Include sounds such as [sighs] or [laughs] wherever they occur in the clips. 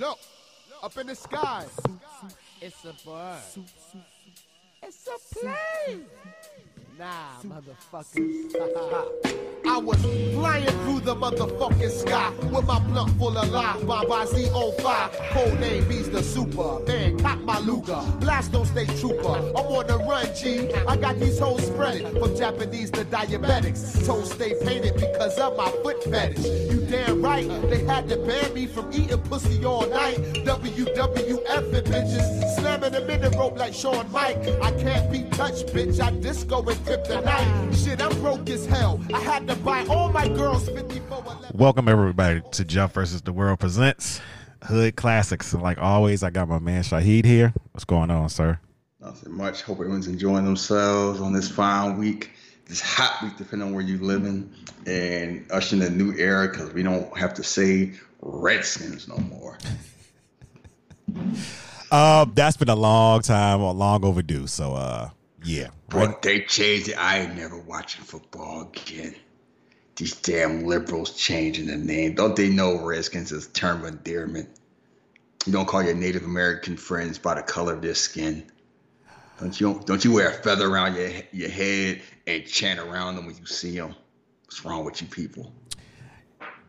Look, up in the sky. It's a bird. It's a plane. Nah, motherfuckers. [laughs] I was flying through the motherfucking sky with my blunt full of life. Baba Z05, code name Beast the Super. Man, cock my Luger, blast don't stay trooper. I'm on the run, G. I got these hoes spreading from Japanese to diabetics. Toes stay painted because of my foot fetish. You damn right, they had to ban me from eating pussy all night. WWF and bitches slamming them in the rope like Shawn Mike. I can't be touched, bitch. I disco and kryptonite. Shit, I'm broke as hell. I had to buy all my girls 54 Welcome everybody to Jump versus the World presents Hood Classics. And like always, I got my man Shahid here. What's going on, sir? Nothing much. Hope everyone's enjoying themselves on this fine week, this hot week, depending on where you're living, and ushering a new era because we don't have to say Redskins no more. [laughs] Uh, that's been a long time, a long overdue. So, uh, yeah. But they changed it. I ain't never watching football again. These damn liberals changing the name. Don't they know Redskins is a term of endearment? You don't call your Native American friends by the color of their skin. Don't you don't you wear a feather around your your head and chant around them when you see them? What's wrong with you people?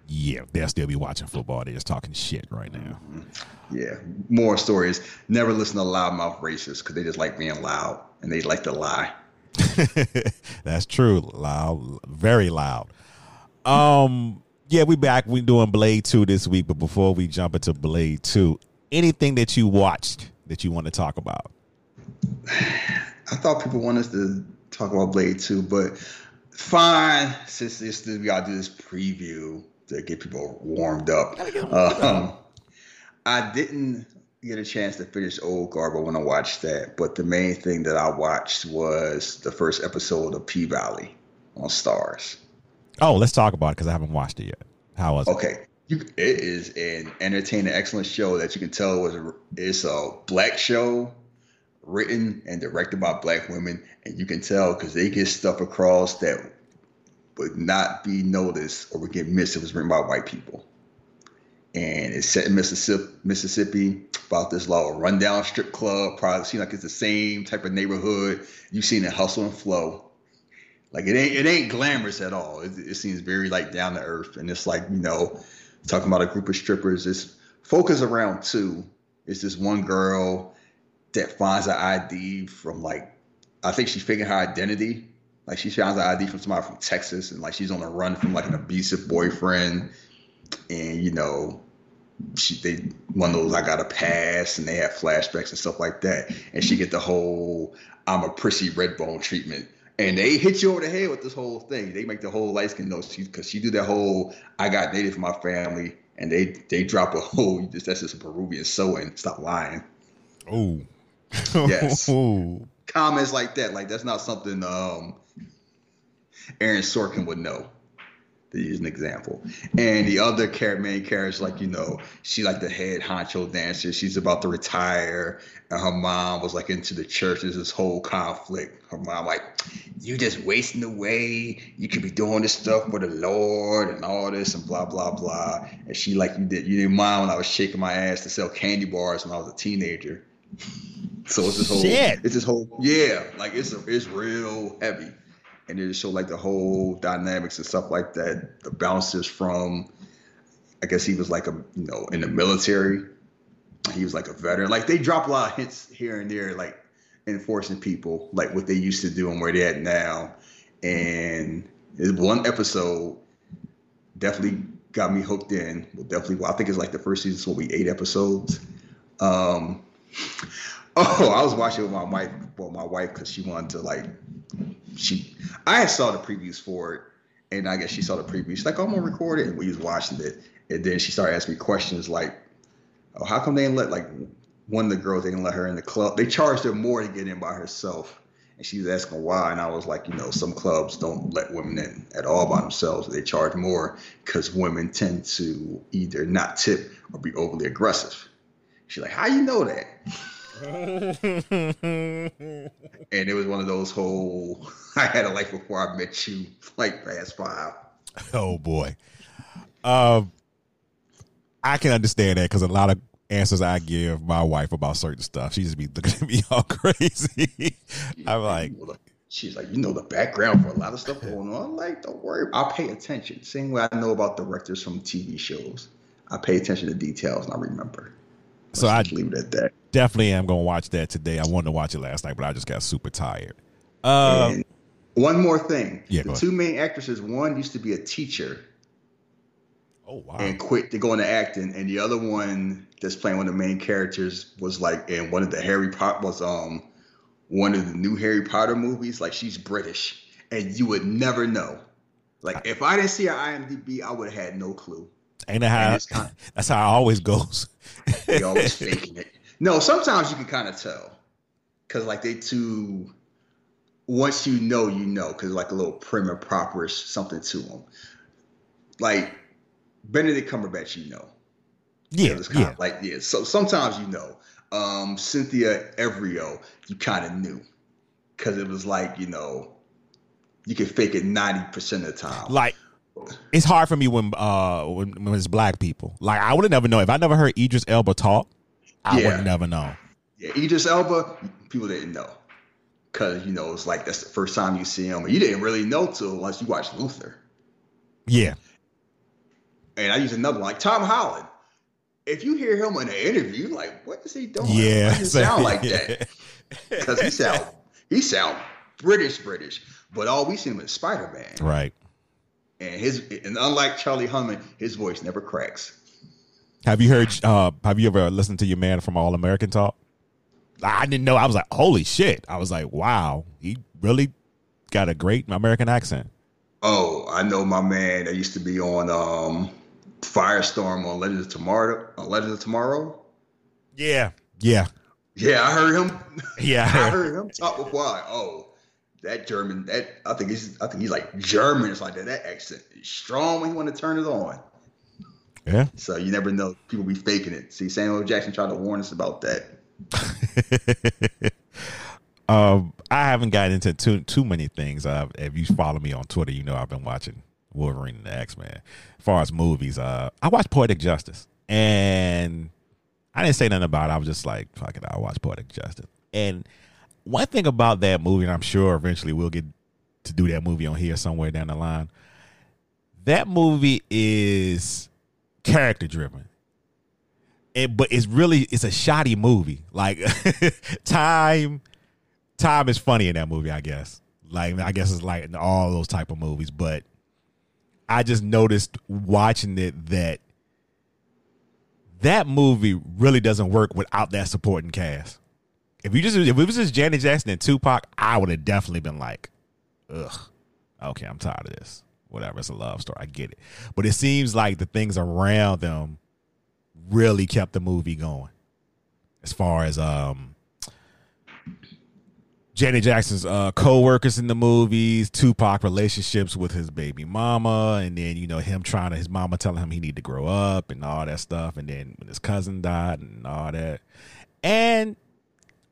Yeah, they'll still be watching football. They're just talking shit right now. Mm-hmm. Yeah. More stories. Never listen to loudmouth racists because they just like being loud and they like to lie. [laughs] That's true. Loud, very loud. Um, yeah, we back. We doing Blade Two this week, but before we jump into Blade Two, anything that you watched that you want to talk about? I thought people wanted us to talk about Blade 2, but fine. Since this, we gotta do this preview to get people warmed up. Um, I didn't get a chance to finish Old Guard, but when I watched that, but the main thing that I watched was the first episode of P Valley on Starz. Oh, let's talk about it because I haven't watched it yet. How was it? Okay. It is an entertaining, excellent show that you can tell was a, it's a black show written and directed by black women, and you can tell because they get stuff across that would not be noticed or would get missed if it was written by white people. And it's set in Mississippi, Mississippi about this little rundown strip club. Probably seems like it's the same type of neighborhood you've seen in Hustle and Flow. Like it ain't it ain't glamorous at all. It, it seems very like down to earth, and it's like you know, talking about a group of strippers. It's focus around two. It's this one girl that finds an ID from like I think she's figuring her identity. Like she finds an ID from somebody from Texas, and like she's on the run from like an abusive boyfriend, and you know, she they one of those I got a pass, and they have flashbacks and stuff like that, and she get the whole I'm a prissy redbone treatment. And they hit you over the head with this whole thing. They make the whole light skin note because she do that whole I got native for my family, and they they drop a whole [laughs] that's just a Peruvian sewing. Stop lying. Oh, [laughs] Yes. Comments like that, like that's not something um Aaron Sorkin would know. To use an example. And the other char- main character, like, you know, she like the head honcho dancer. She's about to retire. And her mom was like into the church. There's this whole conflict. Her mom, like, you just wasting away. You could be doing this stuff for the Lord and all this and blah, blah, blah. And she like, you did, you didn't mind when I was shaking my ass to sell candy bars when I was a teenager. [laughs] So it's this whole, Shit. it's this whole, yeah, like it's a, it's real heavy, and it just show like the whole dynamics and stuff like that. The bounces from, I guess he was like a, you know, in the military. He was like a veteran. Like they drop a lot of hints here and there, like enforcing people, like what they used to do and where they at now. And one episode definitely got me hooked in. Well, definitely, well, I think it's like the first season, so we eight episodes. Um, [laughs] oh, I was watching with my wife, well, my wife, because she wanted to like, she, I saw the previews for it, and I guess she saw the previews. She's like, oh, I'm gonna record it, and we was watching it, and then she started asking me questions like, oh, how come they didn't let like one of the girls they didn't let her in the club? They charged her more to get in by herself. And she was asking why, and I was like, you know, some clubs don't let women in at all by themselves. They charge more because women tend to either not tip or be overly aggressive. She's like, how you know that? [laughs] and it was one of those whole [laughs] I had a life before I met you, like past five. Oh boy. Um, I can understand that because a lot of answers I give my wife about certain stuff. She just be looking at me [laughs] all crazy. I'm like, she's like, you know the background for a lot of stuff going on. I'm like, don't worry, I'll pay attention. Same way I know about directors from TV shows. I pay attention to details and I remember. So I leave it at that. Definitely am gonna watch that today. I wanted to watch it last night, but I just got super tired. Uh, one more thing. Yeah, the two main actresses, one used to be a teacher. Oh wow. And quit to go into acting. And the other one that's playing one of the main characters was like in one of the Harry Potter was um one of the new Harry Potter movies. Like she's British. And you would never know. Like if I didn't see her IMDb, I would have had no clue. Ain't that how [laughs] kind of, that's how it always goes. they always [laughs] faking it. No, sometimes you can kind of tell. Cause like they too once you know, you know, because like a little prim and properish something to them. Like Benedict Cumberbatch, you know. Yeah, yeah. like yeah. So sometimes you know. Um, Cynthia Erivo, you kind of knew because it was like you know, you can fake it ninety percent of the time. Like it's hard for me when uh when, when it's black people. Like I would have never known if I never heard Idris Elba talk. I yeah. would never know. Yeah, Idris Elba, people didn't know because you know it's like that's the first time you see him, and you didn't really know till once you watched Luther. Yeah. And I use another one, like Tom Holland. If you hear him in an interview, like, what is he doing? Yeah, Why does sound [laughs] like that? Because he sound he sound British, British, but all we see him is Spider Man, right? And his and unlike Charlie Hunnam, his voice never cracks. Have you heard? uh Have you ever listened to your man from All American Talk? I didn't know. I was like, holy shit. I was like, wow, he really got a great American accent. Oh, I know my man that used to be on um, Firestorm on Legends of Tomorrow. On Legends of Tomorrow. Yeah, yeah, yeah. I heard him. [laughs] Yeah, I heard him talk before. Like, oh, that German. That I think he's. I think he's like German. It's like that. That accent is strong when you want to turn it on. Yeah. So you never know. People be faking it. See, Samuel Jackson tried to warn us about that. [laughs] um, I haven't gotten into too too many things. Uh, if you follow me on Twitter, you know I've been watching Wolverine and the X Men. As far as movies, uh, I watched Poetic Justice, and I didn't say nothing about it. I was just like, "Fuck it, I'll watch Poetic Justice." And one thing about that movie, and I'm sure eventually we'll get to do that movie on here somewhere down the line. That movie is character driven it, but it's really it's a shoddy movie. Like [laughs] time, time is funny in that movie. I guess. Like I guess it's like in all those type of movies, but I just noticed watching it that that movie really doesn't work without that supporting cast. If you just if it was just Janet Jackson and Tupac, I would have definitely been like, ugh, okay, I'm tired of this. Whatever, it's a love story. I get it. But it seems like the things around them really kept the movie going. As far as um Janet Jackson's uh, co-workers in the movies, Tupac relationships with his baby mama, and then you know him trying to his mama telling him he need to grow up and all that stuff, and then when his cousin died and all that, and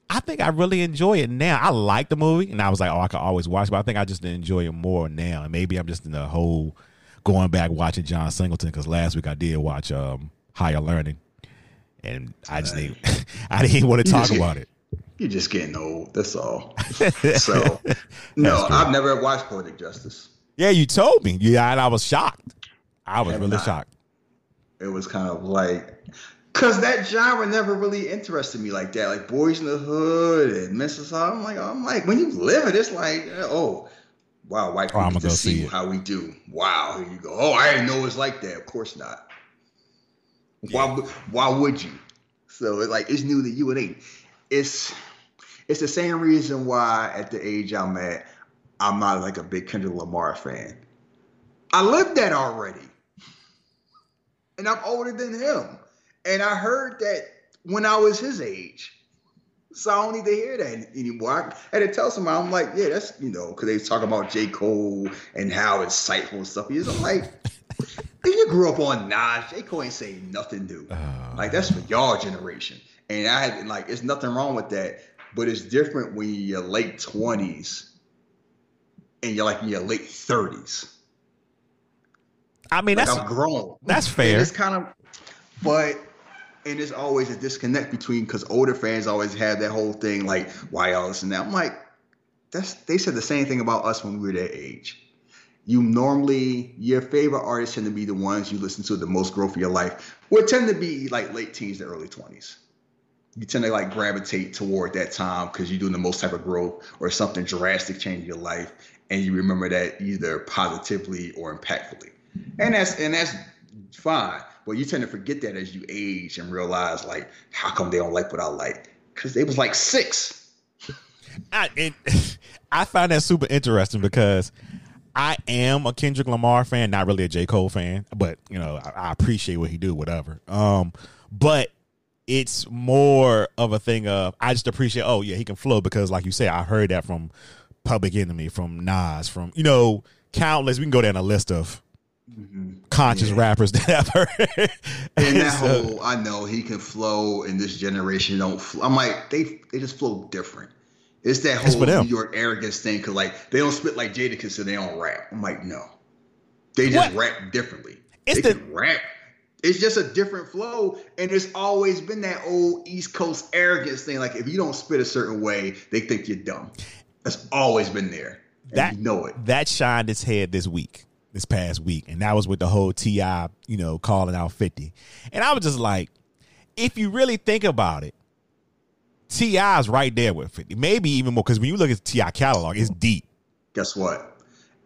I think I really enjoy it now. I like the movie, and I was like, oh, I could always watch, but I think I just enjoy it more now, and maybe I'm just in the whole going back watching John Singleton because last week I did watch um higher learning, and I just didn't, [laughs] I didn't want to talk about it. You're just getting old. That's all. [laughs] so, no, I've never watched Poetic Justice. Yeah, you told me. Yeah, and I was shocked. I was really not. shocked. It was kind of like, cause that genre never really interested me like that. Like Boys in the Hood and Mrs. I'm like, I'm like, when you live it, it's like, eh, oh, wow, white oh, people oh, get to see, see how we do. Wow, here you go. Oh, I didn't know it was like that. Of course not. Why why would you? So like it's new to you. It ain't. It's it's the same reason why at the age I'm at, I'm not like a big Kendrick Lamar fan. I lived that already. And I'm older than him. And I heard that when I was his age. So I don't need to hear that anymore. I had to tell somebody, I'm like, yeah, that's, you know, because they talk about J. Cole and how insightful and stuff he is. I'm like, you grew up on Nas. J. Cole ain't saying nothing new. Uh, like that's for y'all generation. And I had like, it's nothing wrong with that. But it's different when you're late twenties and you're like in your late thirties. I mean, like that's I'm grown. That's fair. it's kind of, but and it's always a disconnect between because older fans always have that whole thing like, why y'all listen that? I'm like, that's they said the same thing about us when we were that age. You normally your favorite artists tend to be the ones you listen to the most growth of your life, would tend to be like late teens to early twenties. You tend to like gravitate toward that time because you're doing the most type of growth or something drastic change your life, and you remember that either positively or impactfully, and that's and that's fine. But you tend to forget that as you age and realize like, how come they don't like what I like? Because they was like six. I it, [laughs] I find that super interesting because I am a Kendrick Lamar fan, not really a J Cole fan, but you know I, I appreciate what he do, whatever. Um, but it's more of a thing of I just appreciate. Oh yeah, he can flow because, like you say, I heard that from Public Enemy, from Nas, from you know countless. We can go down a list of Mm-hmm. conscious Yeah. rappers that I've heard. [laughs] And that So- whole, I know he can flow, and this generation don't. Flow. I'm like, they they just flow different. It's that whole. New York arrogance thing, cause like they don't spit like Jadakiss, so they don't rap. I'm like, no, they just What? rap differently. It's they the- can rap. It's just a different flow, and there's always been that old East Coast arrogance thing. Like if you don't spit a certain way, they think you're dumb. That's always been there. That- you know it. that shined its head this week, this past week, and that was with the whole T.I., you know, calling out Fifty, and I was just like, if you really think about it, T.I. is right there with Fifty, maybe even more because when you look at T.I. catalog, it's deep. guess what?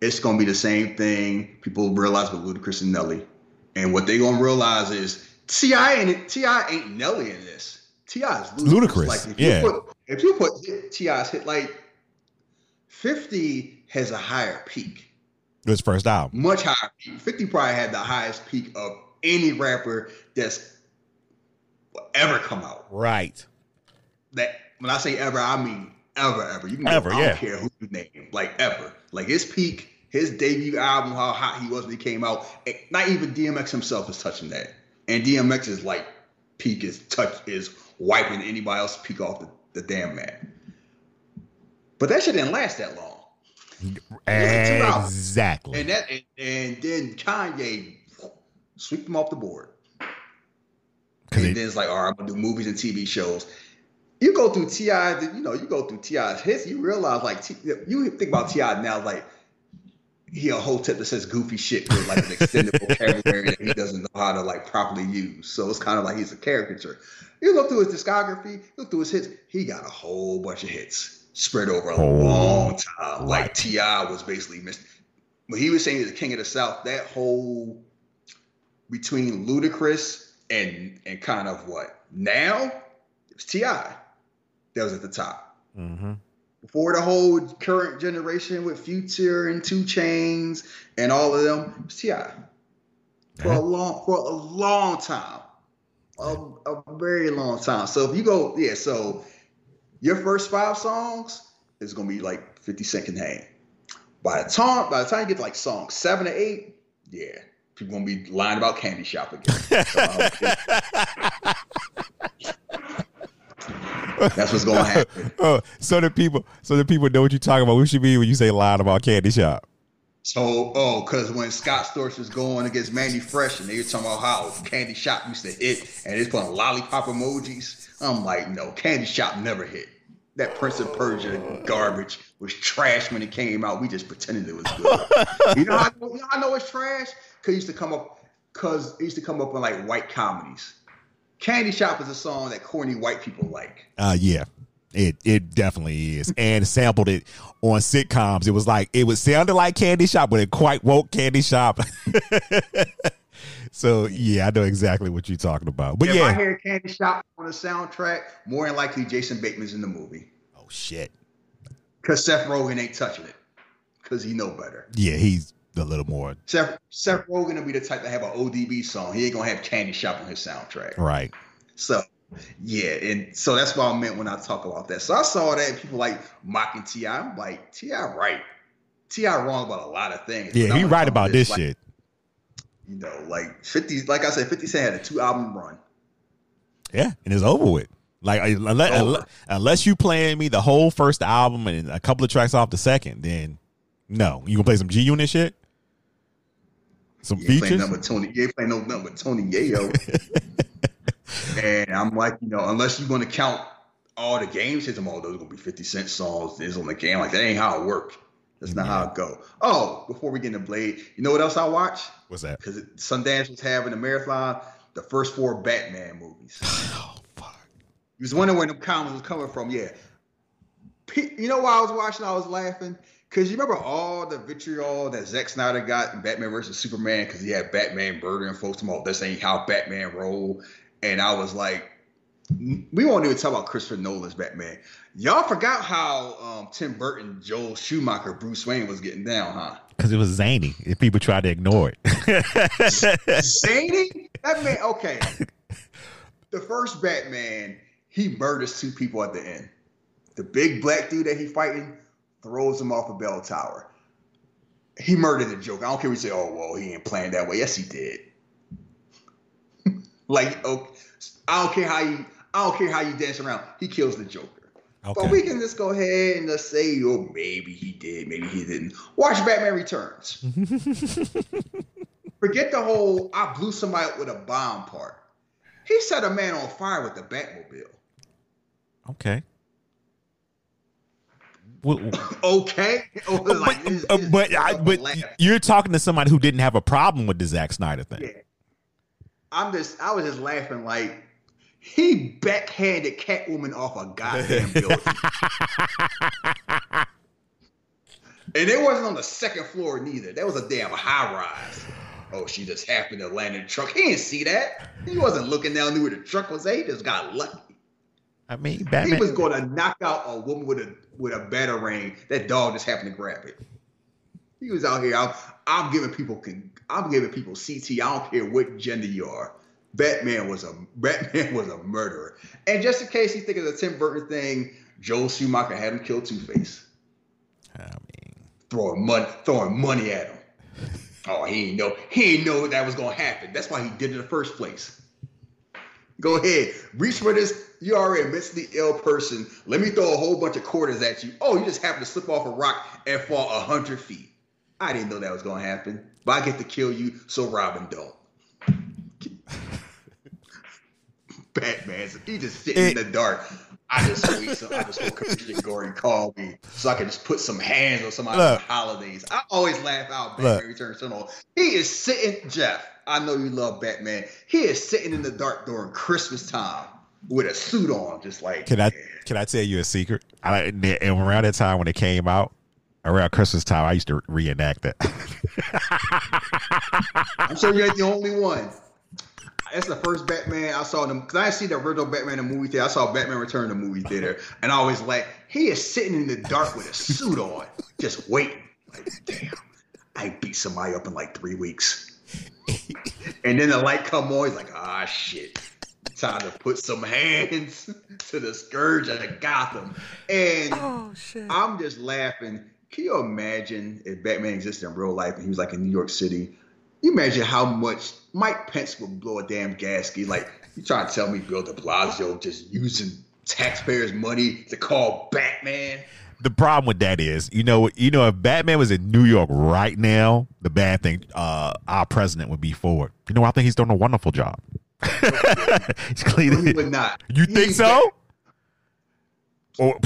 It's gonna be the same thing people realize with Ludacris and Nelly, and what they gonna realize is T.I. ain't T.I. ain't Nelly in this. T.I. is Ludacris. Ludacris, Like if yeah. you put if you put T.I.'s hit like Fifty has a higher peak, His first album, much higher peak. Fifty probably had the highest peak of any rapper that's ever come out. right? that when I say ever, I mean ever, ever. You can Ever, I don't care who you name, like ever. Like his peak, his debut album, how hot he was when he came out. Not even DMX himself is touching that, and DMX is like peak is touch is wiping anybody else's peak off the, the damn mat. But that shit didn't last that long. Yeah, two albums. Exactly. And that and, and then Kanye sweep him off the board. And then it's like, all right, I'm gonna do movies and TV shows. You go through T.I., you know, you go through T.I.'s hits, you realize like T, you think about T.I. now, like he a whole tip that says goofy shit with like an extended vocabulary [laughs] that he doesn't know how to like properly use. So it's kind of like he's a caricature. You look through his discography, look through his hits, he got a whole bunch of hits spread over a Oh, long time. Like right. T.I. was basically missed when he was saying he's the king of the South. That whole between Ludacris and and kind of what now it was T.I. that was at the top Mhm. before the whole current generation with Future and Two Chainz and all of them. It was T.I. for Yeah. a long for a long time, a, a very long time. So if you go, yeah, so your first five songs is gonna be like Fifty Cent can hang. By the time by the time you get to like song seven or eight, yeah, people gonna be lying about Candy Shop again. [laughs] That's what's gonna happen. [laughs] oh, so the people, so the people know what you're talking about. What should be when you say lying about Candy Shop? So, oh, because when Scott Storch was going against Mannie Fresh and they were talking about how Candy Shop used to hit and it's putting lollipop emojis, I'm like, no, Candy Shop never hit. That Prince of Persia garbage was trash when it came out. We just pretended it was good. [laughs] you know how, you know how I know it's trash? Because it used to come up, because it used to come up in like white comedies. Candy Shop is a song that corny white people like. Uh, yeah, it it definitely is, [laughs] and sampled it on sitcoms. It was like it was sounded like Candy Shop, but it quite woke Candy Shop. [laughs] so yeah, I know exactly what you're talking about. But if I yeah, hear Candy Shop on the soundtrack, more than likely Jason Bateman's in the movie. oh shit, Because Seth Rogen ain't touching it. Because he know better. yeah, he's a little more Seth, Seth Rogen will be the type to have an ODB song. He ain't gonna have Candy Shop on his soundtrack. right. So yeah, and so that's what I meant when I talk about that. So I saw that people like mocking Ti. I'm like T.I. right. T.I. wrong about a lot of things. Yeah, he right about this like, shit. You know, like 50, like I said, 50 Cent had a two album run. Yeah, and it's over with. Like unless, Over. unless, you playing me the whole first album and a couple of tracks off the second, then no, you gonna play some G Unit shit, some You features. with Tony. You ain't playing no nothing with Tony Yayo. [laughs] And I'm like, you know, unless you're going to count all the games, his them all oh, those going to be 50 Cent songs is on the game. Like that ain't how it worked. That's not how it go. Oh, before we get into Blade, you know what else I watch? What's that? Because Sundance was having a marathon, the first four Batman movies. [sighs] Oh fuck. You was wondering where them comments was coming from. Yeah. You know why I was watching? I was laughing because you remember all the vitriol that Zack Snyder got in Batman versus Superman because he had Batman murdering folks. About this ain't how Batman roll, and I was like, we won't even talk about Christopher Nolan's Batman. Y'all forgot how um, Tim Burton, Joel Schumacher, Bruce Wayne was getting down, huh? Because it was zany. If people tried to ignore it. [laughs] Zany? That man, okay. The first Batman, he murders two people at the end. The big black dude that he fighting throws him off a bell tower. He murdered the Joker. I don't care if you say, oh, well, he ain't playing that way. Yes, he did. [laughs] like, okay, I don't care how you, I don't care how you dance around. He kills the Joker. Okay. But we can just go ahead and just say, oh, maybe he did, maybe he didn't. Watch Batman Returns. [laughs] Forget the whole I blew somebody up with a bomb part. He set a man on fire with the Batmobile. okay. Well, [laughs] Okay, [laughs] Oh, but like, this- uh, but, I, but you're talking to somebody who didn't have a problem with the Zack Snyder thing. Yeah. I'm just, I was just laughing like he backhanded Catwoman off a goddamn [laughs] building, and it wasn't on the second floor neither. That was a damn high rise. Oh, she just happened to land in the truck. He didn't see that. He wasn't looking down knew where the truck was at. He just got lucky. I mean, Batman. He was going to knock out a woman with a with a batarang. That dog just happened to grab it. He was out here. I'm, I'm giving people. I'm giving people CT. I don't care what gender you are. Batman was a [laughs] Batman was a murderer. And just in case you think of the Tim Burton thing, Joel Schumacher had him kill Two Face, I mean, throwing money, throwing money at him. [laughs] Oh, he ain't know. He ain't know that was gonna happen. That's why he did it in the first place. Go ahead, reach for this. You are a mentally ill person. Let me throw a whole bunch of quarters at you. Oh, you just happen to slip off a rock and fall a hundred feet. I didn't know that was gonna happen, but I get to kill you, so Robin don't. Batman, he just sitting in the dark. I just wait, so I just hope Commissioner Gordon call me so I can just put some hands on somebody on Look. holidays. I always laugh out Look. Batman Returns to on. He is sitting, Jeff. I know you love Batman. He is sitting in the dark during Christmas time with a suit on, just like can I can I tell you a secret? I, and around that time when it came out, around Christmas time, I used to reenact that. [laughs] I'm sure you ain't the only one. That's the first Batman I saw them because I see the original Batman in the movie theater. I saw Batman Return in the movie theater, and I always like he is sitting in the dark with a suit on, just waiting. Like, damn, I beat somebody up in like three weeks. and then the light come on, he's like, ah shit. Time to put some hands [laughs] to the scourge of Gotham. And oh, I'm just laughing. Can you imagine if Batman existed in real life and he was like in New York City? You imagine how much Mike Pence would blow a damn gasket. Like, you trying to tell me Bill de Blasio just using taxpayers' money to call Batman? the problem with that is, you know, you know, if Batman was in New York right now, the bad thing, uh, our president would be Ford. You know, I think he's doing a wonderful job. [laughs] he's He cleaning. would not. You think He's so? Or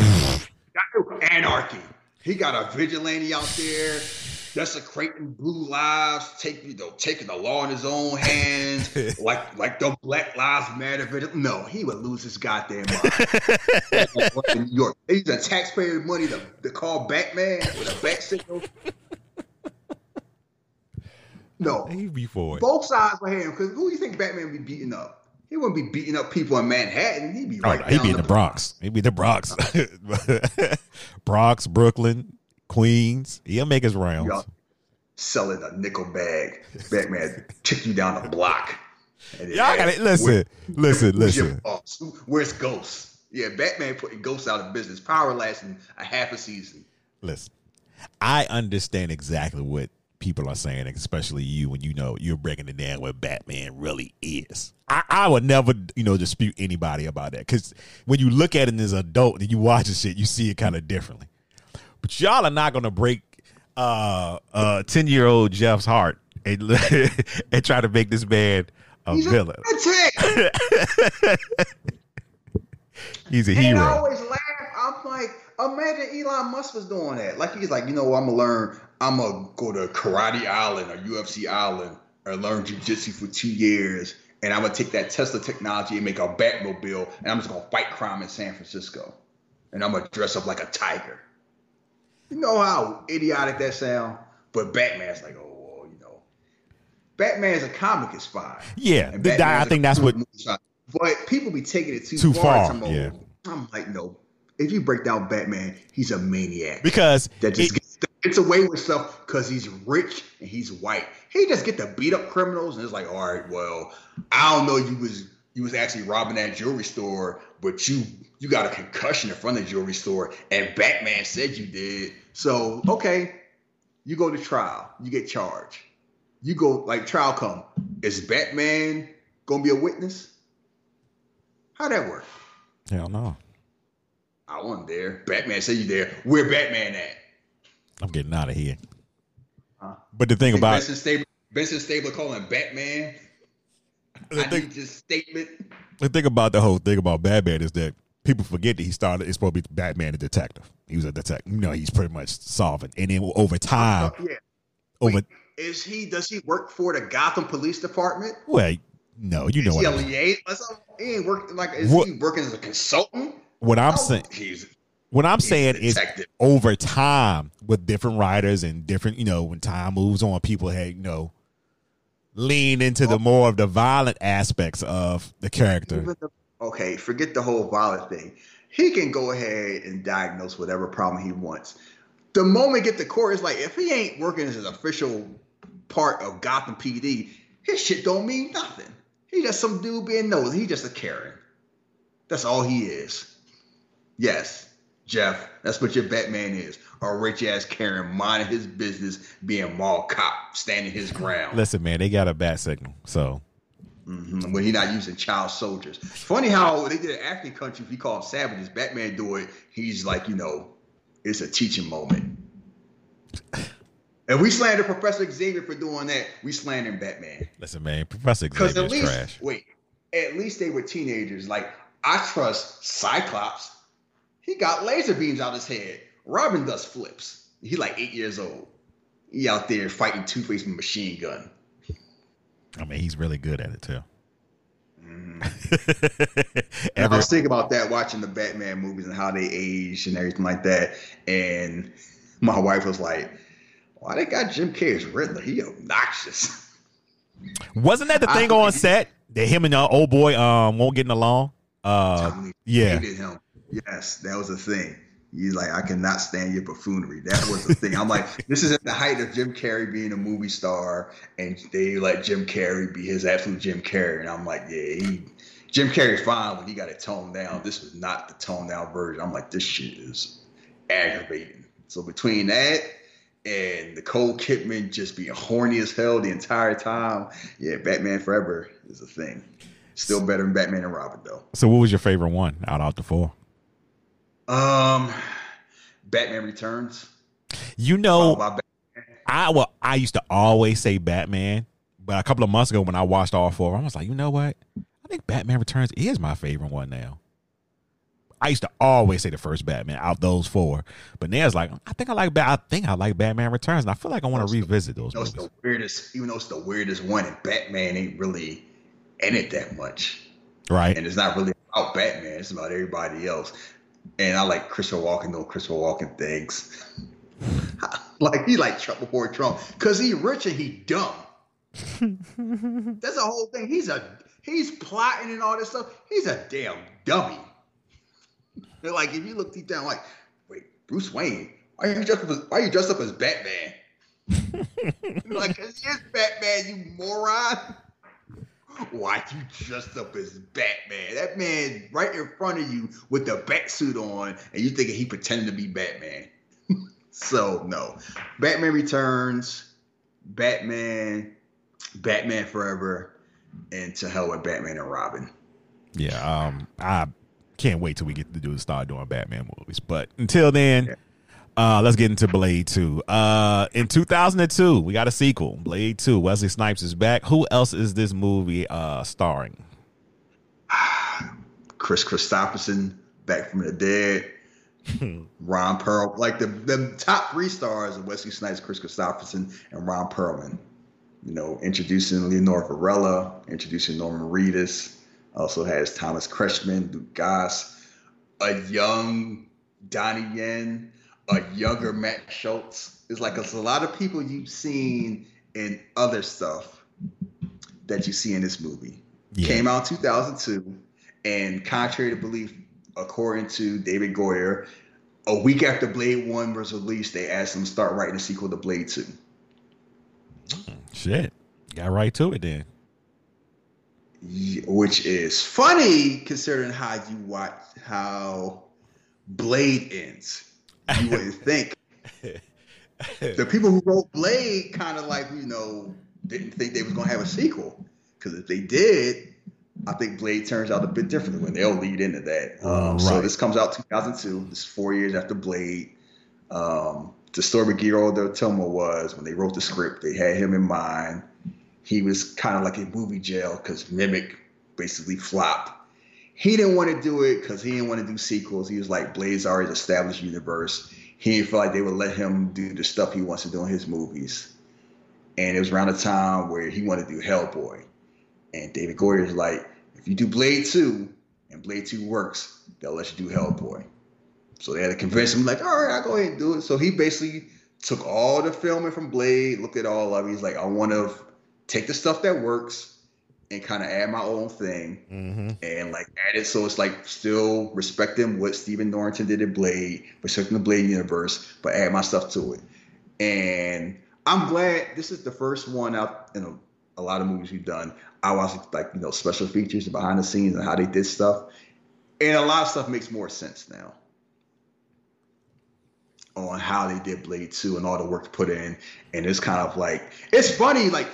anarchy. He got a vigilante out there desecrating blue lives, taking you know, taking the law in his own hands, [laughs] like like the Black Lives Matter. No, he would lose his goddamn mind. in New York, they using taxpayer money to, to call Batman with a bat signal. No, he'd be Ford. both sides were him because who do you think Batman would be beating up? He wouldn't be beating up people in Manhattan. He'd be Oh, right he'd be in the Bronx. He'd be the Bronx. [laughs] [laughs] Bronx, Brooklyn, Queens. He'll make his rounds. Y'all selling a nickel bag. Batman kick you down the block. And Y'all got it. Listen, listen, where's your listen. Where's Ghost? Yeah, Batman putting Ghost out of business. Power lasting a half a season. Listen. I understand exactly what people are saying, especially you when you know you're breaking it down what Batman really is. I, I would never, you know, dispute anybody about that because when you look at it as an adult and you watch the shit, you see it kind of differently. But y'all are not gonna break uh uh ten year old Jeff's heart and [laughs] and try to make this man a He's villain. lunatic. [laughs] He's a And I hero. always laugh. I'm like, imagine Elon Musk was doing that. Like he's like, you know, what, I'm gonna learn. I'm gonna go to Karate Island or UFC Island or learn jujitsu for two years, and I'm gonna take that Tesla technology and make a Batmobile, and I'm just gonna fight crime in San Francisco, and I'm gonna dress up like a tiger. You know how idiotic that sound? But Batman's like, oh, well, you know, Batman's a comic is fine. Yeah, th- I think that's what. But people be taking it too, Too far. far, yeah. I'm like, no. If you break down Batman, he's a maniac Because that just it- gets, gets away with stuff because he's rich and he's white. He just get to beat up criminals, and it's like, all right, well, I don't know, you was you was actually robbing that jewelry store, but you you got a concussion in front of the jewelry store, and Batman said you did. So okay, you go to trial, you get charged. You go like trial come. Is Batman gonna be a witness? How that work? hell no, I wasn't there. Batman said you there. Where Batman at? I'm getting out of here. Huh? But the thing about Benson Stabler, Benson Stabler calling Batman. The I thing, this statement. the thing about the whole thing about Batman is that people forget that he started. It's supposed to be Batman, the detective. He was a detective. You know, he's pretty much solving, and then over time, yeah. over Is he? Does he work for the Gotham Police Department? well, no, you know is what he a I'm, liaison? He ain't working like. Is What- he working as a consultant? what I'm Oh, saying. He's, What I'm he's saying is over time with different writers and different, you know, when time moves on, people had, you know, lean into the more of the violent aspects of the character. Okay, forget the whole violent thing. He can go ahead and diagnose whatever problem he wants. The moment get to court, it's like if he ain't working as an official part of Gotham PD, his shit don't mean nothing. He just some dude being nosy. He just a Karen. That's all he is. Yes, Jeff, that's what your Batman is. A rich ass Karen minding his business, being mall cop, standing his ground. Listen, man, they got a bat signal. So Mhm, When he not using child soldiers. Funny how they did an African country. If you call them savages, Batman do it. He's like, you know, it's a teaching moment. And we slander Professor Xavier for doing that. We slander Batman listen, man, Professor because Xavier is least trash. wait, at least they were teenagers. Like I trust Cyclops. He got laser beams out his head. Robin does flips. He like eight years old. He out there fighting Two Face with a machine gun. I mean, he's really good at it too. [laughs] And I was thinking about that watching the Batman movies and how they age and everything like that. And my wife was like, "Why they got Jim Carrey as Riddler? He obnoxious." wasn't that the I- thing on set that him and the old boy um won't getting along? Uh, Tommy yeah. Yes, that was a thing. He's like, I cannot stand your buffoonery. That was the thing. I'm like, this is at the height of Jim Carrey being a movie star, and they let Jim Carrey be his absolute Jim Carrey. And I'm like, yeah, he Jim Carrey's fine when he got it toned down. This was not the toned down version. I'm like, this shit is aggravating. So between that and Nicole Kidman just being horny as hell the entire time, yeah, Batman Forever is a thing. Still better than Batman and Robin though. So, what was your favorite one out of the four? Um, Batman Returns. You know, I well, I used to always say Batman, but a couple of months ago when I watched all four, I was like, you know what? I think Batman Returns is my favorite one now. I used to always say the first Batman out those four, but now it's like I think I like Bat. I think I like Batman Returns, and I feel like I want to revisit those it's movies. the weirdest, even though it's the weirdest one, and Batman ain't really in it that much. Right? And it's not really about Batman, it's about everybody else. And I like Christopher Walken doing Christopher Walken things. [laughs] like he like Trump before Trump. Cause he rich and he dumb. [laughs] That's the whole thing. He's a he's plotting and all this stuff. He's a damn dummy. They're like if you look deep down, like, wait, Bruce Wayne, why are you dressed up as why are you dressed up as Batman? [laughs] like, cause he is Batman, you moron. Why you dressed up as Batman? That man right in front of you with the bat suit on, and you thinking he pretending to be Batman. [laughs] so no, Batman Returns, Batman, Batman Forever, and to hell with Batman and Robin. Yeah. Um. I can't wait till we get to do the start doing Batman movies. But until then, Yeah. Uh, let's get into Blade Two. Uh, in 2002, we got a sequel, Blade Two. Wesley Snipes is back. Who else is this movie uh starring? [sighs] Kris Kristofferson back from the dead. [laughs] Ron Perl, like the the top three stars of Wesley Snipes, Kris Kristofferson, and Ron Perlman. You know, introducing Leonora Varela, introducing Norman Reedus. Also has Thomas Kretschmann, Luke Goss, a young Donnie Yen, a younger Matt Schulze. It's like it's a lot of people you've seen in other stuff that you see in this movie. Yeah. Came out 2002, and contrary to belief, according to David Goyer, a week after Blade 1 was released, they asked him to start writing a sequel to Blade 2. Hmm, shit. Got right to it then. Yeah, Which is funny considering how you watch how Blade ends. You [laughs] wouldn't think. the people who wrote Blade kind of like, you know, didn't think they was gonna have a sequel. Because if they did, I think Blade turns out a bit differently when they'll lead into that. Um, So this comes out 2002. This is four years after Blade. Um, the story with Guillermo del Toro was when they wrote the script, they had him in mind. He was kind of like in movie jail because Mimic basically flopped. He didn't want to do it because he didn't want to do sequels. He was like, Blade's already established universe. He didn't feel like they would let him do the stuff he wants to do in his movies. And it was around the time where he wanted to do Hellboy. And David Goyer is like, if you do Blade 2 and Blade 2 works, they'll let you do Hellboy. So they had to convince him, like, all right, I'll go ahead and do it. So he basically took all the filming from Blade, looked at all of it. He's like, I want to take the stuff that works and kind of add my own thing Mm-hmm. and like add it so it's like still respecting what Stephen Norrington did in Blade, respecting the Blade universe, but add my stuff to it. And I'm glad this is the first one out in a, a lot of movies we've done. I watched like you know special features, the behind the scenes, and how they did stuff, and a lot of stuff makes more sense now on how they did Blade 2 and all the work put in. And it's kind of like it's funny, like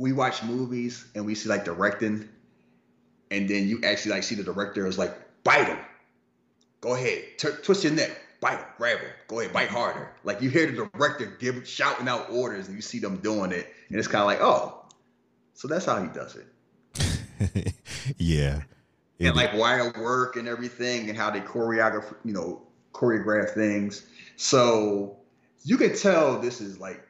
we watch movies and we see like directing, and then you actually like see the director is like, bite him. Go ahead, t- twist your neck, bite him, grab him, go ahead, bite harder. Like you hear the director give shouting out orders and you see them doing it, and it's kind of like, oh, so that's how he does it. [laughs] yeah. and like wire work and everything and how they choreograph you know choreograph things so you can tell this is like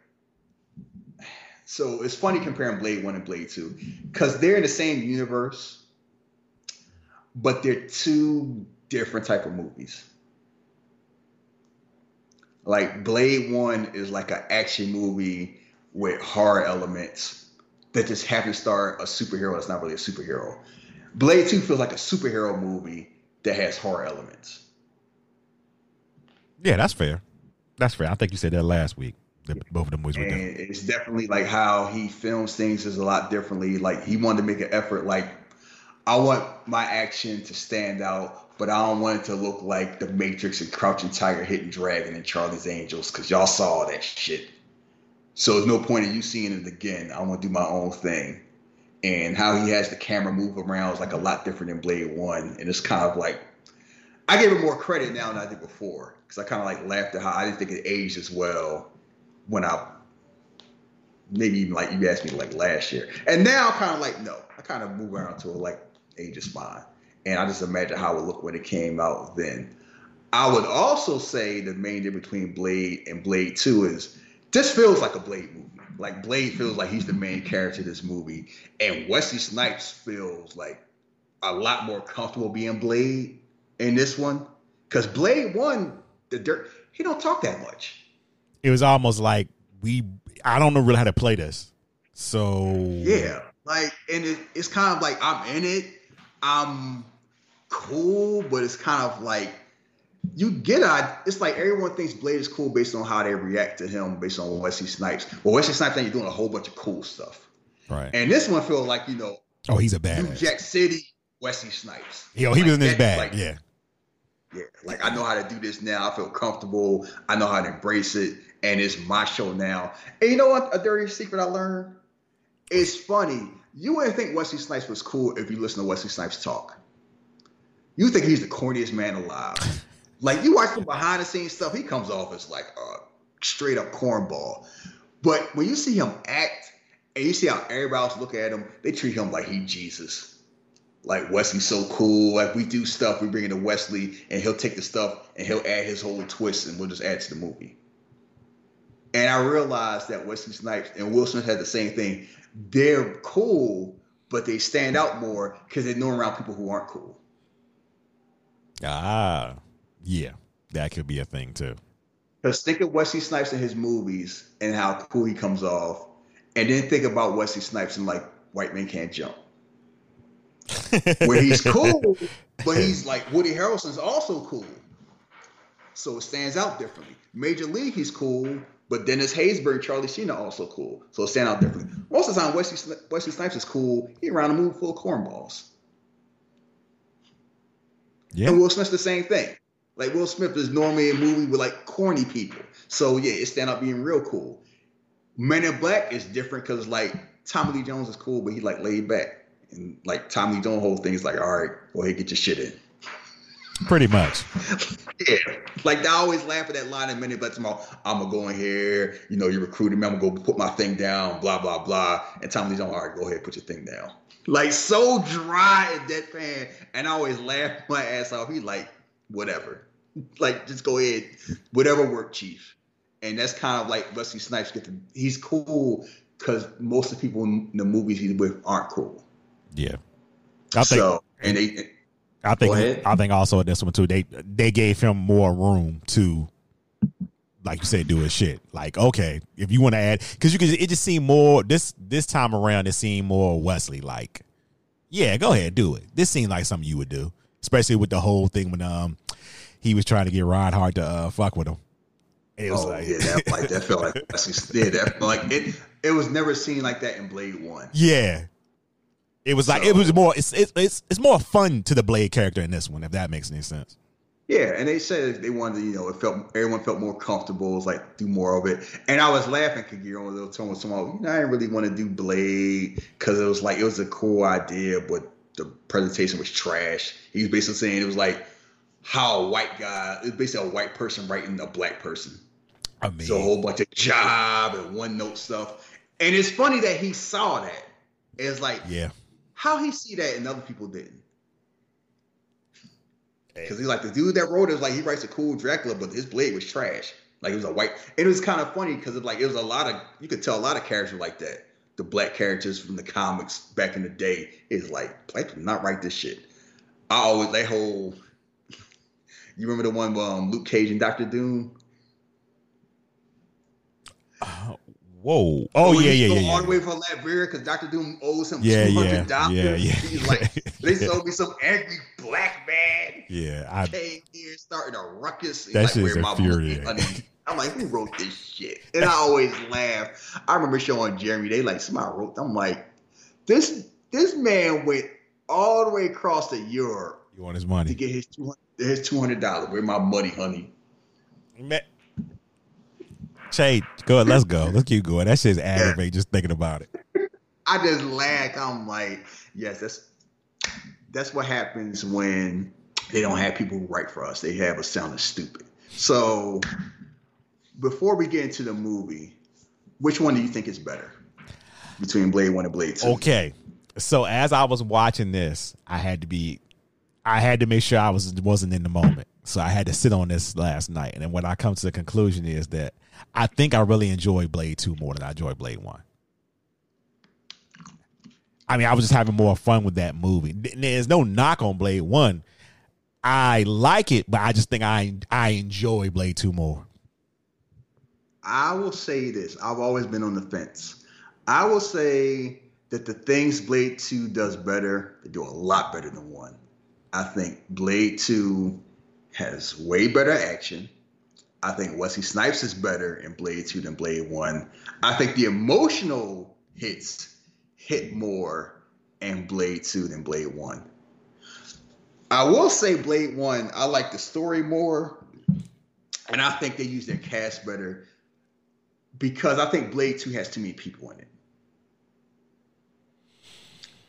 so it's funny comparing blade 1 and blade 2 because they're in the same universe but they're two different type of movies like blade 1 is like an action movie with horror elements that just happen to star a superhero that's not really a superhero Blade 2 feels like a superhero movie that has horror elements. Yeah, that's fair. That's fair. I think you said that last week. Both of them movies And it's definitely like how he films things is a lot differently. Like he wanted to make an effort. Like I want my action to stand out, but I don't want it to look like The Matrix and Crouching Tiger, Hidden Dragon, and Charlie's Angels because y'all saw all that shit. So there's no point in you seeing it again. I want to do my own thing. And how he has the camera move around is like a lot different than Blade One, and it's kind of like I gave him more credit now than I did before because I kind of like laughed at how I didn't think it aged as well when I maybe even like you asked me like last year, and now I'm kind of like no, I kind of move around to like age is fine, and I just imagine how it would look when it came out then. I would also say the main difference between Blade and Blade Two is this feels like a Blade movie. Like Blade feels like he's the main character of this movie, and Wesley Snipes feels like a lot more comfortable being Blade in this one. Because Blade One, the dirt, he don't talk that much. It was almost like we. I don't know really how to play this. So Yeah, like, and it, it's kind of like I'm in it. I'm cool, but it's kind of like you get it. It's like everyone thinks Blade is cool based on how they react to him, based on Wesley Snipes. Well, Wesley Snipes think you're doing a whole bunch of cool stuff, right. and this one feels like you know oh, he's a New. Jack City Wesley Snipes. Yo, he was in his bag. like- yeah. Yeah, like I know how to do this now. I feel comfortable. I know how to embrace it, and it's my show now. And you know what? A dirty secret I learned. It's funny. You wouldn't think Wesley Snipes was cool if you listen to Wesley Snipes talk. You think he's the corniest man alive. [laughs] like you watch the behind the scenes stuff, he comes off as like a straight up cornball. But when you see him act, and you see how everybody else look at him, they treat him like he Jesus. like Wesley's so cool. Like we do stuff, we bring it to Wesley, and he'll take the stuff and he'll add his whole twist, and we'll just add to the movie. And I realized that Wesley Snipes and Will Smith had the same thing. They're cool, but they stand out more because they're known around people who aren't cool. Ah, yeah, that could be a thing too. Because think of Wesley Snipes in his movies and how cool he comes off, and then think about Wesley Snipes in like White Man Can't Jump, [laughs] where he's cool, but he's [laughs] like Woody Harrelson's also cool, so it stands out differently. Major League, he's cool, but Dennis Haysbert, Charlie Sheen are also cool, so stand out differently. Most of the time, Wesley, Wesley Snipes is cool. He around a movie full of cornballs. Yeah, And Will Smith's the same thing. Like Will Smith is normally a movie with like corny people. So yeah, it stand out being real cool. Men in Black is different because like Tommy Lee Jones is cool, but he like laid back. And like Tommy Lee Jones whole thing is like, all right, go ahead, get your shit in. Pretty much. Yeah. Like I always laugh at that line in in Black tomorrow, I'm gonna go in here, you know, you recruited me, I'm gonna go put my thing down, blah, blah, blah. And Tommy Lee Jones, all right, go ahead, put your thing down. Like so dry and deadpan. And I always laugh my ass off. He's like, whatever. Like, just go ahead, whatever work, chief. And that's kind of like Rusty Snipes get to he's cool because most of the people in the movies he's with aren't cool. Yeah, I think. so and they I think. I think also in this one too. They they gave him more room to, like you said, do his shit. Like okay, if you want to add, because you could, it just seemed more this this time around. It seemed more Wesley. Like, yeah, go ahead, do it. This seemed like something you would do, especially with the whole thing when um he was trying to get Reinhardt to uh, fuck with him. And it was oh like, yeah, that like that felt like. [laughs] Yeah, that like it. It was never seen like that in Blade One. Yeah. It was like So- it was more it's, it's it's it's more fun to the Blade character in this one, if that makes any sense. Yeah, and they said they wanted, to, you know, it felt everyone felt more comfortable. It was like do more of it, and I was laughing because you're on a little tone with someone. You know, I didn't really want to do Blade because it was like it was a cool idea, but the presentation was trash. He was basically saying it was like how a white guy, it's basically a white person writing a black person. I mean, So a whole bunch of job and one note stuff. And it's funny that he saw that. It's like yeah. How he see that and other people didn't. Because he's like the dude that wrote it was like he writes a cool Dracula, but his blade was trash. Like it was a white. It was kind of funny because it like it was a lot of you could tell a lot of characters like that. The black characters from the comics back in the day is like black people not write this shit. I always that whole. [laughs] You remember the one with um, Luke Cage and Doctor Doom? Whoa. Oh, oh yeah, he yeah, go yeah. All yeah. the way from Latveria because Doctor Doom owes him Yeah, two yeah, dollars. yeah, yeah. He's like, [laughs] they sold me some angry black man Yeah, I came here starting a ruckus. He's That like, shit is "Where my money, infuriating. [laughs] I'm like, who wrote this shit? And I always laugh. I remember showing Jeremy, they like somebody wrote. I'm like, this this man went all the way across to Europe you want his money to get his two his two hundred dollars. Where my money, honey? Shay, go ahead, let's go. [laughs] Let's keep going. That shit's aggravating just thinking about it. I just laugh. I'm like, yes, that's that's what happens when they don't have people who write for us. They have us sounding stupid. So before we get into the movie, which one do you think is better between Blade One and Blade Two? Okay. So as I was watching this, I had to be I had to make sure I was wasn't in the moment. So I had to sit on this last night. And then what I come to the conclusion is that I think I really enjoy Blade 2 more than I enjoy Blade 1. I mean, I was just having more fun with that movie. There's no knock on Blade 1. I like it, but I just think I I enjoy Blade 2 more. I will say this. I've always been on the fence. I will say that the things Blade 2 does better, they do a lot better than 1. I think Blade 2 has way better action. I think Wesley Snipes is better in Blade 2 than Blade 1. I think the emotional hits hit more in Blade 2 than Blade 1. I will say Blade 1, I like the story more. And I think they use their cast better because I think Blade 2 has too many people in it.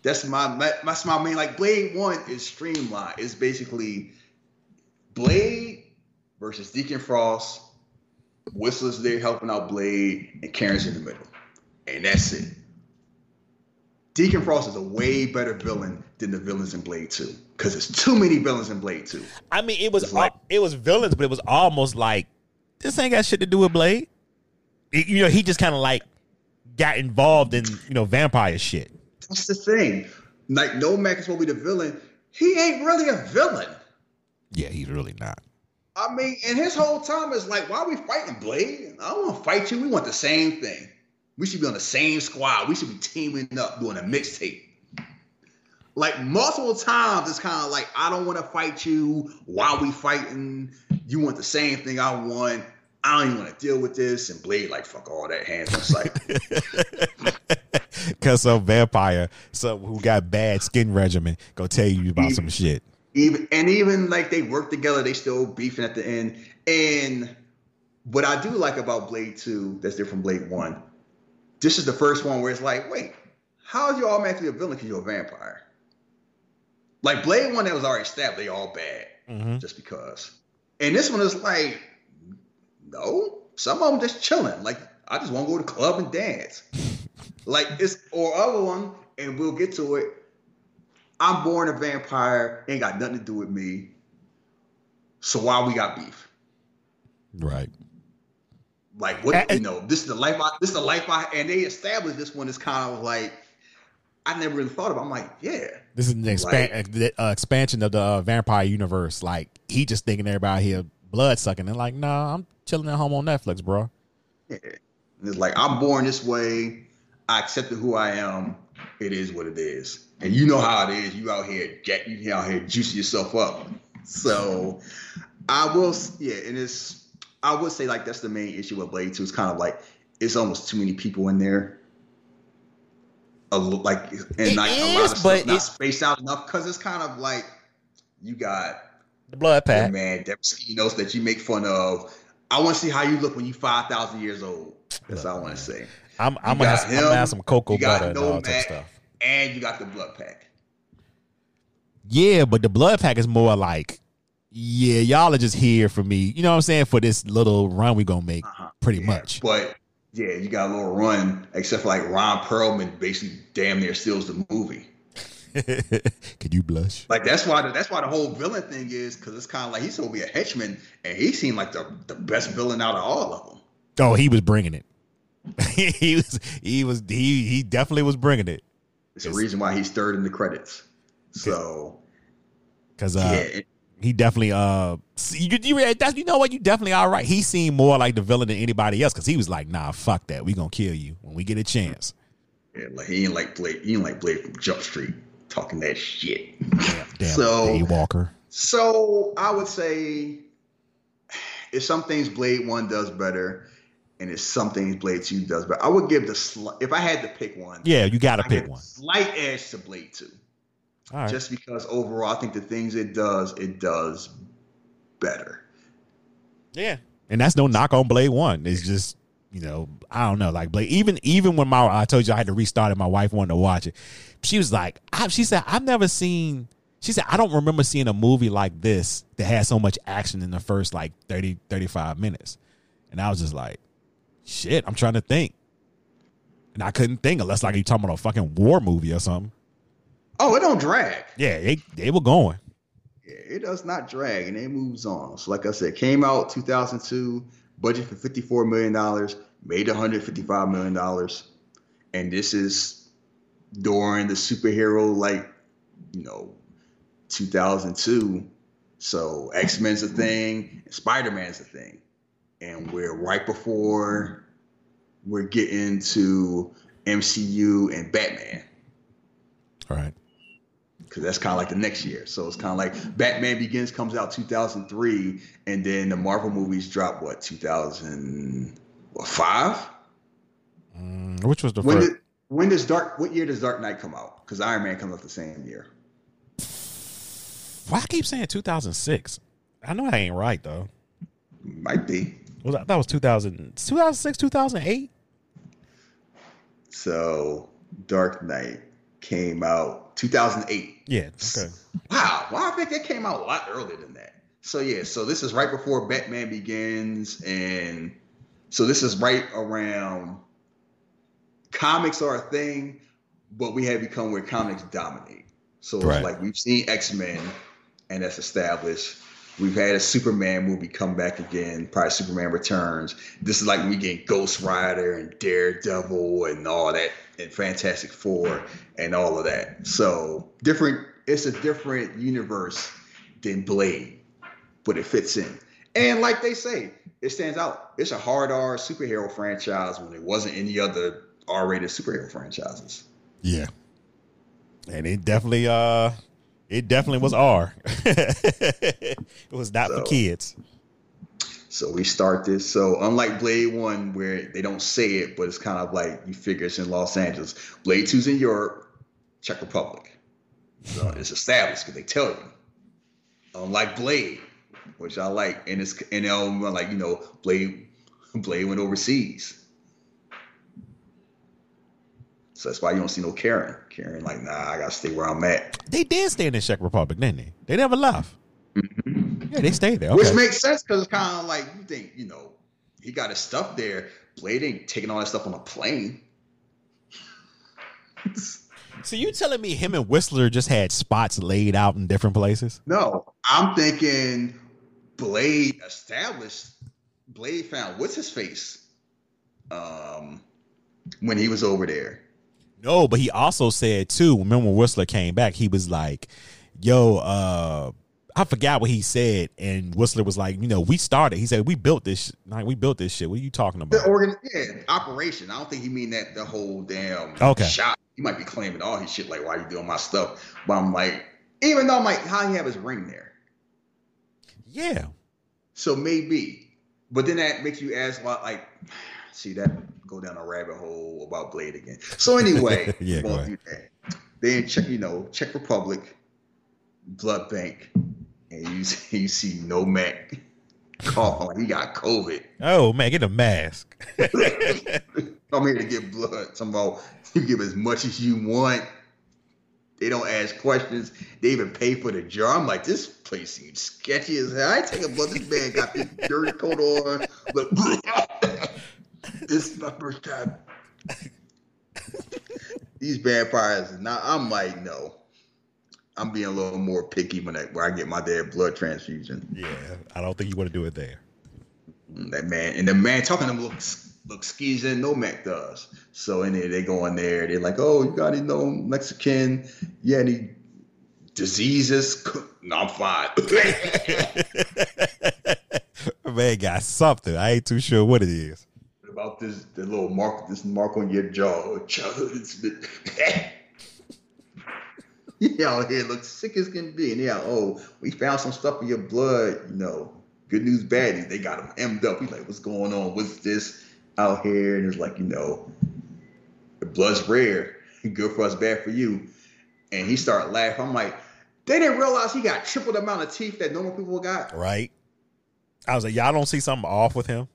That's my, my that's my main like Blade 1 is streamlined. It's basically Blade versus Deacon Frost, Whistler's there helping out Blade, and Karen's in the middle. And that's it. Deacon Frost is a way better villain than the villains in Blade Two because there's too many villains in Blade Two. I mean, it was It's like- al- it was villains, but it was almost like this ain't got shit to do with Blade. It- you know, he just kind of like got involved in you know vampire shit. That's the thing. Like Nomak is supposed to be the villain. He ain't really a villain. Yeah, he's really not. I mean, and his whole time is like, why are we fighting Blade? I don't want to fight you. We want the same thing. We should be on the same squad. We should be teaming up doing a mixtape. Like multiple times, it's kind of like, I don't want to fight you. Why we fighting? You want the same thing I want. I don't even want to deal with this. And Blade, like, fuck all that hands on sight. [laughs] Cause some vampire, so who got bad skin regimen, go tell you about some mm. shit. Even and even like they work together, they still beefing at the end. And what I do like about Blade 2, that's different from Blade 1, this is the first one where it's like, wait, how is you automatically a villain because you're a vampire? Like Blade 1 that was already stabbed, they all bad Mhm. just because. And this one is like, no, some of them just chilling. Like, I just want to go to the club and dance. [laughs] like it's or other one, and we'll get to it. I'm born a vampire, ain't got nothing to do with me. So why we got beef? Right. Like what And- you know, this is the life I this is the life I and they established this one is kind of like I never really thought about. I'm like, yeah. This is an expan- uh, expansion of the uh, vampire universe. Like he just thinking everybody here blood sucking, and like, nah, I'm chilling at home on Netflix, bro. yeah. And it's like I'm born this way. I accepted who I am. It is what it is. And you know how it is. You out here, Jack. You out here juicing yourself up. So I will, yeah. And it's, I would say like that's the main issue with Blade Two. It's kind of like it's almost too many people in there. A, like and It like a lot of but stuff not spaced out enough because it's kind of like you got The blood your pack. man Damaskinos that you make fun of. I want to see how you look when you five thousand years old. That's all I want to say. I'm, I'm gonna have, got some- I'm gonna have some cocoa you got butter and all that Nomad. stuff. And you got the blood pack. Yeah, but the blood pack is more like, yeah, y'all are just here for me. You know what I'm saying? For this little run we gonna make, Uh-huh. pretty Yeah, much. But yeah, you got a little run, except for like Ron Perlman basically damn near steals the movie. [laughs] Could you blush? Like that's why the, that's why the whole villain thing is because it's kind of like he's gonna be a henchman, and he seemed like the, the best villain out of all of them. Oh, he was bringing it. [laughs] he was, he was, he he definitely was bringing it. It's the reason why he's third in the credits. So Cause uh, it- he definitely uh, see, you you that's you know what you definitely all right. He seemed more like the villain than anybody else because he was like, nah, fuck that, we gonna kill you when we get a chance. yeah, like he ain't like Blade. He ain't like Blade from Jump Street talking that shit. Damn, damn So- Dave Walker. So I would say if some things Blade One does better, and if some things Blade Two does but I would give the sli- if I had to pick one, Yeah, you got to pick one. slight edge to Blade Two, right. just because overall I think the things it does it does better. Yeah, and that's no knock on Blade One. It's just you know I don't know like Blade. Even even when my I told you I had to restart it, my wife wanted to watch it. She was like, I, she said I've never seen. She said I don't remember seeing a movie like this that had so much action in the first like 30, 35 minutes, and I was just like, shit. I'm trying to think, and I couldn't think unless like you talking about a fucking war movie or something. Oh, it don't drag. Yeah, they they were going. Yeah, it does not drag, and it moves on. So, like I said, came out 2002, budget for 54 million dollars, made 155 million dollars, and this is during the superhero like, you know, 2002. So X Men's a thing, Spider Man's a thing, and we're right before we're getting to MCU and Batman All right. because that's kind of like the next year. So it's kind of like Batman Begins comes out 2003, and then the Marvel movies drop what 2005. Mm, which was the When first? did, when does Dark? What year does Dark Knight come out? Because Iron Man comes out the same year. Why I keep saying 2006? I know I ain't right though. Might be. Was that, that was 2000, 2006, 2008? So Dark Knight came out 2008. Yeah. Okay. Wow, well, I think that came out a lot earlier than that. So yeah, so this is right before Batman Begins, and so this is right around. Comics are a thing, but we have become where comics dominate. So Right. it's like we've seen X Men, and that's established. We've had a Superman movie come back again, probably Superman Returns. This is like we get Ghost Rider and Daredevil and all that, and Fantastic Four and all of that. So different. It's a different universe than Blade, but it fits in. And like they say, it stands out. It's a hard R superhero franchise when there wasn't any other R-rated superhero franchises. Yeah. And it definitely uh it definitely was R. [laughs] it was not for kids. So we start this. So unlike Blade One, where they don't say it, but it's kind of like you figure it's in Los Angeles. Blade Two's in Europe, Czech Republic. So [laughs] it's established because they tell you. Unlike Blade, which I like, and it's and um, like you know, Blade [laughs] Blade went overseas. So that's why you don't see no Karen. Karen, like, nah, I gotta stay where I'm at. They did stay in the Czech Republic, didn't they? They never left. Yeah, they stayed there. Which makes sense because it's kind of like you think, you know, he got his stuff there. Blade ain't taking all that stuff on a plane. [laughs] so you telling me him and Whistler just had spots laid out in different places? No, I'm thinking Blade established. Blade found what's his face, um, when he was over there. No, but he also said too. Remember when Whistler came back, he was like, "Yo, uh, I forgot what he said," and Whistler was like, "You know, we started." He said, "We built this. sh- Like, we built this shit. What are you talking The about?" organ, yeah, operation. I don't think he mean that the whole damn Okay. shot. He might be claiming all his shit like, why you doing my stuff? But I'm like, even though I'm like, how he have his ring there? yeah, So maybe, but then that makes you ask like, [sighs] see that go down a rabbit hole about Blade again. So anyway, [laughs] Yeah, won't do that. Then Czech, you know, Czech Republic, blood bank, and you see, [laughs] you see Nomak coughing like he got COVID. Oh man, get a mask. [laughs] I'm here to get blood. Some Somehow you give as much as you want. They don't ask questions. They even pay for the jar. I'm like, this place seems sketchy as hell. I take a blood. This man got this dirty coat on. Look, this is my first time. These vampires, now I'm like, no. I'm being a little more picky when I, where I get my damn blood transfusion. yeah, I don't think you want to do it there. Mm, that man and the man talking to him looks looks skeezy than Nomak does. So in there they go in there, they're like, Oh, you got any no Mexican? Yeah, any diseases? [laughs] No, I'm fine. [laughs] man got something. I ain't too sure what it is. About this the little mark this mark on your jaw? [laughs] Childhood He [laughs] out here looks sick as can be. And yeah, oh, we found some stuff in your blood, you know. Good news, bad news. They got him emmed up. He's like, what's going on? What's this out here? And it's like, you know, the blood's rare. [laughs] Good for us, bad for you. And he started laughing. I'm like, they didn't realize he got triple the amount of teeth that normal people got. Right? I was like, y'all don't see something off with him.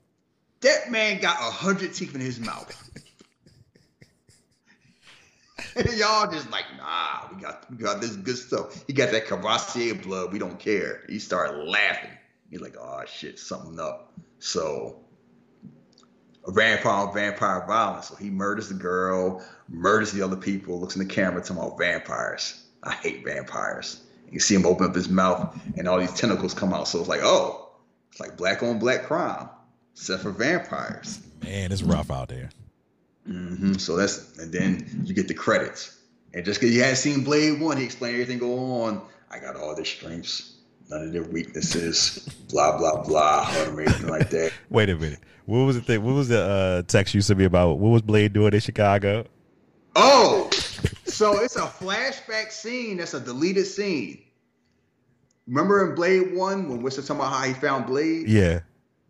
That man got a hundred teeth in his mouth. [laughs] Y'all just like, nah, we got we got this good stuff. He got that Cavassier blood. We don't care. He started laughing. He's like, oh shit, something up. So a vampire vampire violence. So he murders the girl, murders the other people, looks in the camera talking about vampires. I hate vampires. You see him open up his mouth and all these tentacles come out. So it's like, oh, it's like black on black crime, except for vampires. Man, it's rough out there. hmm So that's and then you get the credits. And just because you hadn't seen Blade One, he explained everything going on. I got all their strengths, none of their weaknesses, blah blah blah, or anything like that. [laughs] Wait a minute. What was the thing? What was the uh, text you sent me about? What was Blade doing in Chicago? Oh, so it's a flashback scene. That's a deleted scene. Remember in Blade One when Winston talking about how he found Blade? Yeah.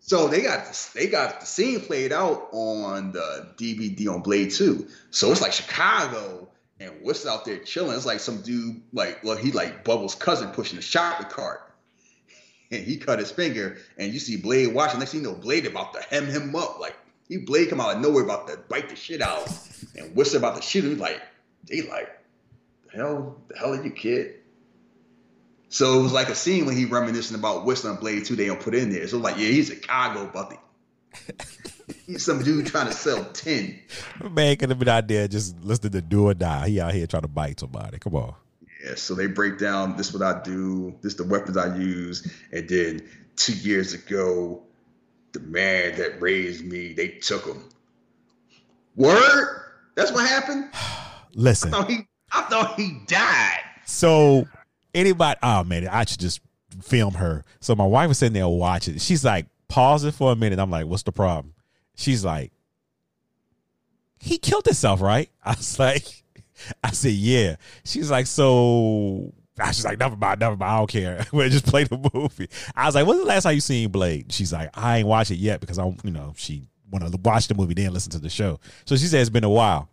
So they got they got the scene played out on the DVD on Blade Two. So it's like Chicago and what's out there chilling. It's like some dude like well he like Bubbles' cousin pushing a shopping cart, [laughs] and he cut his finger, and you see Blade watching. Next thing you know, Blade about to hem him up like he Blade come out of nowhere about to bite the shit out, and Whistler about to shoot him. Like they like the hell the hell are you kid? So it was like a scene when he reminiscing about Whistler and Blade 2 they don't put in there. So like, yeah, he's a cargo the [laughs] He's some dude trying to sell tin. Man could have been out there just listening to do or die. He out here trying to bite somebody. Come on. Yeah, so they break down this what I do, this the weapons I use, and then two years ago, the man that raised me, they took him. Word? That's what happened? [sighs] Listen. I thought he I thought he died. So anybody oh man, I should just film her. So my wife was sitting there watching. She's like, pause it for a minute. I'm like, what's the problem? She's like, he killed himself, right? [laughs] I was like, I said, yeah. She's like, so I was like, never mind, never mind. I don't care. [laughs] we just play the movie. I was like, when's the last time you seen Blade? She's like, I ain't watched it yet because I'm, you know, she want to watch the movie, then listen to the show. So she said it's been a while.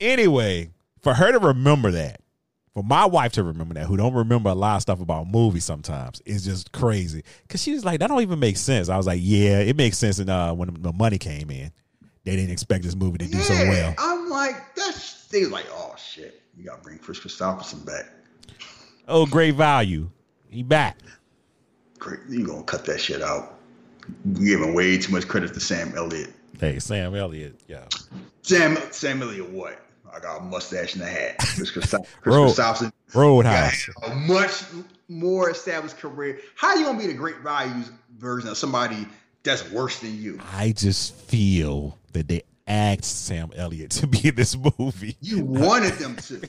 Anyway, for her to remember that, for my wife to remember that, who don't remember a lot of stuff about movies sometimes, is just crazy. Cause she was like, that don't even make sense. I was like, yeah, it makes sense. And uh, when the money came in, they didn't expect this movie to do yeah, so well. I'm like, that's they was like, oh shit, you gotta bring Kris Kristofferson back. Oh, great value. He back. Great, you gonna cut that shit out? You giving way too much credit to Sam Elliott. Hey, Sam Elliott. Yeah. Sam Sam Elliott, what? I got a mustache and a hat. Kris, [laughs] Kristofferson Roadhouse. a much more established career. How you gonna be the great value version of somebody that's worse than you? I just feel that they asked Sam Elliott to be in this movie. You wanted them to.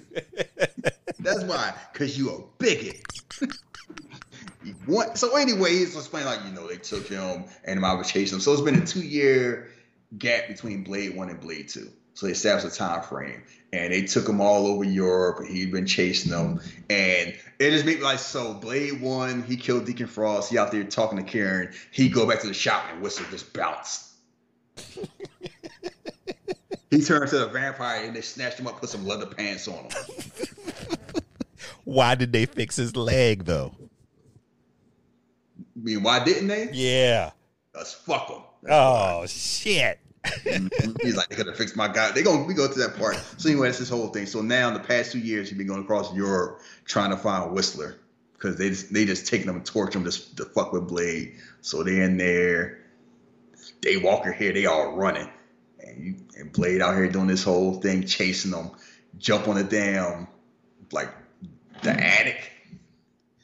That's why, because you a bigot. [laughs] you want, so anyway, he's explaining like, you know, they took him and I was chasing him. So it's been a two year gap between Blade 1 and Blade 2. So they established a time frame. And they took him all over Europe he'd been chasing them. And it just made me like, so Blade 1, he killed Deacon Frost. He out there talking to Karen. He go back to the shop and whistle just bounced. [laughs] he turned to the vampire and they snatched him up, put some leather pants on him. [laughs] Why did they fix his leg though? I mean, why didn't they? Yeah. Let's fuck them. Oh shit. Mm-hmm. He's like, they could have fixed my guy. They gonna we go to that part. So anyway, it's this whole thing. So now in the past two years, he's been going across Europe trying to find Whistler because they just they just taking them and torch them just to fuck with Blade. So they in there. They Walker here, they all running, and you and Blade out here doing this whole thing, chasing them, jump on the damn like the attic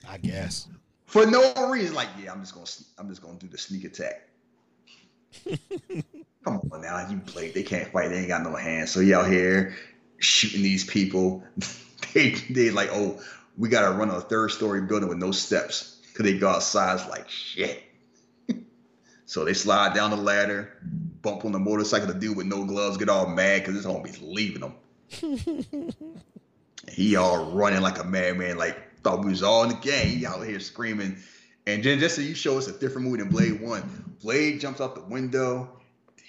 I guess. for no reason. Like, yeah, I'm just gonna I'm just gonna do the sneak attack. [laughs] Come on now, you Blade. They can't fight. They ain't got no hands. So he out here shooting these people. [laughs] they they like, oh, we gotta run a third story building with no steps because they go outside. Like shit. [laughs] so they slide down the ladder, bump on the motorcycle. The dude with no gloves get all mad because his homie's leaving them. [laughs] he all running like a madman, like thought we was all in the game. He out here screaming. And then just so you show us a different movie than Blade One, Blade jumps out the window.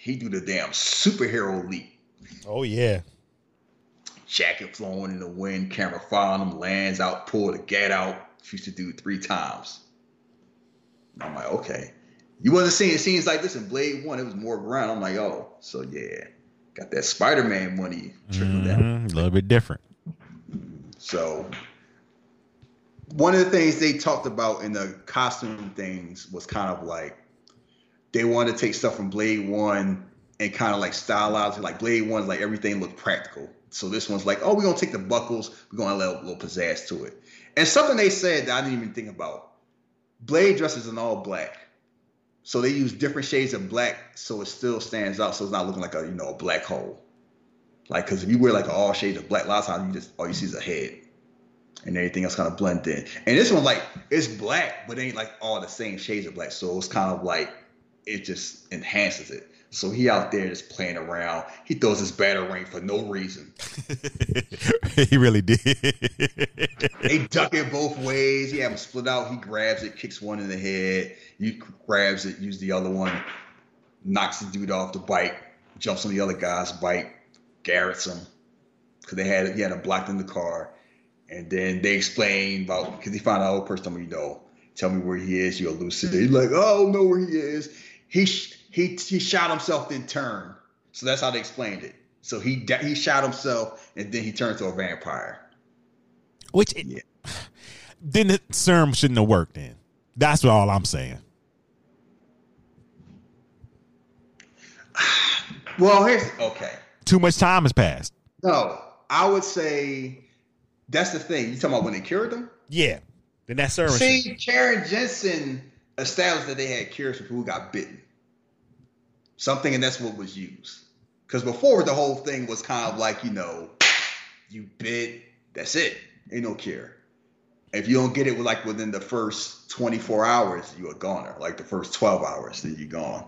He do the damn superhero leap. Oh yeah. Jacket flowing in the wind, camera following him, lands out, pull the gat out. Shoots the dude three times. And I'm like, okay. You wasn't seeing scenes like this in Blade One. It was more ground. I'm like, oh, so yeah, got that Spider-Man money trickling down. Mhm, A little bit different. So one of the things they talked about in the costume things was kind of like they wanted to take stuff from Blade One and kind of like stylize it. Like Blade One's like everything looked practical. So this one's like, oh, we're gonna take the buckles, we're gonna add a little, little pizzazz to it. And something they said that I didn't even think about. Blade dresses in all black. So they use different shades of black so it still stands out, so it's not looking like a you know a black hole. Like, cause if you wear like all shades of black, a lot of times you just all you see is a head, and everything else kind of blend in. And this one, like, it's black, but it ain't like all the same shades of black. So it's kind of like it just enhances it. So he out there just playing around. He throws his batarang for no reason. [laughs] he really did. They duck it both ways. He have him split out. He grabs it, kicks one in the head. He grabs it, use the other one, knocks the dude off the bike, jumps on the other guy's bike, garrots him because they had he had him blocked in the car. And then they explain about because he found out oh, person you know, tell me where he is. You elucidate. He's like, oh, I don't know where he is. He he he shot himself then turned. So that's how they explained it. So he he shot himself and then he turned to a vampire. Which it, Yeah. then the serum shouldn't have worked. Then that's what all I'm saying. [sighs] Well, here's okay. Too much time has passed. No, I would say that's the thing. You talking about when they cured them? Yeah. Then that's service. See, Karen Jenson established that they had cures for people who got bitten. Something, and that's what was used. Because before the whole thing was kind of like, you know, you bit, that's it. Ain't no cure. If you don't get it like within the first 24 hours, you are goner. Like the first 12 hours, then you're gone.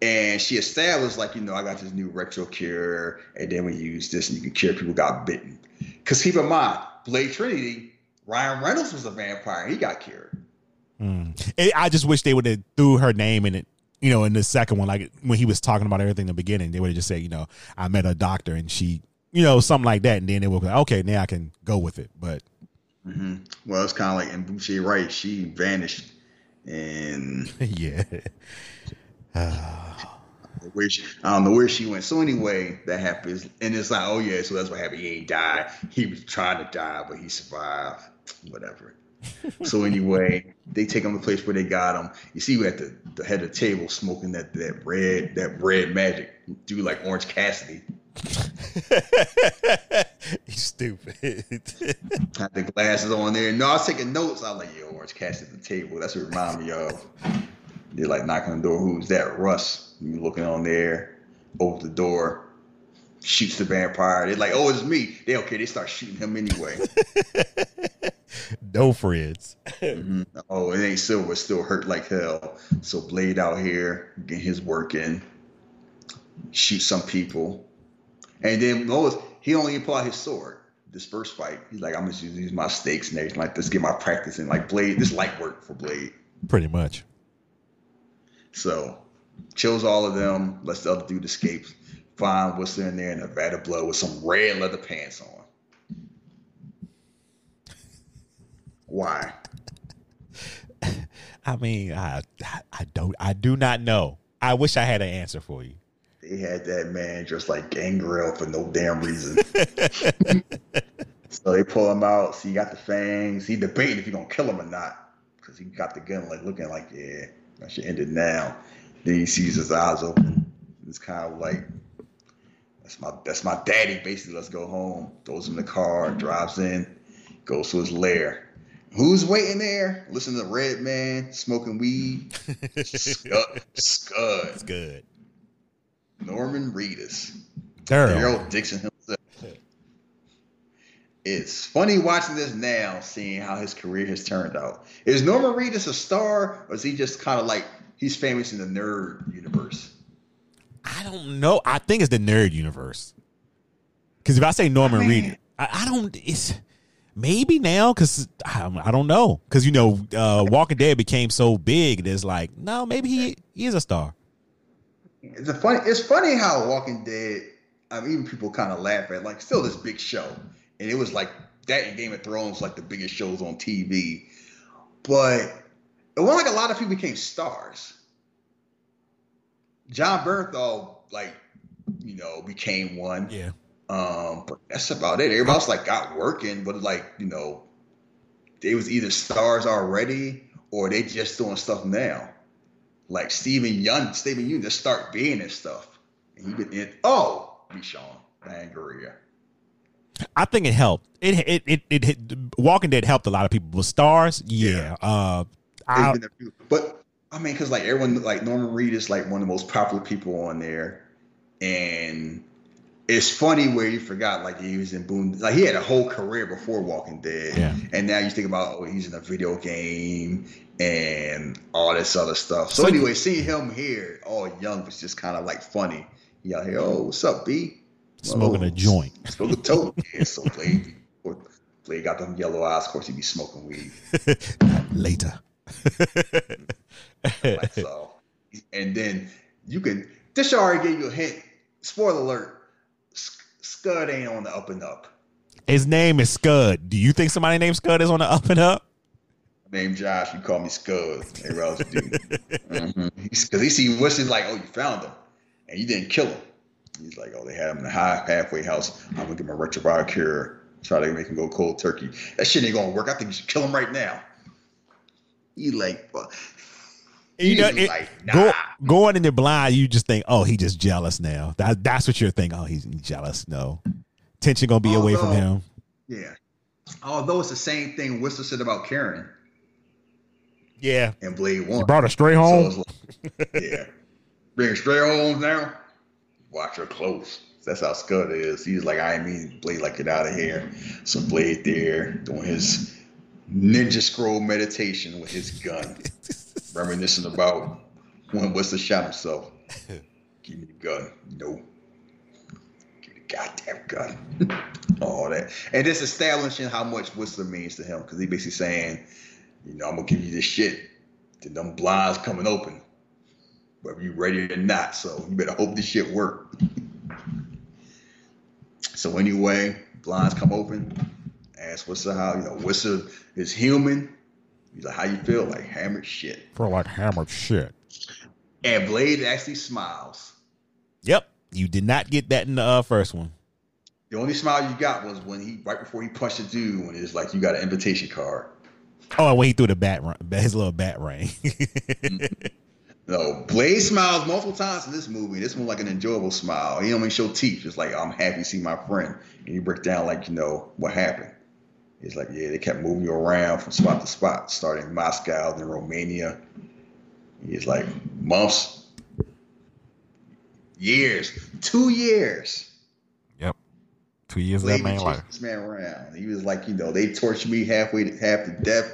And she established, like, you know, I got this new retro cure, and then we use this and you can cure people who got bitten. Because keep in mind, Blade Trinity, Ryan Reynolds was a vampire. He got cured. Mm. I just wish they would have threw her name in it. You know, in the second one, like when he was talking about everything in the beginning, they would have just said, you know, I met a doctor and she, you know, something like that, and then they would be like, okay, now I can go with it. But mm-hmm. well, it's kind of like in Boucher right, she vanished, and [laughs] yeah, where she, I don't know where she went. So anyway, that happens, and it's like, oh yeah, so that's what happened. He ain't died. He was trying to die, but he survived. Whatever. So anyway, they take him to the place where they got him. You see, we at the, the head of the table smoking that that red that red magic, Dude like Orange Cassidy. [laughs] He's stupid. [laughs] Had the glasses on there. No, I was taking notes. I was like, yo, Orange Cassidy at the table. That's what it reminded me of. They're like knocking on the door. Who's that? Russ. You looking on there, over the door, shoots the vampire. They're like, oh, it's me. They okay. They start shooting him anyway. [laughs] [laughs] no friends. mm-hmm. Oh, it ain't Silver still hurt like hell. So Blade out here get his work in, shoot some people, and then Lois he only out his sword. This first fight, he's like, I'm just use my stakes and everything like this, get my practice in. Like Blade, this light work for Blade. Pretty much. So kills all of them, lets the other dude escape. Find what's in there in a vat of blood with some red leather pants on. Why? [laughs] I mean, I I don't I do not know. I wish I had an answer for you. They had that man just like Gangrel for no damn reason. [laughs] so they pull him out. See, he got the fangs. He debating if he gonna kill him or not because he got the gun like looking like yeah, that should end it now. Then he sees his eyes open. It's kind of like that's my that's my daddy. Basically, let's go home. Throws him in the car, drives in, goes to his lair. Who's waiting there? Listen to the Redman smoking weed. Scud. Scud. It's good. Norman Reedus. Daryl. Daryl Dixon himself. It's funny watching this now, seeing how his career has turned out. Is Norman Reedus a star, or is he just kind of like he's famous in the nerd universe? I don't know. I think it's the nerd universe. Because if I say Norman I mean, Reedus, I, I don't. It's maybe now because I, I, don't know because you know uh, Walking Dead became so big. There's like no, maybe he, he is a star. It's a funny. It's funny how Walking Dead. I mean, even people kind of laugh at like still this big show, and it was like that in Game of Thrones like the biggest shows on TV, but it wasn't like a lot of people became stars. Jon Bernthal, like you know, became one. Yeah. Um, but that's about it. Everybody else like got working, but like you know, they was either stars already or they just doing stuff now. Like Steven Yeun, Steven Yeun just start being and stuff. And he been in oh, Sean Mangaria. I think it helped. It it it, it, it Walking Dead helped a lot of people. With stars, yeah. yeah. Uh, I, but I mean, because like everyone, like Norman Reedus like one of the most popular people on there, and it's funny where you forgot like he was in Boone, like he had a whole career before Walking Dead, yeah. and now you think about oh he's in a video game and all this other stuff. So, so anyway, seeing him here all young was just kind of like funny. He out here, oh what's up, B? Smoking oh, [laughs] a joint. Smoking a tote. yeah, so Blade, Blade got them yellow eyes. Of course, he be smoking weed. [laughs] Later. like so, and then you can. This already gave you a hint. Spoiler alert Scud ain't on the up and up. His name is Scud. Do you think somebody named Scud is on the up and up? Name Josh, you call me Scud. Everybody else do. Because mm-hmm. he see what's he's like, oh, you found him, and you didn't kill him. He's like, oh, they had him in the high halfway house. I'm gonna give him a retroviral cure, try to make him go cold turkey. That shit ain't gonna work. I think you should kill him right now. He like, You know, it- like, go, going in the blind, you just think, oh, he just jealous now. That, that's what you're thinking. Oh, he's jealous. No, tension gonna be away from him. Yeah. Although it's the same thing Whistler said about Karen Yeah, and Blade One. you brought her straight home. it's like, yeah. Bring her straight home now. Watch her close. That's how Scud is. He's like, I mean Blade like get out of here. So Blade there doing his ninja scroll meditation with his gun. [laughs] Reminiscing about when Whistler shot himself. [laughs] Give me the gun. No. Give me the goddamn gun. All that. And just establishing how much Whistler means to him. Because he basically saying, you know, I'm gonna give you this shit. Then them blinds coming open. Whether you ready or not. So you better hope this shit work. [laughs] so anyway, blinds come open. Ask Whistler how, you know, Whistler is human. He's like, how you feel? Like hammered shit. For like hammered shit. And Blade actually smiles. Yep, you did not get that in the uh, first one. The only smile you got was when he right before he punched the dude when it's like you got an invitation card. Oh, when he threw the bat, his little bat ring. [laughs] No, Blade smiles multiple times in this movie. This one like an enjoyable smile. He don't even show teeth. It's like I'm happy to see my friend. And you break down like you know what happened. It's like yeah, they kept moving you around from spot to spot, starting in Moscow, then Romania. He's like months, years, two years. yep, two years of that man life. this man around. He was like, you know, they tortured me halfway to half to death,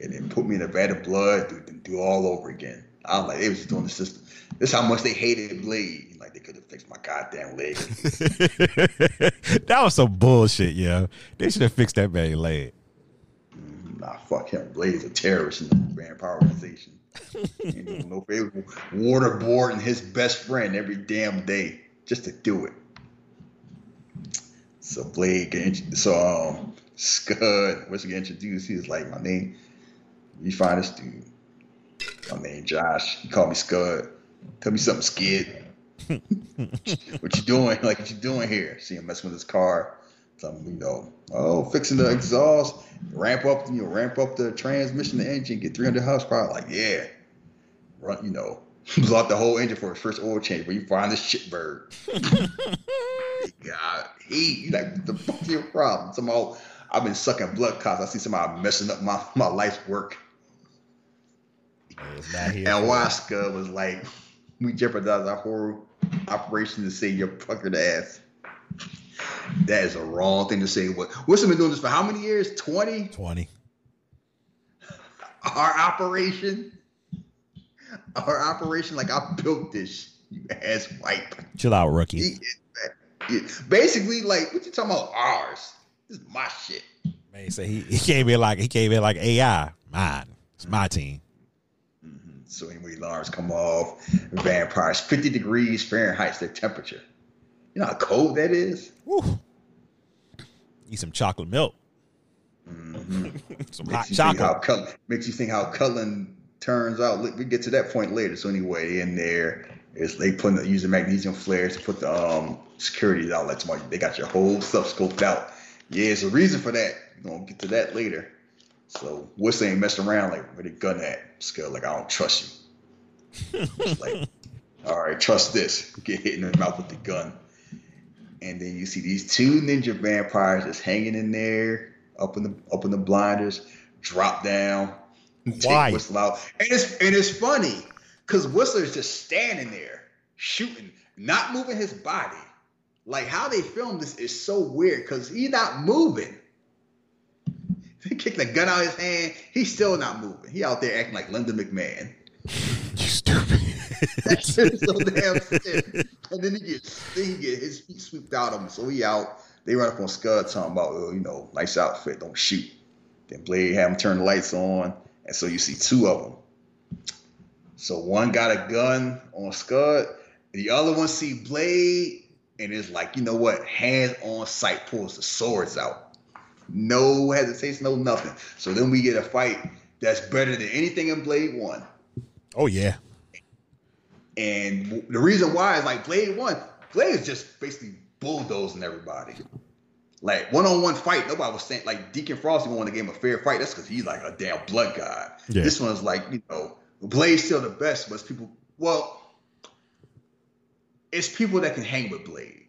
and then put me in a vat of blood, do, do all over again. I was like, they was just doing the system. This is how much they hated Blade. Like they could have fixed my goddamn leg. [laughs] that was some bullshit, yo. They should have fixed that man leg. nah, fuck him. Blade's a terrorist in the vampire organization. Ain't doing no favor. Waterboarding his best friend every damn day just to do it. So Blade get int- so um Scud once he get introduced, he was like, My name, you find this dude. My name Josh. He called me Scud. Tell me something, Skid. [laughs] what you doing? Like what you doing here? See him messing with his car. Him, you know, oh, fixing the exhaust, ramp up, you know, ramp up the transmission, the engine, get 300 horsepower. Like, yeah, run, you know, [laughs] blow out the whole engine for his first oil change. But you find this shitbird. [laughs] God, he like the fuck your problem? Somehow I've been sucking blood clots. I see somebody messing up my my life's work. It's not here. And Waska was like, we jeopardized our whole operation to save your fucking ass. That is a wrong thing to say. What What's been doing this for how many years? 20? Twenty. Our operation? Our operation, like I built this, you ass wipe. Chill out, rookie. Basically, like, what you talking about? Ours. This is my shit. Man, say he, he came in like he came in like AI. Mine. It's my team. So anyway, Lars come off. Vampires, 50 degrees Fahrenheit's their temperature. You know how cold that is? Woo. Eat some chocolate milk. Mm-hmm. [laughs] some Makes hot you think how chocolate. Cullen, makes you think how Cullen turns out. Look, we get to that point later. So anyway, in there is they putting the, using magnesium flares to put the um security outlets. on. They got your whole stuff scoped out. Yeah, there's a reason for that. We're gonna get to that later. So Whistler ain't messing around like where the gun at? Skull like I don't trust you. Like, [laughs] all right, trust this. Get hit in the mouth with the gun. And then you see these two ninja vampires just hanging in there, up in the up in the blinders, drop down, take Why? Whistler out. And it's and it's funny because Whistler's just standing there shooting, not moving his body. Like how they filmed this is so weird because he's not moving. [laughs] They kicked the gun out of his hand, he's still not moving. He out there acting like Linda McMahon. [laughs] You stupid. [laughs] That shit is so damn sick. And then he gets then he get his feet swept out of him. So he out. They run up on Scud talking about, oh, you know, nice outfit, don't shoot. Then Blade have him turn the lights on. And so you see two of them. So one got a gun on Scud. The other one see Blade and is like, you know what? Hands on sight, pulls the swords out. No hesitation, no nothing. So then we get a fight that's better than anything in Blade 1. oh yeah. And the reason why is like Blade One, Blade is just basically bulldozing everybody. Like one on one fight, nobody was saying like Deacon Frosty won the game a fair fight. That's because he's like a damn blood god. Yeah. This one's like you know Blade's still the best, but it's people. Well, it's people that can hang with Blade,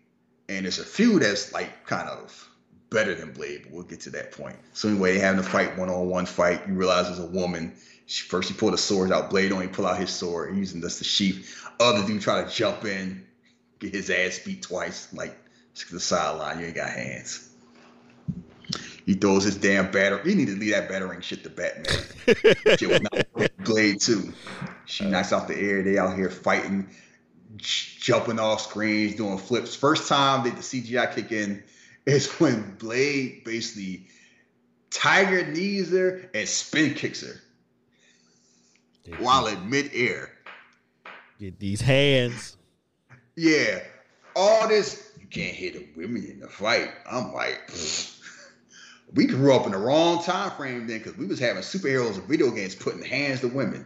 and it's a few that's like kind of better than Blade. But we'll get to that point. So anyway, having a fight, one on one fight. You realize there's a woman. She, first, she pulled the swords out. Blade only pull out his sword, using this the sheath. Other dude try to jump in, get his ass beat twice, like to the sideline. You ain't got hands. He throws his damn batter. You need to leave that batarang shit to Batman. [laughs] shit was not Blade too. She uh. knocks off the air. They out here fighting, jumping off screens, doing flips. First time that the CGI kick in is when Blade basically tiger knees her and spin kicks her while in midair. Get these hands. Yeah, all this you can't hit the women in the fight. I'm like, we grew up in the wrong time frame then because we was having superheroes and video games putting hands to women.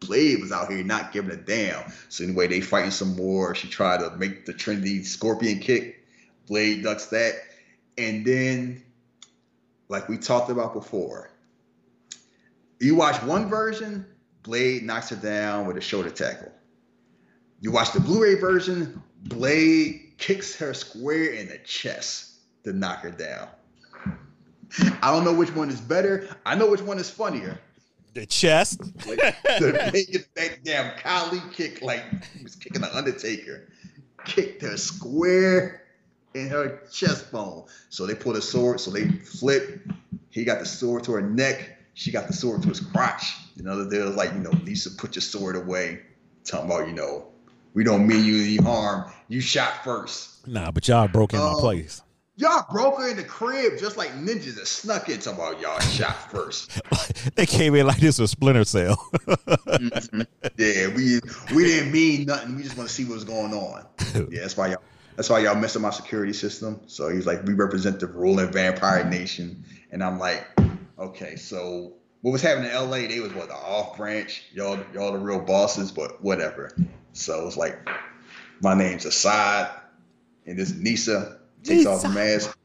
Blade was out here not giving a damn. So anyway, they fighting some more. She tried to make the trendy scorpion kick. Blade ducks that. And then, like we talked about before, you watch one version, Blade knocks her down with a shoulder tackle. You watch the Blu-ray version, Blade kicks her square in the chest to knock her down. I don't know which one is better. I know which one is funnier. The chest. Like, the that damn Kali kick like he was kicking the Undertaker. Kicked her square in her chest bone. So they pulled a sword, so they flip. He got the sword to her neck. She got the sword to his crotch. You know, they was like, you know, Lisa, put your sword away. Talking about, you know, we don't mean you any harm. You shot first. Nah, but y'all broke in my Um, place. Y'all broke her in the crib just like ninjas that snuck in. Talking about y'all shot first. [laughs] they came in like this was Splinter Cell. [laughs] Yeah, we we didn't mean nothing. We just want to see what was going on. [laughs] Yeah, that's why y'all that's why y'all messed up my security system. So he's like, we represent the ruling vampire nation, and I'm like, okay, so what was happening in L.A. They was what the off branch. Y'all y'all the real bosses, but whatever. So it's like, my name's Asad, and this Nyssa takes off her mask.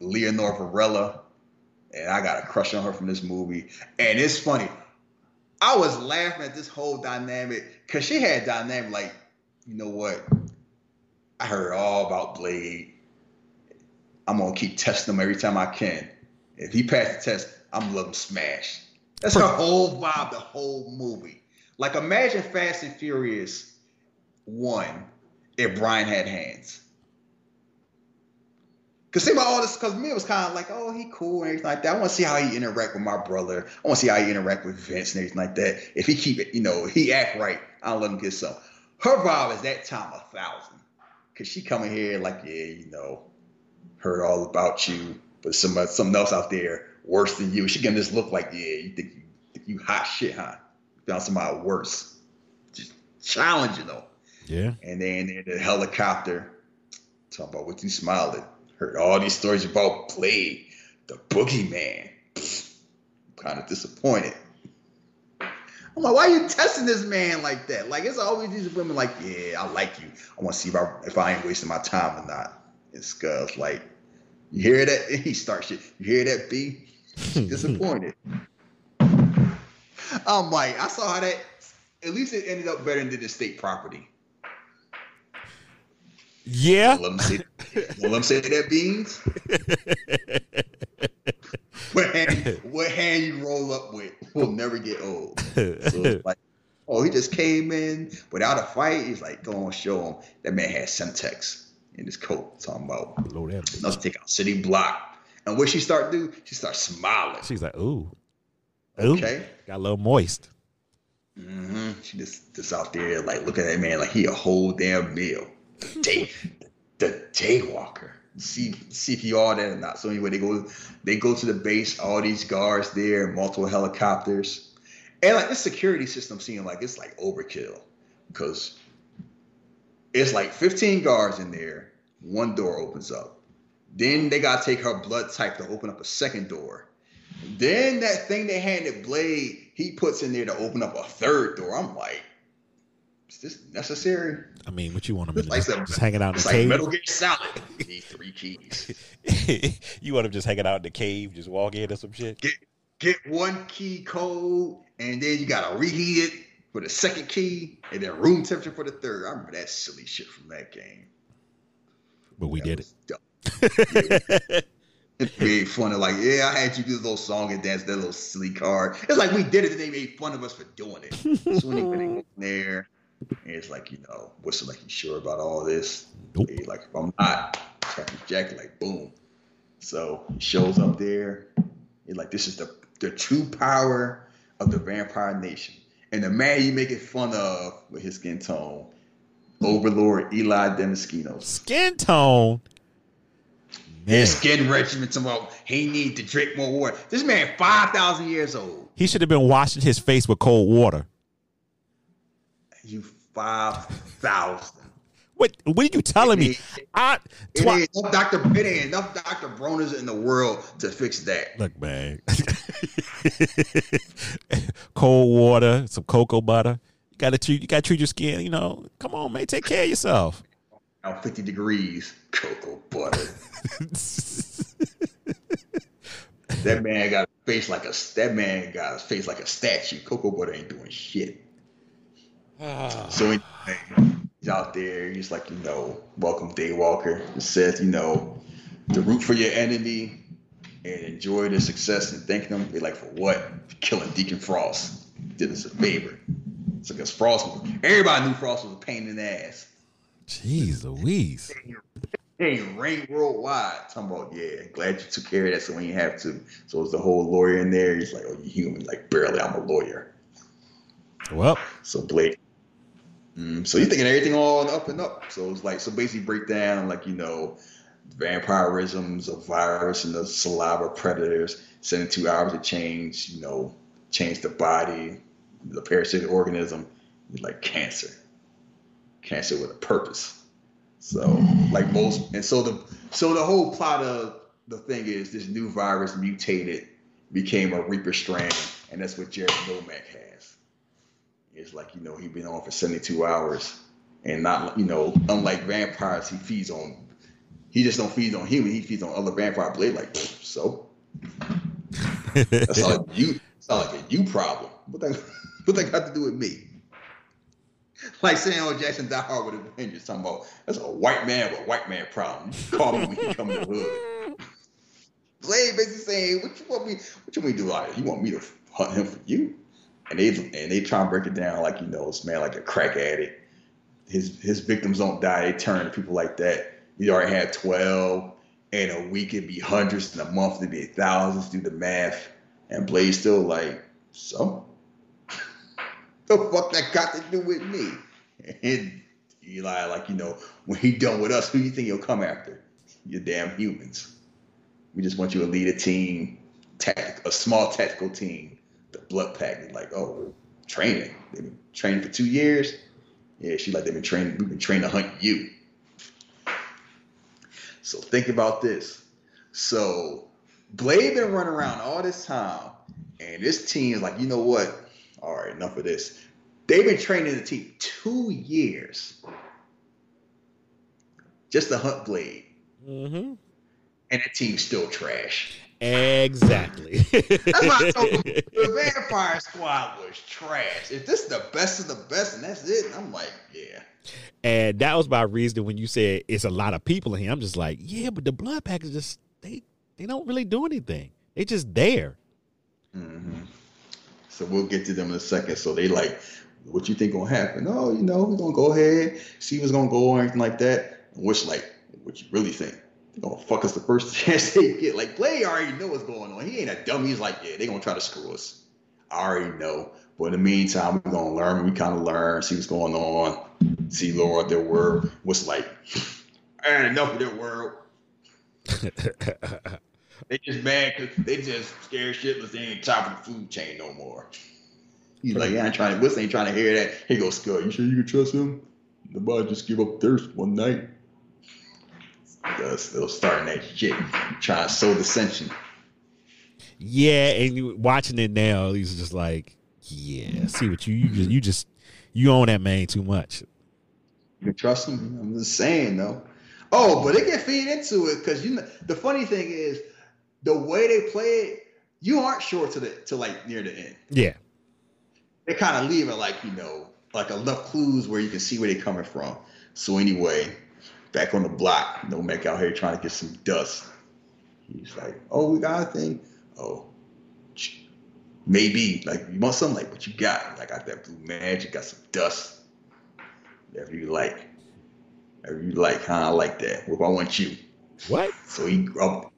Leonor Varela, and I got a crush on her from this movie. And it's funny. I was laughing at this whole dynamic because she had dynamic like, you know what? I heard all about Blade. I'm gonna keep testing him every time I can. If he passed the test, I'm gonna let him smash. That's her whole vibe, the whole movie. Like imagine Fast and Furious one if Brian had hands. Cause think about all this, cause me it was kind of like, oh, he cool and everything like that. I want to see how he interact with my brother. I want to see how he interact with Vince and everything like that. If he keep it, you know, he act right, I'll let him get some. Her vibe is that time a thousand. Cause she coming here like, yeah, you know, heard all about you, but somebody, uh, something else out there worse than you. She getting this look like, yeah, you think you, think you hot shit, huh? Found somebody worse. Just challenging though. yeah. And then in the helicopter, talking about what you smiling. Heard all these stories about Blade, the boogeyman. Kind of disappointed. I'm like, why are you testing this man like that? Like, it's always these women like, yeah, I like you. I want to see if I if I ain't wasting my time or not. And Scuzz like, you hear that? [laughs] He starts shit. You hear that, B? She disappointed. [laughs] I'm like, I saw how that. At least it ended up better than the state property. Yeah. Let them say, let them say that beans. [laughs] what hand, [laughs] what hand you roll up with will never get old. [laughs] So like, oh, he just came in without a fight. He's like, go on, show him. That man had Semtex in his coat. Talking about that let's take out city block. And what she start do? She start smiling. She's like, ooh. Ooh. Okay. Got a little moist. Mm-hmm. She just just out there like look at that man like he a whole damn meal. [laughs] Day, the daywalker. See see if or not. So anyway, they go they go to the base. All these guards there, multiple helicopters, and like this security system seemed like it's like overkill because it's like 15 guards in there. One door opens up. Then they gotta take her blood type to open up a second door. Then that thing they handed Blade, he puts in there to open up a third door. I'm like, is this necessary? I mean, what you want him to Like just, just hanging out in It's the like cave? Metal Gear Solid. You need three keys. [laughs] you want him just hanging out in the cave, just walk in or some shit? Get get one key code, and then you gotta reheat it for the second key, and then room temperature for the third. I remember that silly shit from that game. But we That did it. dumb. [laughs] It made fun of like, yeah, I had you do the little song and dance, that little silly card. It's like we did it, and they made fun of us for doing it. So when he went [laughs] in there, and it's like, you know, what's like you sure about all this? Nope. Like, if I'm not, Jack, like, boom. So he shows up there. He's like, this is the the true power of the Vampire Nation. And the man you making fun of with his skin tone, Overlord Eli Damaskinos. Skin tone. Man, His skin regimen, about he need to drink more water. This man, five thousand years old. he should have been washing his face with cold water. You five thousand. What? What are you telling me? I It twi- ain't enough Doctor. It ain't enough Doctor Bronner's in the world to fix that. look, man. [laughs] cold water, some cocoa butter. You gotta treat. You gotta treat your skin. You know. Come on, man. Take care of yourself. Now fifty degrees, cocoa butter. [laughs] that man got a face like a. That man got a face like a statue. Cocoa butter ain't doing shit. Ah. So anyway, he's out there. He's like, you know, welcome Daywalker. It says, you know, to root for your enemy and enjoy their success and thank them. They're like for what? Killing Deacon Frost. Did us a favor. So because Frost, was, everybody knew Frost was a pain in the ass. Jeez Louise. Hey, ring worldwide. Talking about, yeah, glad you took care of that so we ain't have to. So it's the whole lawyer in there. He's like, oh, you human. Like, barely, I'm a lawyer. Well, So Blake. Mm, so you're thinking everything all up and up. So it's like so basically break down like you know vampirisms, a virus, and the saliva predators. Seventy-two hours to change. You know, change the body, the parasitic organism, like cancer. Cancer with a purpose. So like most, and so the so the whole plot of the thing is this new virus mutated, became a Reaper strand, and that's what Jared Nomak has. It's like, you know, he been on for 72 hours and not, you know, unlike vampires, he feeds on, he just don't feed on human, he feeds on other vampire blade. Like, so that's not like [laughs] you, it's not like a you problem. What that, what that got to do with me? Like Samuel Jackson Die Hard with a Vengeance talking about, that's a white man with a white man problem. You call me when you come to the hood. [laughs] Blade basically saying, what you want me, what you want me to do out here? You want me to hunt him for you? And they and they try and break it down like you know, this man like a crack addict. His his victims don't die; they turn to people like that. You already had twelve, and a week it'd be hundreds, and a month it'd be thousands. Do the math, and Blade's still like, so [laughs] the fuck that got to do with me? And Eli, like you know, when he done with us, who you think he'll come after? You damn humans. We just want you to lead a team, tactic, a small tactical team the blood pack. They're like, oh, training. They've been training for two years. Yeah, she's like, they've been training, we've been trained to hunt you. So think about this. So Blade been running around all this time, and this team is like, you know what? All right, enough of this. They've been training the team two years just to hunt Blade, mm-hmm. and the team's still trash. Exactly. That's why [laughs] the Vampire Squad was trash. If this is the best of the best and that's it, I'm like, yeah. And that was my reason when you said it's a lot of people in here. I'm just like, yeah, but the blood pack is just they they don't really do anything. They just there. hmm So we'll get to them in a second. So they like, what you think gonna happen? Oh, you know, we're gonna go ahead, see what's gonna go or anything like that. Which like, what you really think? They're fuck us the first [laughs] chance they get. Like Blade already know what's going on. He ain't a dummy. He's like, yeah, they gonna try to screw us. I already know. But in the meantime, we're gonna learn. We kind of learn, see what's going on, see lower their word. What's like, and enough of their world. [laughs] They just mad because they just scared shitless. They ain't top of the food chain no more. He's like, yeah, I ain't trying to. What's ain't trying to hear that? He goes, Scott, you sure you can trust him? Nobody just give up thirst one night. They're still starting that shit, trying to sow dissension. Yeah, and you watching it now, he's just like, yeah. See what you you just you just you own that man too much. You can trust him. I'm just saying though. Oh, but they can feed into it because you know the funny thing is the way they play it, you aren't sure to the to like near the end. Yeah, they kind of leave it like you know, like a enough clues where you can see where they're coming from. So anyway, back on the block, Nomak out here trying to get some dust. He's like, "Oh, we got a thing. Oh, maybe like you want something like what you got? Like I got that blue magic, got some dust. Whatever you like, whatever you like. Huh? I like that. What I want you." What? So he up,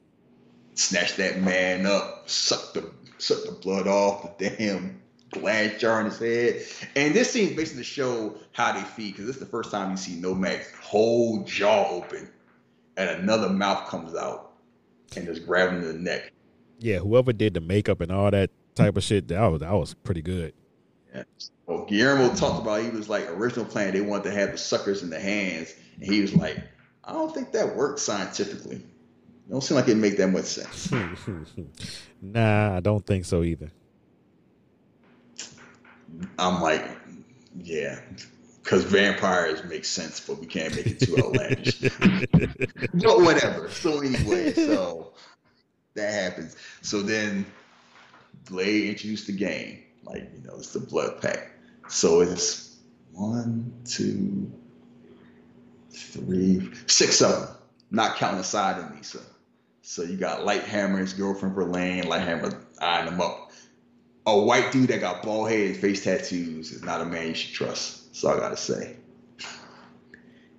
snatched that man up, sucked the sucked the blood off the damn glass jar in his head. And this scene's basically to show how they feed, because this is the first time you see Nomad's whole jaw open and another mouth comes out and just grab him in the neck. Yeah, whoever did the makeup and all that type of shit, that was that was pretty good. Yeah. Well, Guillermo talked about he was like original plan. They wanted to have the suckers in the hands, and he was like, I don't think that works scientifically. It don't seem like it make that much sense. [laughs] nah, I don't think so either. I'm like, yeah, because vampires make sense, but we can't make it too outlandish. [laughs] but whatever. So anyway, so that happens. So then Blade introduced the game. Like, you know, it's the blood pack. So it's one, two, three, six of them, not counting Side and Lisa. So you got Lighthammer, his girlfriend Verlaine, Lighthammer eyeing them up. A white dude that got bald head and face tattoos is not a man you should trust. That's all I gotta say.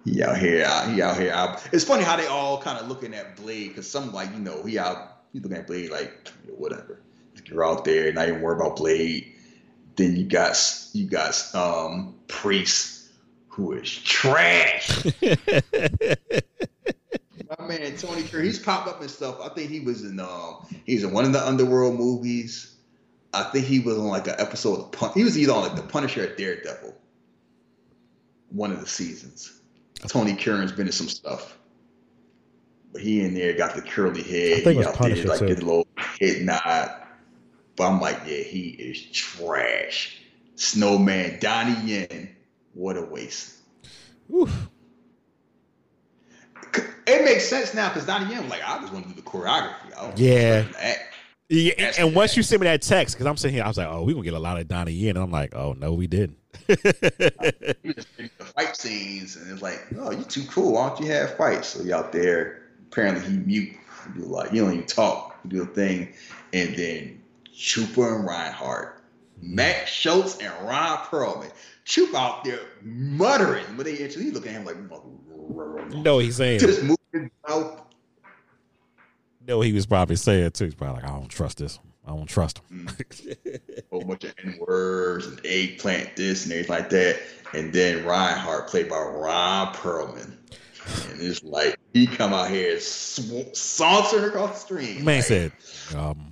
He out here, he out here. Out. It's funny how they all kind of looking at Blade because some like you know he out, he looking at Blade like whatever. You're out there, not even worry about Blade. Then you got you got um Priest, who is trash. [laughs] My man Tony Kerr, he's popped up and stuff. I think he was in um he's in one of the Underworld movies. I think he was on like an episode of Pun- he was either on like the Punisher or Daredevil. One of the seasons. Tony Curran's been in some stuff. But he in there got the curly head. I think it he was Punisher, there like too. get a little head nod. But I'm like, yeah, he is trash. Snowman, Donnie Yen, what a waste. Oof. It makes sense now because Donnie Yen was like, I just want to do the choreography. Yeah. Want to act. Yeah, and, and once you send me that text, because I'm sitting here, I was like, "Oh, we gonna get a lot of Donnie Yen," and I'm like, "Oh no, we didn't." [laughs] He was just doing the fight scenes, and it's like, oh, you too cool. Why don't you have fights? So he out there. Apparently, he mute. He do like, you don't even talk. You do a thing, and then Chupa and Reinhardt, Matt Schulze and Ron Perlman. Chupa out there muttering, but they actually look at him like, no, he's saying. just moving his mouth. No, he was probably saying too. He's probably like, "I don't trust this. I don't trust him." whole bunch of N words and eggplant this and everything like that. And then Reinhardt, played by Ron Perlman. And it's like he come out here sw- sauntering across the stream. Man like, said, um,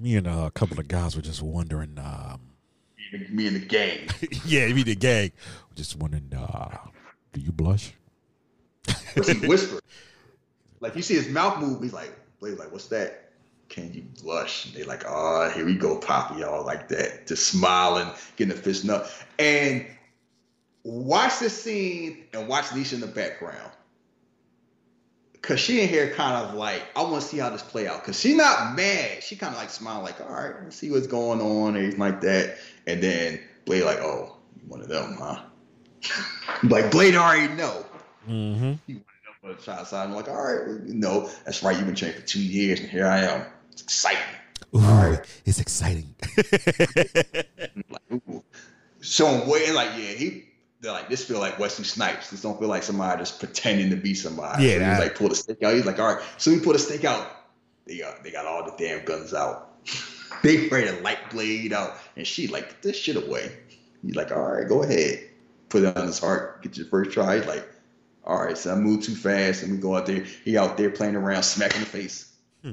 "Me and uh, a couple of guys were just wondering. Um, me and the gang. [laughs] yeah, me and the gang, were just wondering. Uh, do you blush?" He whispered. Like you see his mouth move, he's like, Blade, like, what's that? Can you blush? And they like, oh, here we go, Poppy, all like that. Just smiling, getting a fist nut. And watch this scene and watch Nisha in the background. Cause she in here kind of like, I want to see how this play out. Cause she's not mad. She kind of like smile, like, all right, let's see what's going on, and everything like that. And then Blade like, oh, you one of them, huh? [laughs] like Blade already know. Mm-hmm. But child I'm like, all right, well, you know, that's right. You've been training for two years, and here I am. It's exciting. Ooh, right. it's exciting. [laughs] Like, ooh. Showing way and like, yeah, he. They're like, this feel like Wesley Snipes. This don't feel like somebody just pretending to be somebody. Yeah, So he that- like, pull the stake out. He's like, all right. So he pulled the stake out. They got, they got all the damn guns out. [laughs] they ready to light blade out, and she like, get this shit away. He's like, all right, go ahead. Put it on his heart. Get your first try. He's like, all right, so I move too fast, and we go out there. He out there playing around, smacking the face. [laughs] What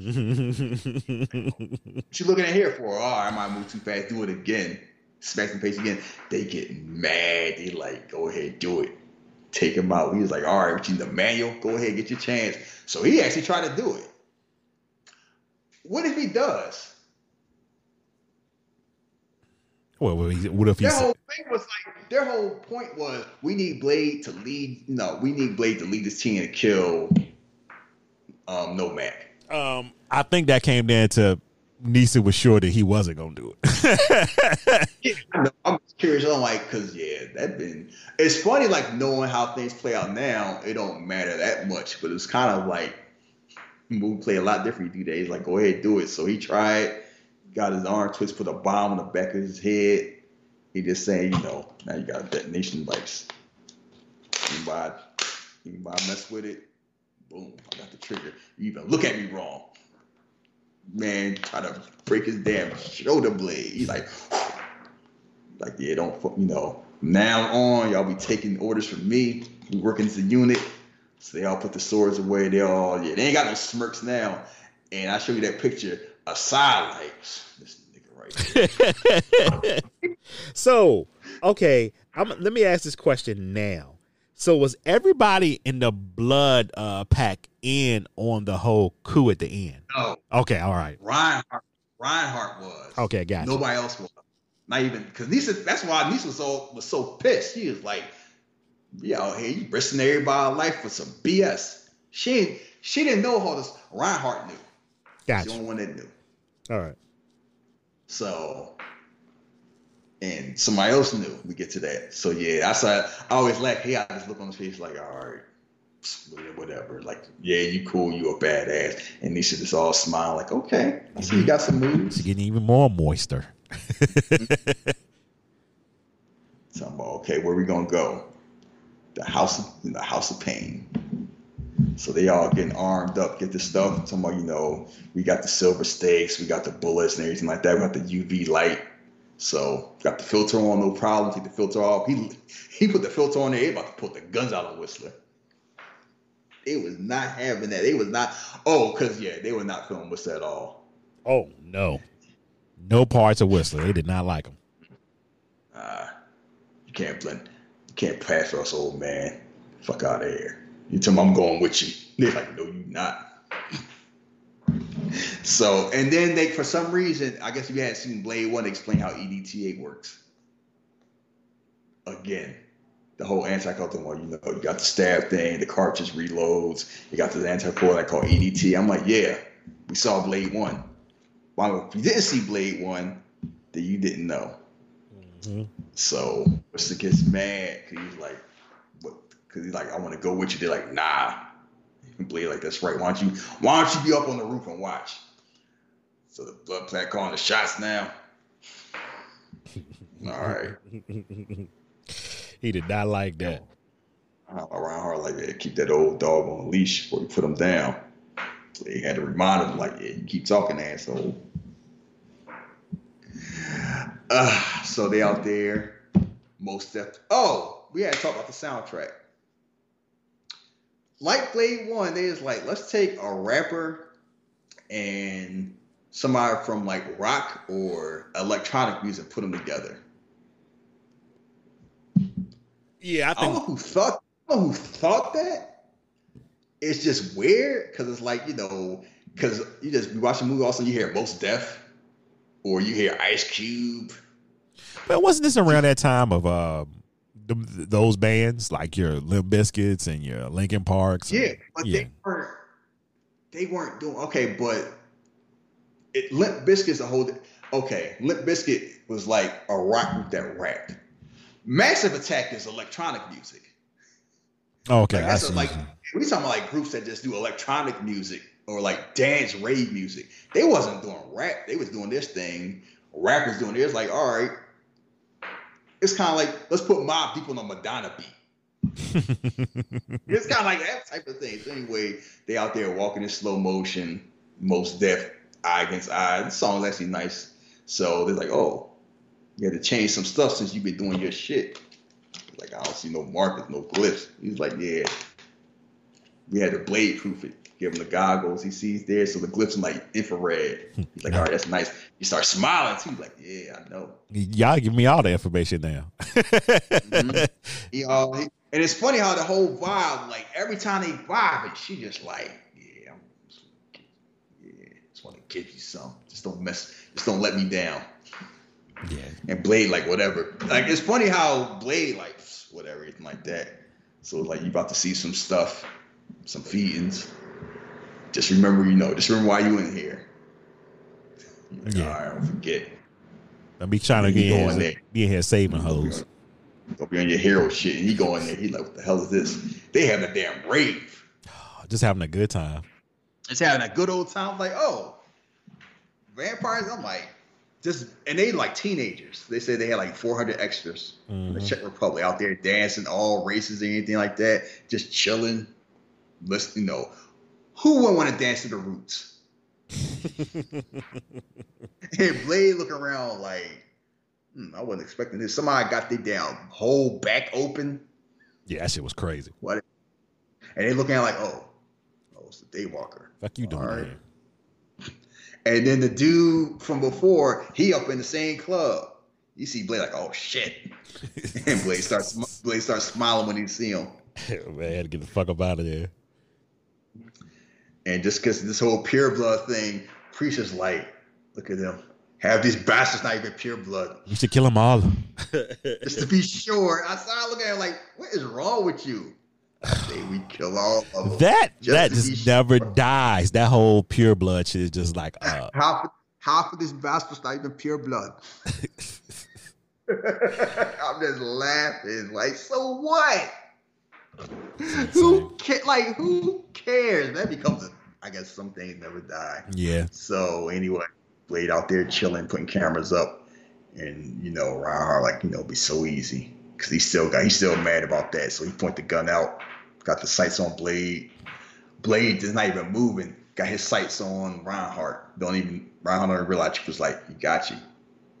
you looking at here for? All right, I might move too fast. Do it again. Smack the face again. They get mad. They like, go ahead, do it. Take him out. He was like, all right, but you need the manual. Go ahead, get your chance. So he actually tried to do it. What if he does? Well, what he- what if he Their said, whole thing was like, their whole point was, we need Blade to lead. No, we need Blade to lead this team and kill um, Nomad. Um, I think that came down to Nyssa was sure that he wasn't gonna do it. [laughs] I know, I'm curious. I'm like, cause yeah, that been. It's funny, like knowing how things play out now. It don't matter that much, but it's kind of like we play a lot different these days. Like, go ahead, do it. So he tried, got his arm twisted, put a bomb on the back of his head. He just saying, you know, now you got detonation device. Anybody, anybody mess with it? Boom! I got the trigger. You even look at me wrong. Man, try to break his damn shoulder blade. He's like, [sighs] like, yeah, don't, you know, now on, y'all be taking orders from me. We working as a unit. So they all put the swords away. They all, yeah, they ain't got no smirks now. And I show you that picture aside, like, this nigga right here. [laughs] so, okay, I'm, let me ask this question now. So, was everybody in the blood uh, pack in on the whole coup at the end? No, Okay, all right. Reinhardt, Reinhardt was. Okay, gotcha. Nobody else was. Not even because Nyssa. That's why Nyssa was so was so pissed. She was like, "Yeah, out here, you risking everybody's life for some BS." She she didn't know how this Reinhardt knew. She's Gotcha. the only one that knew. All right. So, and somebody else knew. We get to that. So yeah, I why I always laugh. Hey, I just look on his face like, all right, whatever. Like, yeah, you cool, you a badass. And Nisha just all smile like, okay, I see you got some moves. It's getting even more moister. [laughs] So I'm like, okay, where we gonna go? The house, of, the house of pain. So they all getting armed up, get the stuff. Talking about, you know, we got the silver stakes, we got the bullets and everything like that. We got the UV light. So got the filter on, no problem. Take the filter off. He he put the filter on there. They about to put the guns out on Whistler. They was not having that. They was not. Oh, cause yeah, they were not feeling Whistler at all. Oh no, no parts of Whistler. They did not like him. Uh, you can't blend. You can't pass us, old man. Fuck out of here. You tell me I'm going with you. They're like, no, you're not. so, and then they, for some reason, I guess if you hadn't seen Blade One, explain how EDTA works. Again, the whole anti-culture one. You know, you got the stab thing, the cartridge reloads. You got the anti-core that called EDT. I'm like, yeah, we saw Blade One. Well, if you didn't see Blade One, then you didn't know. Mm-hmm. So Mister gets mad because he's like, Because he's like, I want to go with you. They're like, nah. And Blade like, that's right. Why don't you? Why don't you be up on the roof and watch? So the blood plant calling the shots now. [laughs] All right. He did not like that. Around her like, yeah, keep that old dog on a leash before you put him down. So they had to remind him like, yeah, you keep talking, asshole. Uh, [sighs] so they out there, Mos Def. Oh, we had to talk about the soundtrack. Like Blade One, they was like, let's take a rapper and somebody from like rock or electronic music, put them together. Yeah, I I don't know who thought. I don't know who thought that. It's just weird because it's like you know, because you just you watch a movie, also you hear Mos Def, or you hear Ice Cube. But wasn't this around that time of uh, th those bands like your Limp Bizkits and your Linkin Parks? and- Yeah, but yeah. they weren't. They weren't doing okay, but it, Limp Bizkit's a whole. Okay, Limp Bizkit was like a rock group that rapped. Massive Attack is electronic music. Oh, okay, Like, that's a, like we talking about like groups that just do electronic music or like dance rave music. They wasn't doing rap. They was doing this thing. Rappers doing this. Like, all right, it's kind of like let's put Mobb Deep on a Madonna beat. It's kind of like that type of thing. So anyway, they out there walking in slow motion, Mos Def, I Against I. The song's actually nice. So they're like, oh, you had to change some stuff since you've been doing your shit. Like, I don't see no markers, no glyphs. He's like, yeah. We had to blade proof it. Give him the goggles. He sees there, so the glyphs are like infrared. He's like, [laughs] all right, that's nice. You start smiling too. He's like, yeah, I know. Y'all give me all the information now. Mhm. [laughs] He, uh, he- and it's funny how the whole vibe, like every time they vibe and she just like, yeah, I'm just, yeah, just want to give you some. Just don't mess, just don't let me down. yeah. And Blade, like whatever. Like it's funny how Blade, like whatever, anything like that. So like you about to see some stuff, some feedings. Just remember, you know, just remember why you in here. Yeah. All right, don't forget. Don't be trying to get in here, be in here saving hoes. Don't be on your hero shit. And he go in there. He like, what the hell is this? They having a damn rave. [sighs] Just having a good time. It's having a good old time. Like, oh, vampires. I'm like, just and they like teenagers. They say they had like 400 extras in the. Mm-hmm. Czech Republic out there dancing, all races and anything like that, just chilling. Listen, you know, who would want to dance to the roots? [laughs] and Blade looking around like, hmm, I wasn't expecting this. Somebody got their damn whole back open, Yeah, that shit was crazy. what? And they looking at like, oh, oh, it's the Daywalker. Fuck you doing right. here? And then the dude from before, he up in the same club. You see Blade like, oh shit. [laughs] and Blade starts Blade starts smiling when he see him. [laughs] Man, I had to get the fuck up out of there. And just because this whole pure blood thing, is like, look at them. Have these bastards not even pure blood. You should kill them all. [laughs] Just to be sure. I started looking at him like, what is wrong with you? Say we kill all of them. That Just that just never sure. dies. That whole pure blood shit is just like uh [laughs] half half of these bastards not even pure blood. [laughs] I'm just laughing. Like, so what? Who ca- like who cares? That becomes a I guess some things never die. yeah. So anyway, Blade out there chilling, putting cameras up, and you know, Reinhardt like you know, be so easy because he still got he's still mad about that. So he point the gun out, got the sights on Blade. Blade is not even moving. Got his sights on Reinhardt. Don't even Reinhardt don't realize he was like, "You got you."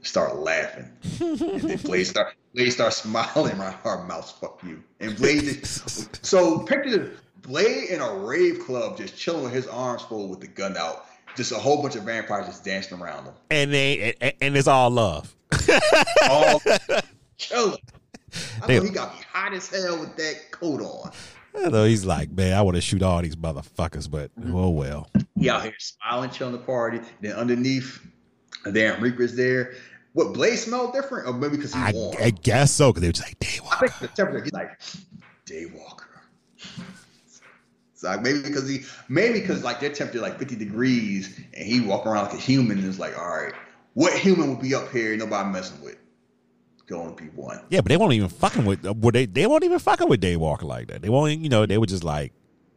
Start laughing, and then Blade start Blade start smiling. Reinhardt mouse, fuck you. And Blade [laughs] just so picture Blade in a rave club, just chilling with his arms full with the gun out. Just a whole bunch of vampires just dancing around him. And they and, and it's all love. [laughs] All [laughs] chilling. I They- know he got me hot as hell with that coat on. Though he's like, man, I want to shoot all these motherfuckers, but oh well. He out here smiling, chilling the party. Then underneath, the damn Reaper's there. What Blade smelled different, or maybe because I, warm. I guess so, because they were just like, Daywalker. I think the temperature. He's like Daywalker. So like, maybe because he, maybe because like their temperature like 50 degrees, and he walk around like a human. And it's like, all right, what human would be up here? Nobody messing with. Going to be one. Yeah, but they won't even fucking with. Uh, would they? They won't even fucking with Daywalker like that. They won't. You know, they were just like,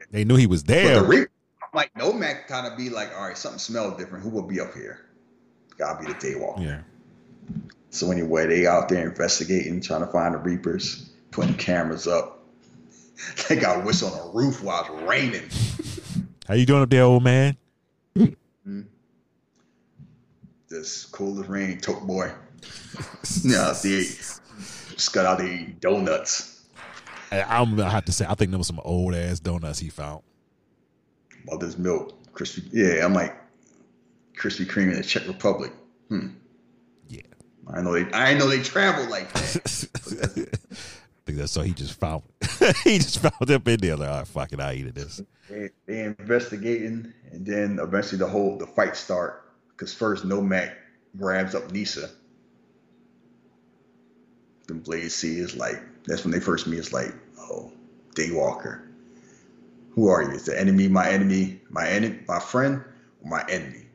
they knew he was there. the like Nomad, kind of be like, all right, something smells different. Who will be up here? Gotta be the Daywalker. yeah. So anyway, they out there investigating, trying to find the Reapers, putting cameras up. [laughs] They got a whistle on the roof while it's raining. How you doing up there, old man? This cool as rain, tote boy. Yeah, they just got out there eating donuts. I- I'm gonna have to say, I think there was some old ass donuts he found. Mother's milk, crispy. Yeah, I'm like Krispy Kreme in the Czech Republic. Hmm. Yeah. I know they. I know they travel like that. [laughs] So he just found [laughs] he just found up in there like, all right, fuck it, I eat this. they, investigating, and then eventually the whole the fight start. Because first Nomad grabs up Nyssa. Then Blade C is like, that's when they first meet. It's like, oh, Daywalker. Who are you? Is the enemy my enemy? My enemy, my friend, my enemy?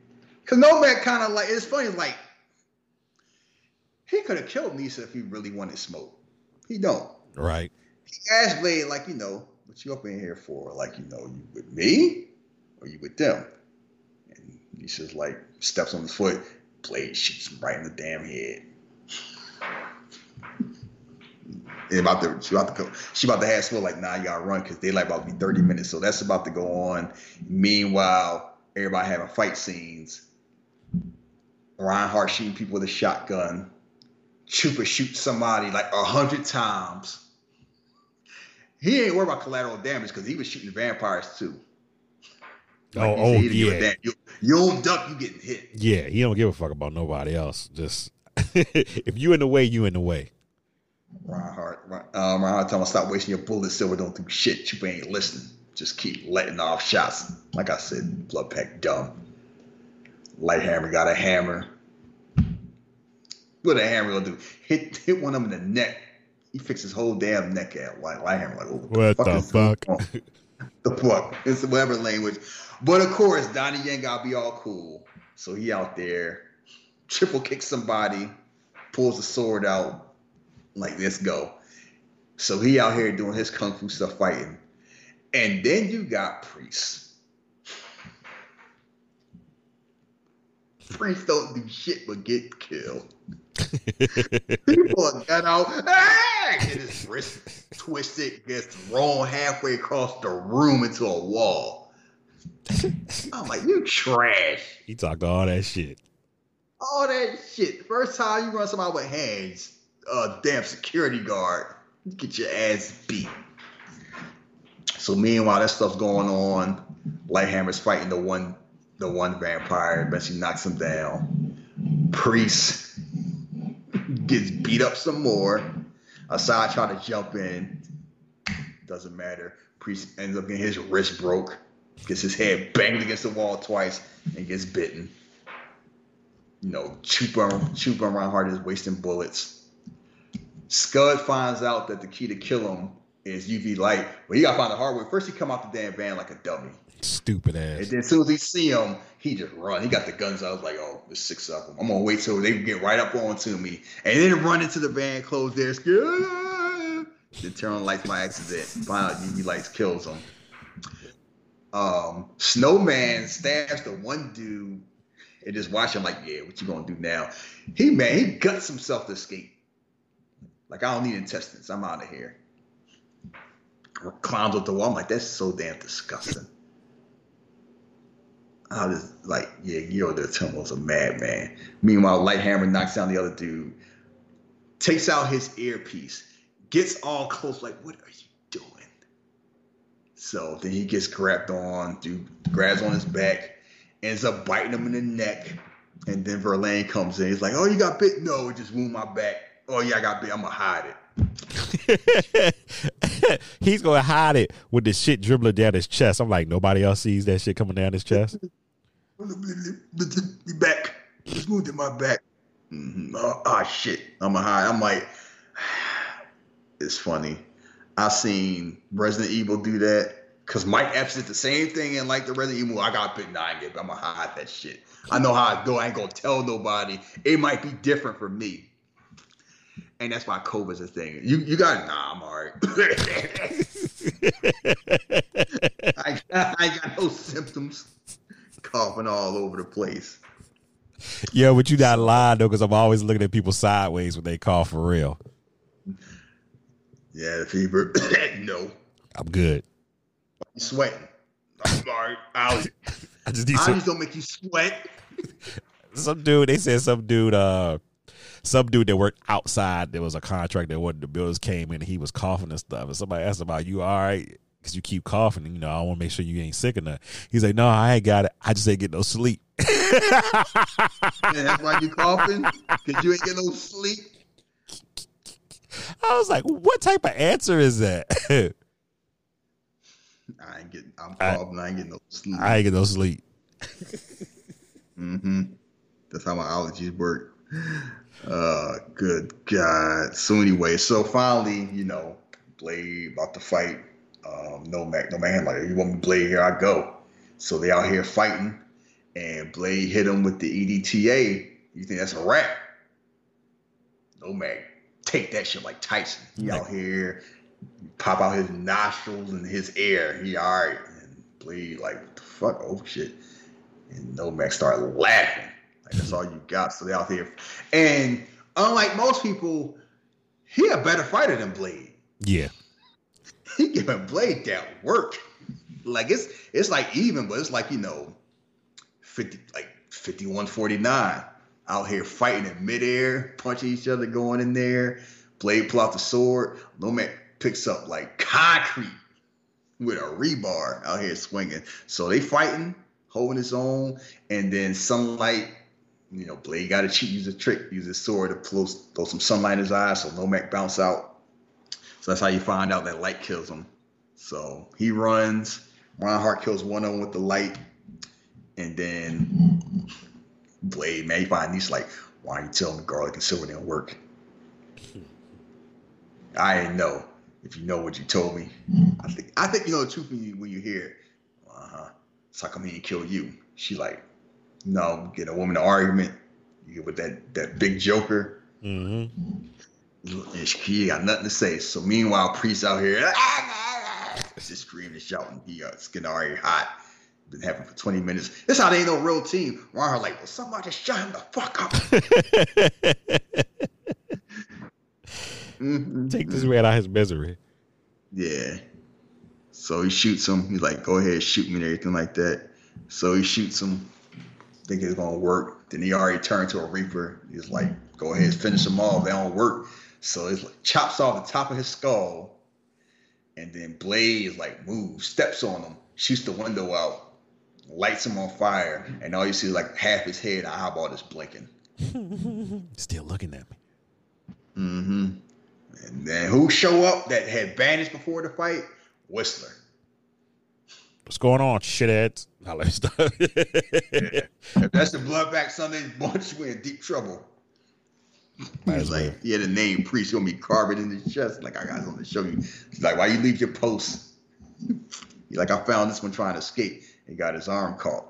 Because Nomad kind of like it's funny. Like he could have killed Nyssa if he really wanted smoke. He don't Right. he asked Blade, like, you know, what you up in here for? Like, you know, you with me or you with them? And he says, like, steps on his foot. Blade shoots him right in the damn head. [laughs] And about to, she about to she about to have smoke like, nah, gotta run because they like about to be 30 minutes. So that's about to go on. Meanwhile, everybody having fight scenes. Reinhardt shooting people with a shotgun. Chupa shoots somebody like a hundred times. He ain't worried about collateral damage because he was shooting vampires too. Like oh, oh said, he didn't give a yeah. You, you don't duck, you getting hit. Yeah, he don't give a fuck about nobody else. Just [laughs] if you in the way, you in the way. Reinhardt, um, Reinhardt telling him stop wasting your bullets. Silver don't do shit. You ain't listening. Just keep letting off shots. Like I said, blood pack dumb. Light hammer got a hammer. What a hammer gonna do? Hit hit one of them in the neck. He fixed his whole damn neck out. Like Lighthammer, like oh, What the is going fuck? [laughs] the fuck. It's whatever language. But of course, Donnie Yen gotta be all cool. So he out there triple kicks somebody, pulls the sword out, like let's go. So he out here doing his kung fu stuff fighting. And then you got Priest. Priest don't do shit but get killed. People pull a out, ah! and his wrist twisted, gets thrown halfway across the room into a wall. I'm like, you trash. He talked all that shit. All that shit. First time you run somebody with hands, uh, damn security guard, you get your ass beat. So meanwhile, that stuff's going on. Lighthammer's fighting the one, the one vampire. but she knocks him down. Priest gets beat up some more. Assad try to jump in. Doesn't matter. Priest ends up getting his wrist broke. Gets his head banged against the wall twice and gets bitten. You know, Chupa, Chupa Reinhardt is wasting bullets. Scud finds out that the key to kill him is UV light. But he gotta find the hard way. First, he come out the damn van like a dummy. Stupid ass. And then as soon as he see him, he just run. He got the guns. I was like, oh, there's six of them. I'm gonna wait till they get right up onto me, and then run into the van, close their scared. Then turn on lights by accident. Find out UV lights kills him. Um, Snowman stabs the one dude, and just watch him like, yeah, what you gonna do now? He man, he guts himself to escape. Like I don't need intestines. I'm out of here. Climbs up the wall. I'm like, that's so damn disgusting. I was like, yeah, Guillermo del Toro's a madman. Meanwhile, Lighthammer knocks down the other dude, takes out his earpiece, gets all close, like, what are you doing? So then he gets grabbed on, dude grabs on his back, ends up biting him in the neck. And then Verlaine comes in. He's like, oh, you got bit? No, it just wound my back. Oh, yeah, I got bit. I'm going to hide it. [laughs] He's gonna hide it with the shit dribbling down his chest. I'm like, nobody else sees that shit coming down his chest. Be back. Just wounded my back. Mhm. Oh, ah, shit. I'm a high. I'm like, [sighs] it's funny. I seen Resident Evil do that because Mike Epps did the same thing in like the Resident Evil. I got bit and I ain't get, but I'm gonna hide that shit. I know how I go. I ain't gonna tell nobody. It might be different for me. And that's why COVID's a thing. You you got nah, I'm alright. [laughs] I, I got no symptoms. Coughing all over the place. yeah, but you not lying though, because I'm always looking at people sideways when they call for real. Yeah, the fever. [coughs] no. I'm good. You sweating. I'm. Allergies [laughs] I just need some, Allergies don't make you sweat. [laughs] some dude. They said some dude. Uh, some dude that worked outside. There was a contract that what the bills came in. and He was coughing and stuff. And somebody asked about you. All right. Because you keep coughing, and you know I want to make sure you ain't sick enough. He's like, no, I ain't got it. I just ain't get no sleep. [laughs] And that's why you coughing? Because you ain't getting no sleep. I was like, what type of answer is that? [laughs] I ain't getting I'm I- coughing, I, ain't getting no sleep. I ain't get no sleep. Mm-hmm. That's how my allergies work. Uh, good God. So anyway, so finally, you know, Blade about to fight. Um, Nomak, no man, like you want me Blade here, I go. So they out here fighting, and Blade hit him with the EDTA. You think that's a wrap? Nomak, take that shit like Tyson. He out here, pop out his nostrils and his air. He all right, and Blade like what the fuck, oh shit. And Nomax started laughing. Like that's all you got. So they out there. And unlike most people, he a better fighter than Blade. Yeah. He giving Blade that work. Like it's it's like even, but it's like, you know, 50 like 51-49 out here fighting in midair, punching each other, going in there. Blade pull out the sword. Nomax picks up like concrete with a rebar out here swinging. So they fighting, holding his own, and then sunlight. You know, Blade got to cheat, use a trick, use his sword to throw, throw some sunlight in his eyes, so Nomak bounce out. So that's how you find out that light kills him. So he runs. Reinhardt kills one of them with the light, and then Blade, man, find these like, why are you telling me garlic and silver didn't work? I didn't know. If you know what you told me, I think I think you know the truth when you when you hear, uh huh. So how come he didn't kill you? She like, no, get a woman an argument. You get with that that big Joker. Mm-hmm. He got nothing to say. So meanwhile, Priest out here [laughs] just screaming and shouting. He uh, skin already hot. Been having for 20 minutes. This how they ain't no real team. Ron like, well, somebody shut him the fuck up. [laughs] Take this man out his misery. Yeah. So he shoots him. He's like, go ahead, shoot me and everything like that. So he shoots him. Think it's gonna work. Then he already turned to a Reaper. He's like, go ahead, finish them all. They don't work. So it's like chops off the top of his skull. And then Blade is like moves, steps on him, shoots the window out, lights him on fire, and all you see is like half his head, an eyeball just blinking. [laughs] Still looking at me. Mm-hmm. And then who show up that had vanished before the fight? Whistler. What's going on, shitheads? I let stuff. [laughs] If that's the blood Bloodpack Sunday bunch, we're in deep trouble. Might He's as well. like, yeah, the name priest gonna be carved in his chest. Like, I got something to show you. He's like, why you leave your post? He's like, I found this one trying to escape. He got his arm caught,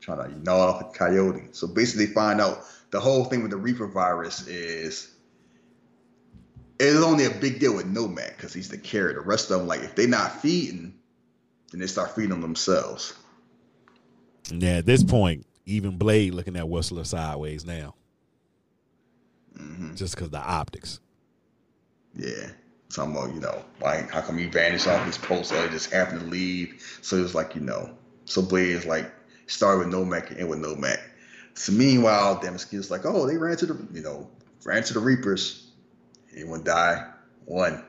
trying to gnaw off a coyote. So basically, they find out the whole thing with the Reaper virus is it's only a big deal with Nomak because he's the carrier. The rest of them, like, if they're not feeding, then they start feeding them themselves. Yeah, at this point, even Blade looking at Whistler sideways now. Mm-hmm. Just because the optics. Yeah. Talking about, you know, why how come he vanished off his post or just happened to leave? So it was like, you know, so Blade is like started with Nomak and end with Nomak. So meanwhile, Damaski's like, oh, they ran to the, you know, ran to the Reapers. Anyone die? One.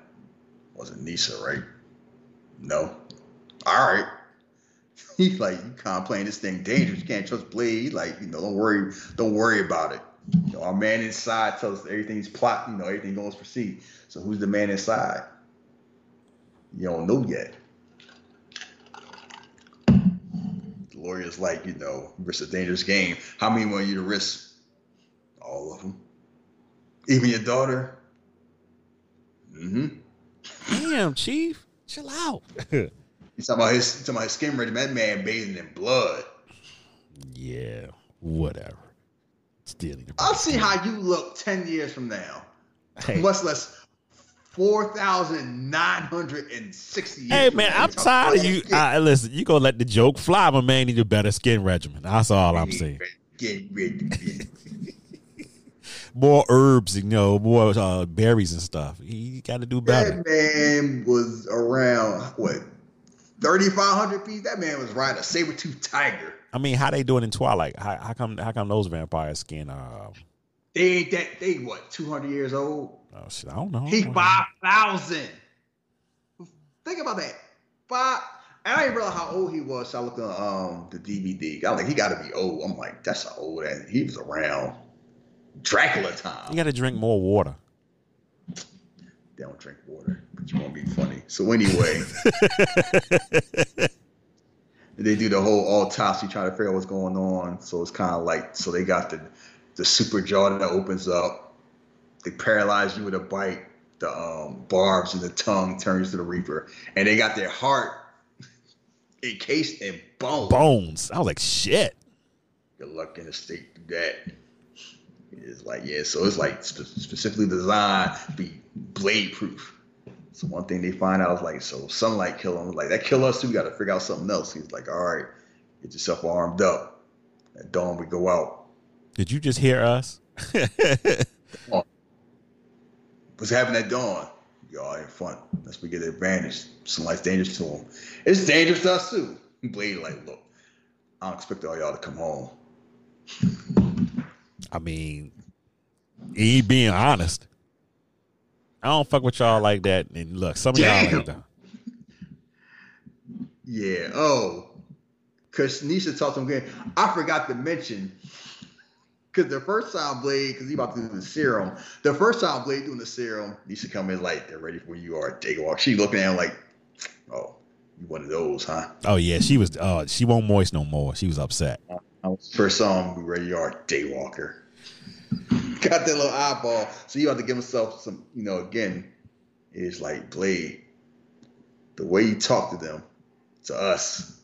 Wasn't Nyssa, right? No. All right. [laughs] He's like, you can't play this thing dangerous. You can't trust Blade. Like, you know, don't worry, don't worry about it. You know, our man inside tells us everything's plot, you know, everything goes proceed. So who's the man inside? You don't know yet. The lawyer's like, you know, risk a dangerous game. How many want you to risk? All of them. Even your daughter? Mm-hmm. Damn, Chief. Chill out. [laughs] He's talking about his talking about his skin regimen. That man bathing in blood. yeah, whatever. Still need I'll see how you look 10 years from now. Hey. Much less 4,960 years. Hey man. I'm tired of you. listen, you gonna let the joke fly? My man need a better skin regimen. That's all I'm saying. Get ready. Get [laughs] More herbs, you know, more uh, berries and stuff. You got to do better. That man was around what 3,500 feet. That man was riding a saber tooth tiger. I mean, how they doing in Twilight? How, how come? How come those vampire skin? Uh, They ain't that. They what 200 years old. oh shit, I don't know. He five thousand. Think about that. Five. And I didn't realize how old he was. So I looked at um the DVD. I was like, he got to be old. I'm like, that's how old that. He was around Dracula time. You got to drink more water. They don't drink water, you won't be funny. So anyway, [laughs] they do the whole autopsy, trying to figure out what's going on. So it's kind of like, so they got the the super jaw that opens up. They paralyze you with a bite. The um, barbs and the tongue turns to the reaper, and they got their heart [laughs] encased in bone. Bones. I was like, shit. Good luck in the state do that. It's like yeah, so it's like spe- specifically designed to be blade proof. So one thing they find out is like, so sunlight kill them. Like that kill us too. We got to figure out something else. He's like, all right, get yourself armed up. At dawn we go out. Did you just hear us? [laughs] Oh. What's happening at dawn? Y'all ain't fun. Let's we get the advantage. Sunlight's dangerous to them. It's dangerous to us too. Blade like, look, I don't expect all y'all to come home. I mean, he being honest. I don't fuck with y'all like that. And look, some of y'all Damn. like that. [laughs] Yeah. Oh, because Nyssa talked to him again. I forgot to mention because the first time Blade, because he about to do the serum. The first time Blade doing the serum, Nyssa come in like they're ready for you are daywalk. She looking at him like, oh, you one of those, huh? Oh yeah, she was. Uh, she won't moist no more. She was upset. First song, ready you are daywalker. [laughs] Got that little eyeball, so you have to give himself some, you know. Again, it's like Blade. The way you talk to them, to us,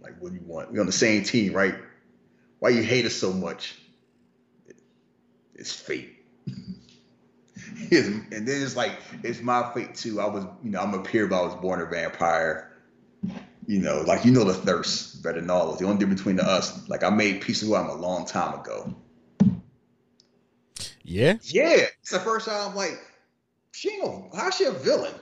like what do you want? We're on the same team, right? Why you hate us so much? it's fate. [laughs] And then it's like it's my fate too. I was, you know, I'm a peer, but I was born a vampire. You know, like you know the thirst better than all of us. The only difference between the us, like I made peace with who I'm a long time ago. Yeah. Yeah, it's the first time I'm like, she ain't how's she a villain?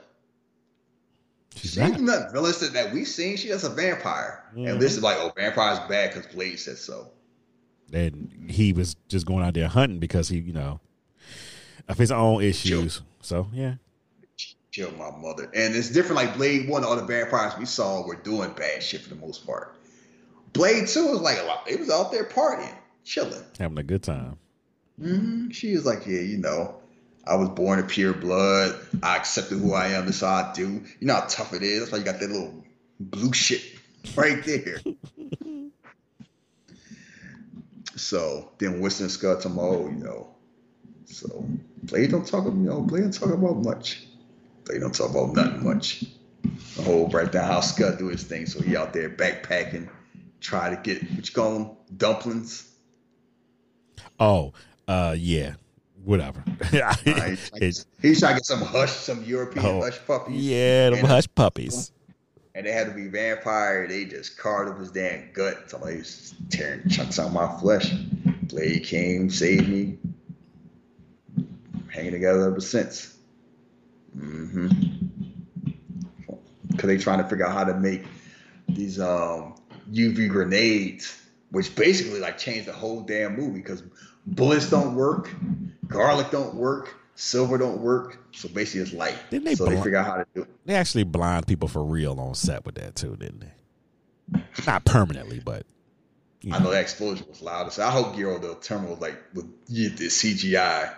She's She not. villainous that- we've seen. She just a vampire. Mhm. And this is like, oh, vampire's bad because Blade said so. And he was just going out there hunting because he, you know, of his own issues. So yeah. Killed my mother. And it's different like Blade 1, all the vampires we saw were doing bad shit for the most part. Blade 2 was like a lot, it was out there partying, chilling. Having a good time. Hmm She was like, yeah, you know, I was born of pure blood. I accepted who I am. That's how I do. You know how tough it is. That's why you got that little blue shit right there. [laughs] so then Winston Scott to oh, you know. So Blade don't talk, about you know, Blade don't talk about much. Blade don't talk about nothing much. The whole right down how Scott do his thing. So he out there backpacking, try to get what you call them, dumplings. Oh, uh yeah. Whatever. [laughs] Right? He's trying to get some hush, some European Oh, hush puppies. yeah, them And- hush puppies. And they had to be vampire. They just carved up his damn gut. Somebody was tearing chunks out my flesh. Blade came, saved me. Hanging together ever since. Mm-hmm. Because they trying to figure out how to make these um, UV grenades, which basically like changed the whole damn movie. Because bullets don't work, garlic don't work, silver don't work. So basically, it's light. Didn't they so they figure out how to do it. They actually blind people for real on set with that too, didn't they? Not permanently, but you I know that explosion was loud. So I hope Guillermo del Toro was like with yeah, the CGI.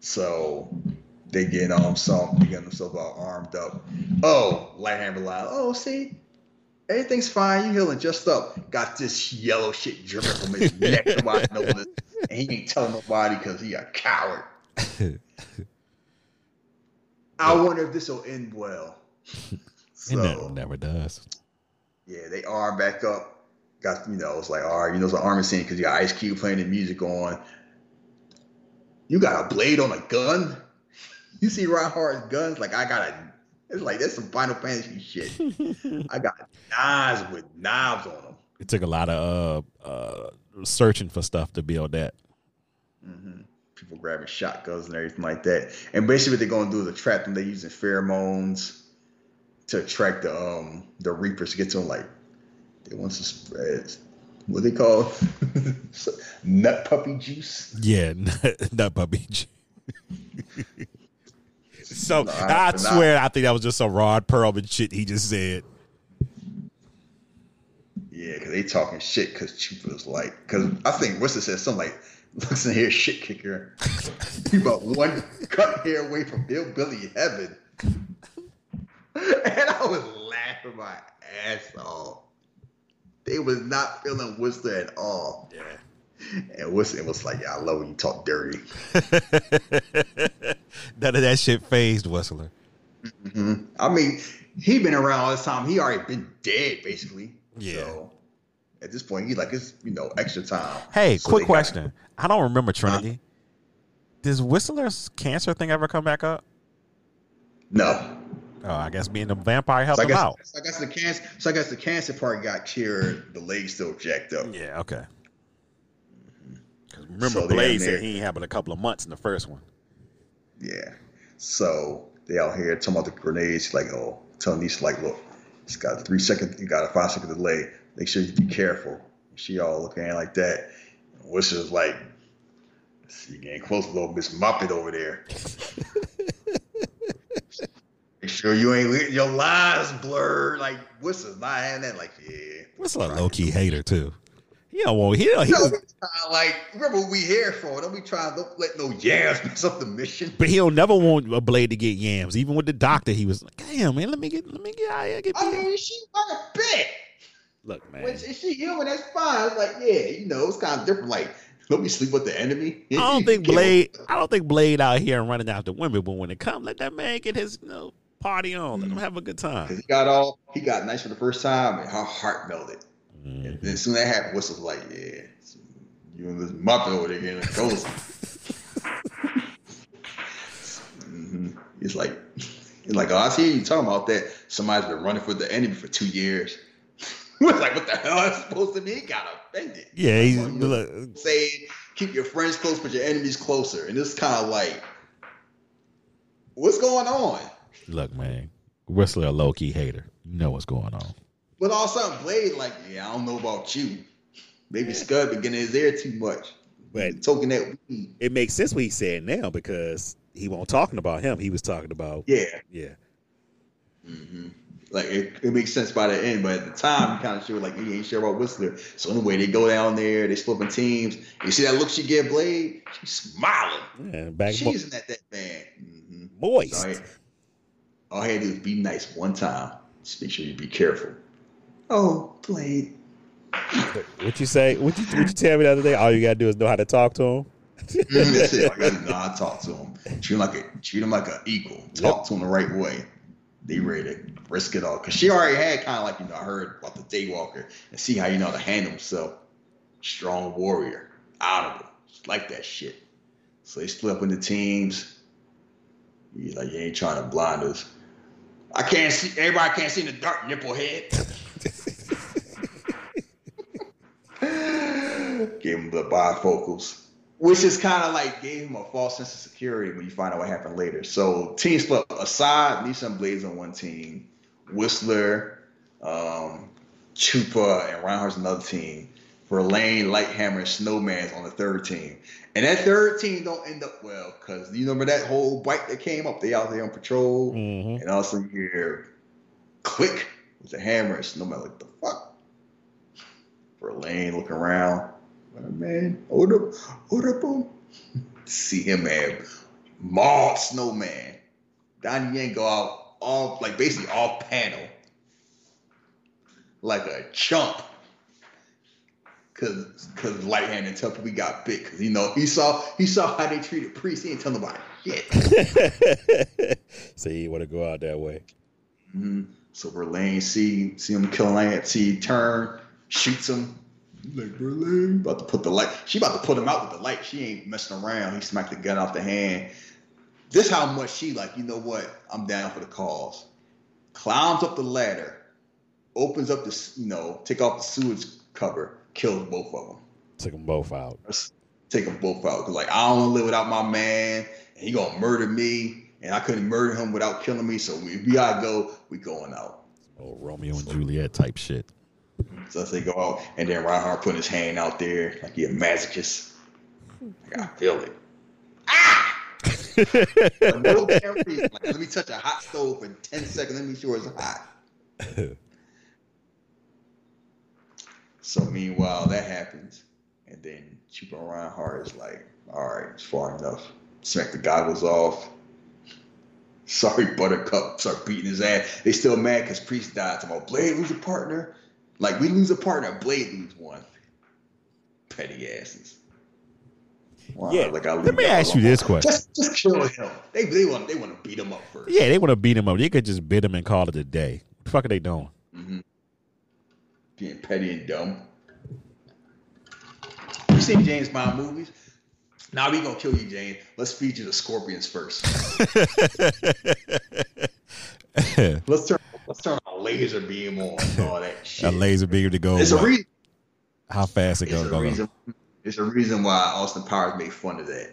So they get um some they get themselves all armed up. Oh, Lighthammer line. Oh, see, everything's fine. You healing just up. Got this yellow shit dripping from his neck. [laughs] Nobody knows it. And he ain't telling nobody because he a coward. [laughs] I wonder if this will end well. [laughs] it So, never, never does. yeah, they arm back up. Got you know, it's like all right, you know, it's an army scene because you got Ice Cube playing the music on. You got a blade on a gun. [laughs] You see Reinhardt's guns? Like I got a. It's like that's some Final Fantasy shit. I got knives with knives on them. It took a lot of uh, uh, searching for stuff to build that. hmm People grabbing shotguns and everything like that. And basically, what they're gonna do is attract them. They're using pheromones to attract the um the reapers to get to them. Like they want to spread what they call [laughs] nut puppy juice. Yeah, [laughs] nut puppy. Juice. [laughs] so No, I, I- swear, I think that was just some Ron Perlman shit he just said. Yeah, because they talking shit because Chief was like, because I think Winston said something like, looks in here, shit kicker. [laughs] he about one cut hair away from Bill Billy Heaven. [laughs] and I was laughing my ass off. They was not feeling Winston at all. Yeah. And Winston was like, yeah, I love when you talk dirty. [laughs] None of that shit phased Whistler. Mhm. I mean, he been around all this time. He already been dead, basically. Yeah. So at this point, he like, it's, you know, extra time. Hey, So quick they got- question. I don't remember Trinity. Does Whistler's cancer thing ever come back up? No. Oh, I guess being a vampire helped So I him guess, out. so I guess the cancer. So I guess the cancer part got cured. The leg still jacked up. Yeah, okay. Mm-hmm. 'Cause remember, So Blade said he ain't having a couple of months in the first one. Yeah. So they out here talking about the grenades. Like, oh, telling these like, look, it's got a three second, you got a five second delay. Make sure you be careful. She all looking at like that. Which is like, see, getting close, to little Miss Muppet over there. [laughs] Make sure you ain't your lines blurred. Like, Whistler's not having that. Like, yeah. Whistler a low key hater too. He don't want. He don't. He No, just, it's kinda like remember what we here for. Don't be trying to let no yams mess up the mission. but he'll never want a Blade to get yams. Even with the doctor, he was like, "Damn man, let me get, let me get out here, get I mean, she like a bit. Look, man. When she, she human, that's fine. It's like, yeah, you know, it's kind of different. Like, let me sleep with the enemy. I don't [laughs] think Blade. I don't think Blade out here and running after women. But when it comes, let that man get his you know, party on. Let him mm. have a good time. He got all, he got nice for the first time, and her heart melted. Mm-hmm. And then soon that happened, Whistle's like, yeah, you and this Muppet over there getting a ghost. Mm-hmm. It's like, it's like, oh, I see you talking about that. Somebody's been running for the enemy for two years. [laughs] was like, what the hell is supposed to mean?" He got offended. Yeah, he's like, look, saying, keep your friends close, but your enemies closer. And it's kind of like, what's going on? Look, man, Whistler a low key hater. You know what's going on. But all of a sudden, Blade, like, yeah, I don't know about you. Maybe Scud been getting his ear too much. But Toking that weed. it makes sense what he said now because he won't talking about him. He was talking about Yeah. yeah. hmm Like, it, it makes sense by the end, but at the time, kind of sure, like, he ain't sure about Whistler. So, anyway, they go down there, they split up in teams. You see that look she give Blade? She's smiling. Yeah, back She's in at that man. hmm moist. So, I- all I had to do is be nice one time. Just make sure you be careful. Oh, Blade. What you say? What you what you tell me the other day? All you gotta do is know how to talk to him. Mm, that's it. Like, I gotta know how to talk to him. Treat him like a treat him like an equal. Talk to him the right way. They ready to risk it all. Cause she already had kind of like, you know, I heard about the Daywalker and see how you know how to handle himself. Strong warrior. out of Honorable. Like that shit. So they split up into teams. He's like you ain't trying to blind us. I can't see everybody can't see the dark nipple head. Gave him the bifocals, which is kind of like gave him a false sense of security when you find out what happened later. So team split aside, Nissan Blades on one team, Whistler, um, Chupa, and Reinhardt's another team. Verlaine, Lighthammer, and Snowman's on the third team. And that third team don't end up well because you remember that whole bike that came up. They out there on patrol, Mhm. and all of a sudden you hear click with a hammer. And Snowman like the fuck. Verlaine looking around. Oh, man, hold up, hold up on. See him, man. Maul Snowman. Donnie Yen go out all like basically all panel. Like a chump. Cause cause light hand and tell people got bit. Cause you know he saw he saw how they treated priests. He ain't telling nobody shit. so you want to go out that way? Mhm. So Verlaine see see him killing Lance, see turn, shoots him. Like Verlaine, about to put the light. She about to put him out with the light. She ain't messing around. He smacked the gun off the hand. This how much she like. You know what? I'm down for the cause. Climbs up the ladder, opens up the you know take off the sewage cover, kills both of them. Took them both out. Take them both out. Cause like I don't want to live without my man, and he gonna murder me, and I couldn't murder him without killing me. So if we gotta go, we going out. Oh, Romeo and Juliet type shit. So they go out, and then Reinhardt putting his hand out there like he a masochist. Like, I feel it. Ah! No. Like, let me touch a hot stove for ten seconds. Let me sure it's hot. [laughs] so meanwhile, that happens, and then Chupa Reinhardt is like, "All right, it's far enough." Smack the goggles off. Sorry, Buttercup. Start beating his ass. They still mad because Priest died. Talking about Blade lose a partner. Like we lose a partner, Blade lose one. Petty asses. Wow, Yeah, like I let me ask you this question. Just, just kill him. They, they want, they want to beat him up first. Yeah, they want to beat him up. They could just bid him and call it a day. What the fuck are they doing? hmm Being petty and dumb. You seen James Bond movies? Now we gonna kill you, Jane. Let's feed you the scorpions first. [laughs] let's turn let's turn a laser beam on all that [laughs] shit. a laser beam to go. It's a reason. How fast it goes. It's a reason. It's a reason why Austin Powers made fun of that.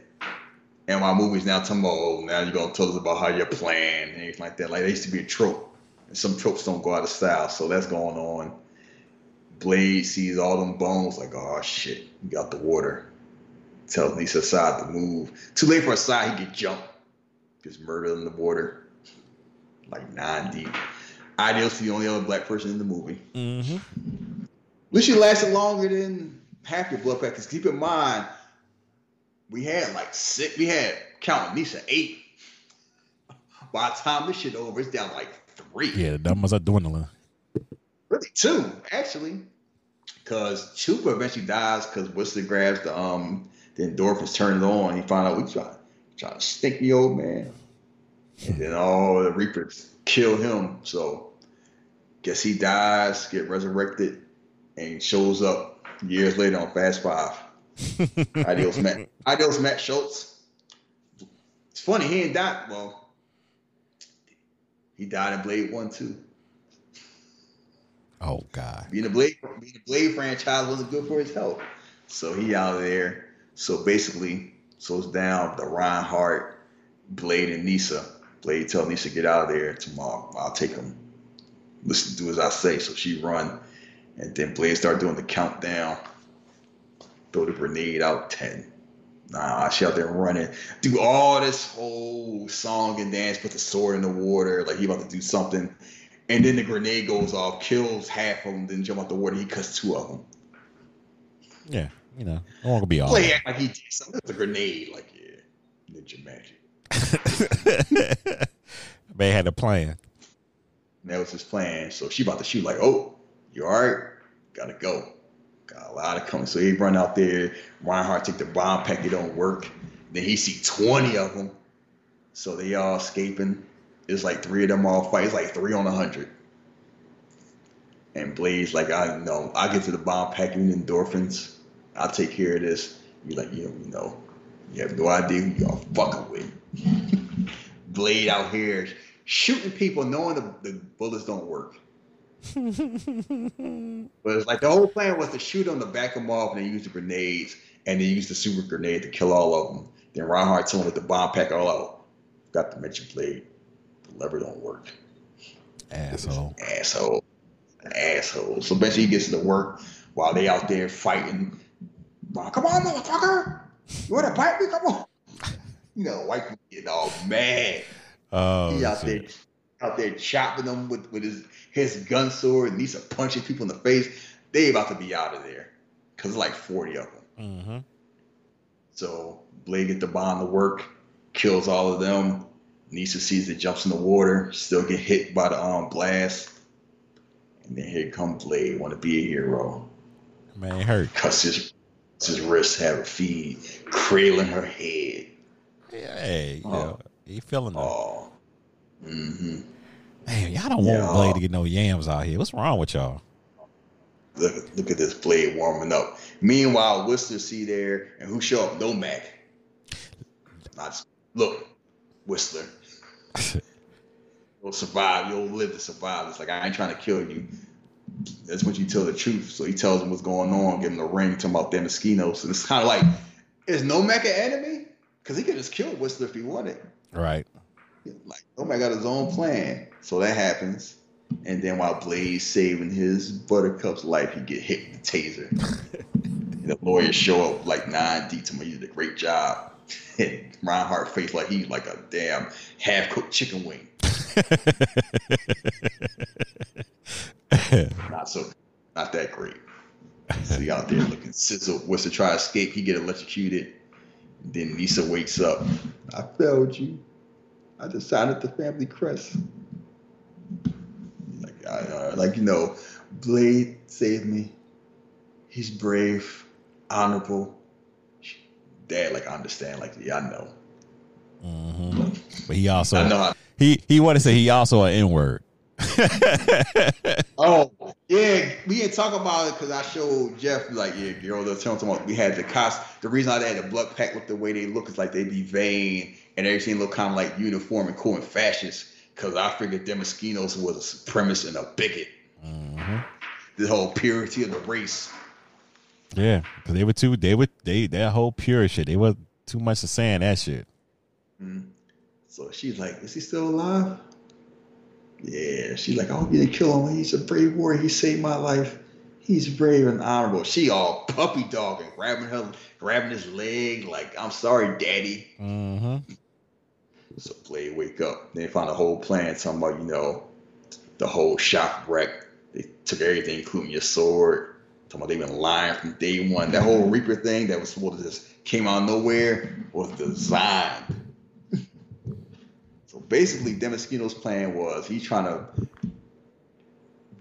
And why movies now about, oh, now you're gonna tell us about how you're playing and anything like that. Like that used to be a trope. And some tropes don't go out of style. So that's going on. Blade sees all them bones, like, oh shit, you got the water. Tells Lisa Asad to move. Too late for Asad, he get jumped. Gets murdered on the border. Like nine deep. Ideal's the only other black person in the movie. Mm-hmm. At least she lasted longer than half your blood pressure. Keep in mind, we had like six, we had counting Nyssa eight. By the time this shit over, it's down like three. Yeah, that the numbers are dwindling. Really two, actually. Cause Chupa eventually dies because Whistler grabs the um the endorphins, turn it on. He find out we try trying to stink the old man. And then all the Reapers kill him. So guess he dies, get resurrected, and shows up years later on Fast Five. [laughs] Adios Matt. Adios Matt Schulze. It's funny, he ain't died. Well, He died in Blade One too. Oh God. Being a Blade, being a Blade franchise wasn't good for his health, so he out there. So basically, so it's down the Reinhardt, Blade, and Nyssa. Blade tell Nyssa get out of there tomorrow. I'll take him. Listen, do as I say. So she run, and then Blade start doing the countdown. Throw the grenade out ten. Nah, she out there running, do all this whole song and dance, put the sword in the water, like he about to do something, and then the grenade goes off, kills half of them, then jump out the water. He cuts two of them. Yeah, you know, I want to be all. Play act like he did something. It's a grenade, like yeah, ninja magic. [laughs] Man had a plan. And that was his plan. So she about to shoot, like, oh, you all right? Gotta go. Got a lot of coming. So he run out there. Reinhardt take the bomb pack. It don't work. Then he see 20 of them. So they all escaping. It's like three of them all fight. It's like three on a hundred. And Blaze like, I know, I get to the bomb pack, you endorphins. I'll take care of this. You're like, you know, you know, you have no idea who y'all fucking with. [laughs] Blade out here shooting people, knowing the, the bullets don't work. [laughs] but it's like the whole plan was to shoot them to back them off and then use the grenades and then use the super grenade to kill all of them. Then Reinhardt told him with the bomb pack all out. Got to mention Blade. The lever don't work. Asshole. Asshole. Asshole. So basically he gets to work while they out there fighting. Come on, motherfucker! You wanna fight me? Come on. You know, white people getting all mad. Oh, he out shit. there out there chopping them with, with his his gun sword and he's punching people in the face. They about to be out of there. Cause it's like 40 of them. Mm-hmm. So Blade get the bomb to work, kills all of them. Nyssa sees it, jumps in the water, still get hit by the um blast. And then here comes Blade, want to be a hero. Man hurt. Cuts his, his wrist, have her feed, cradling her head. Yeah, Hey, you Oh. know, he feeling that. Oh. Mm-hmm. Man, y'all don't Yeah. want Blade to get no yams out here. What's wrong with y'all? Look, look at this Blade warming up. Meanwhile, Whistler see there, and who show up? Nomak. Not, look, Whistler. [laughs] You'll survive. You'll live to survive. It's like I ain't trying to kill you. That's what you tell the truth. So he tells him what's going on, give him the ring, talking about Damaskinos. And it's kind of like, is Nomak an enemy? Because he could just kill Whistler if he wanted. Right. Like Nomak got his own plan. So that happens. And then while Blaze saving his Buttercup's life, he get hit with the taser. [laughs] and the lawyers show up like nine deep to him. He did a great job. [laughs] And Reinhardt face like he's like a damn half cooked chicken wing. [laughs] not so, not that great. So he out there looking sizzle. What's to try escape? He get electrocuted. Then Nyssa wakes up. I failed you. I decided the family crest. Like, I, uh, like you know, Blade saved me. He's brave, honorable. Dad, like I understand. Like yeah, I know. hmm But he also I know. How, he he want to say he also an N word. [laughs] oh yeah, we didn't talk about it because I showed Jeff like yeah, girl. The tell him we had the cost. The reason I had the blood pack with the way they look is like they be vain and everything look kind of like uniform and cool and fascist. Because I figured Damaskinos was a supremacist and a bigot. hmm The whole purity of the race. Yeah, because they were too. They were they that whole pure shit. They were too much of saying that shit. Mhm. So she's like, "Is he still alive?" Yeah. She's like, "I hope you didn't kill him. He's a brave warrior. He saved my life. He's brave and honorable." She all [laughs] puppy dog and grabbing her, grabbing his leg, like, "I'm sorry, daddy." hmm So Blade wake up. They find a whole plan talking about, you know, the whole shop wreck. They took everything, including your sword. Talking about they've been lying from day one. That whole Reaper thing that was supposed to just came out of nowhere was designed. Basically, Damaskinos' plan was he's trying to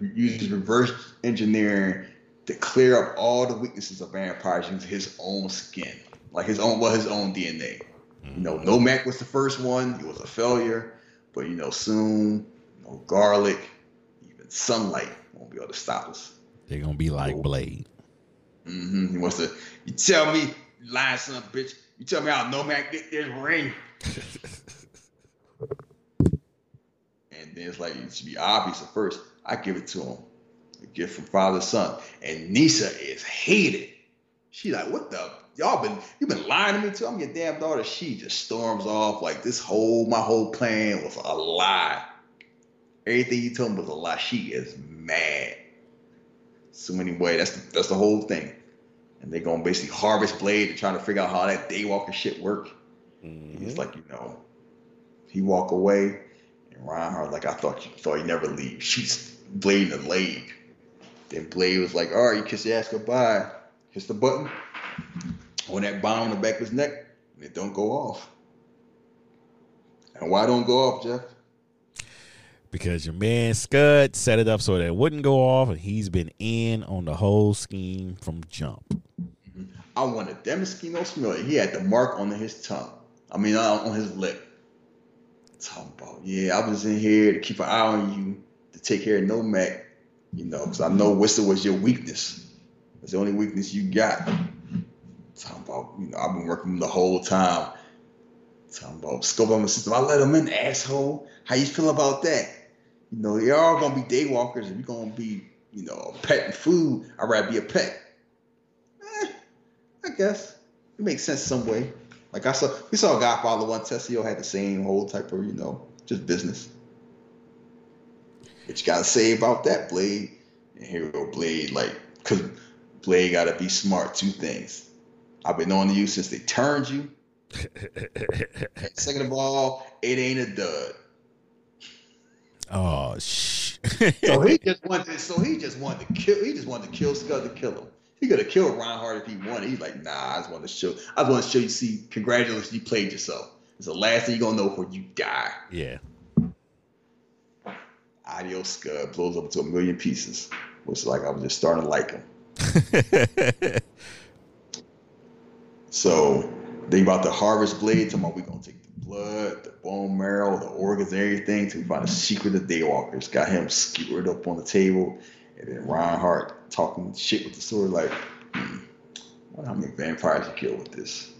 use reverse engineering to clear up all the weaknesses of vampires using his own skin, like his own, well, his own DNA. You know, Nomak was the first one. He was a failure, but you know, soon, you know, garlic, even sunlight won't be able to stop us. They're gonna be like Blade. Mm hmm He wants to. You tell me, you lying son of a bitch. You tell me how Nomak get this ring. [laughs] it's like it should be obvious at first. I give it to him. A gift from father to son. And Nyssa is hated. She like, what the y'all been you've been lying to me too? I'm your damn daughter. She just storms off like this whole my whole plan was a lie. Everything you told me was a lie. She is mad. So anyway, that's the, that's the whole thing. And they're gonna basically harvest Blade and trying to figure out how that daywalker shit work. Mhm. He's like, you know, he walk away, Reinhardt like, I thought you thought he never leave. Shoots Blade in the leg. Then Blade was like, all right, you kiss your ass goodbye. Kiss the button. On that bomb on the back of his neck, it don't go off. And why don't go off, Jeff? because your man Scud set it up so that it wouldn't go off, and he's been in on the whole scheme from jump. I wanted Demaskino Smiley. He had the mark on his tongue. I mean, uh, on his lip. Talking about, yeah, I was in here to keep an eye on you, to take care of Nomak, you know, because I know Whistler was your weakness. It's the only weakness you got. Talking about, you know, I've been working the whole time. Talking about scope on the system. I let him in, asshole. How you feel about that? You know, you're all gonna be daywalkers. and you're gonna be, you know, a pet and food, I'd rather be a pet. Eh, I guess it makes sense some way. Like I saw, we saw Godfather one. Tessio had the same whole type of, you know, just business. But you gotta say about that Blade and Hero Blade, like, cause Blade gotta be smart. Two things. I've been on you since they turned you. [laughs] Second of all, it ain't a dud. Oh sh! So he [laughs] just wanted. So he just wanted to kill. He just wanted to kill Scud to kill him. He could have killed Reinhardt if he wanted. He's like, nah. I just want to show. I just want to show you. See, congratulations, you played yourself. It's the last thing you're gonna know before you die. yeah. Adios, Scud blows up to a million pieces. Which like I was just starting to like him. [laughs] So they about to harvest blade. Talking about we gonna take the blood, the bone marrow, the organs, everything. To find a secret of Daywalkers. Got him skewered up on the table, and then Reinhardt talking shit with the sword like, hmm, how many vampires you kill with this?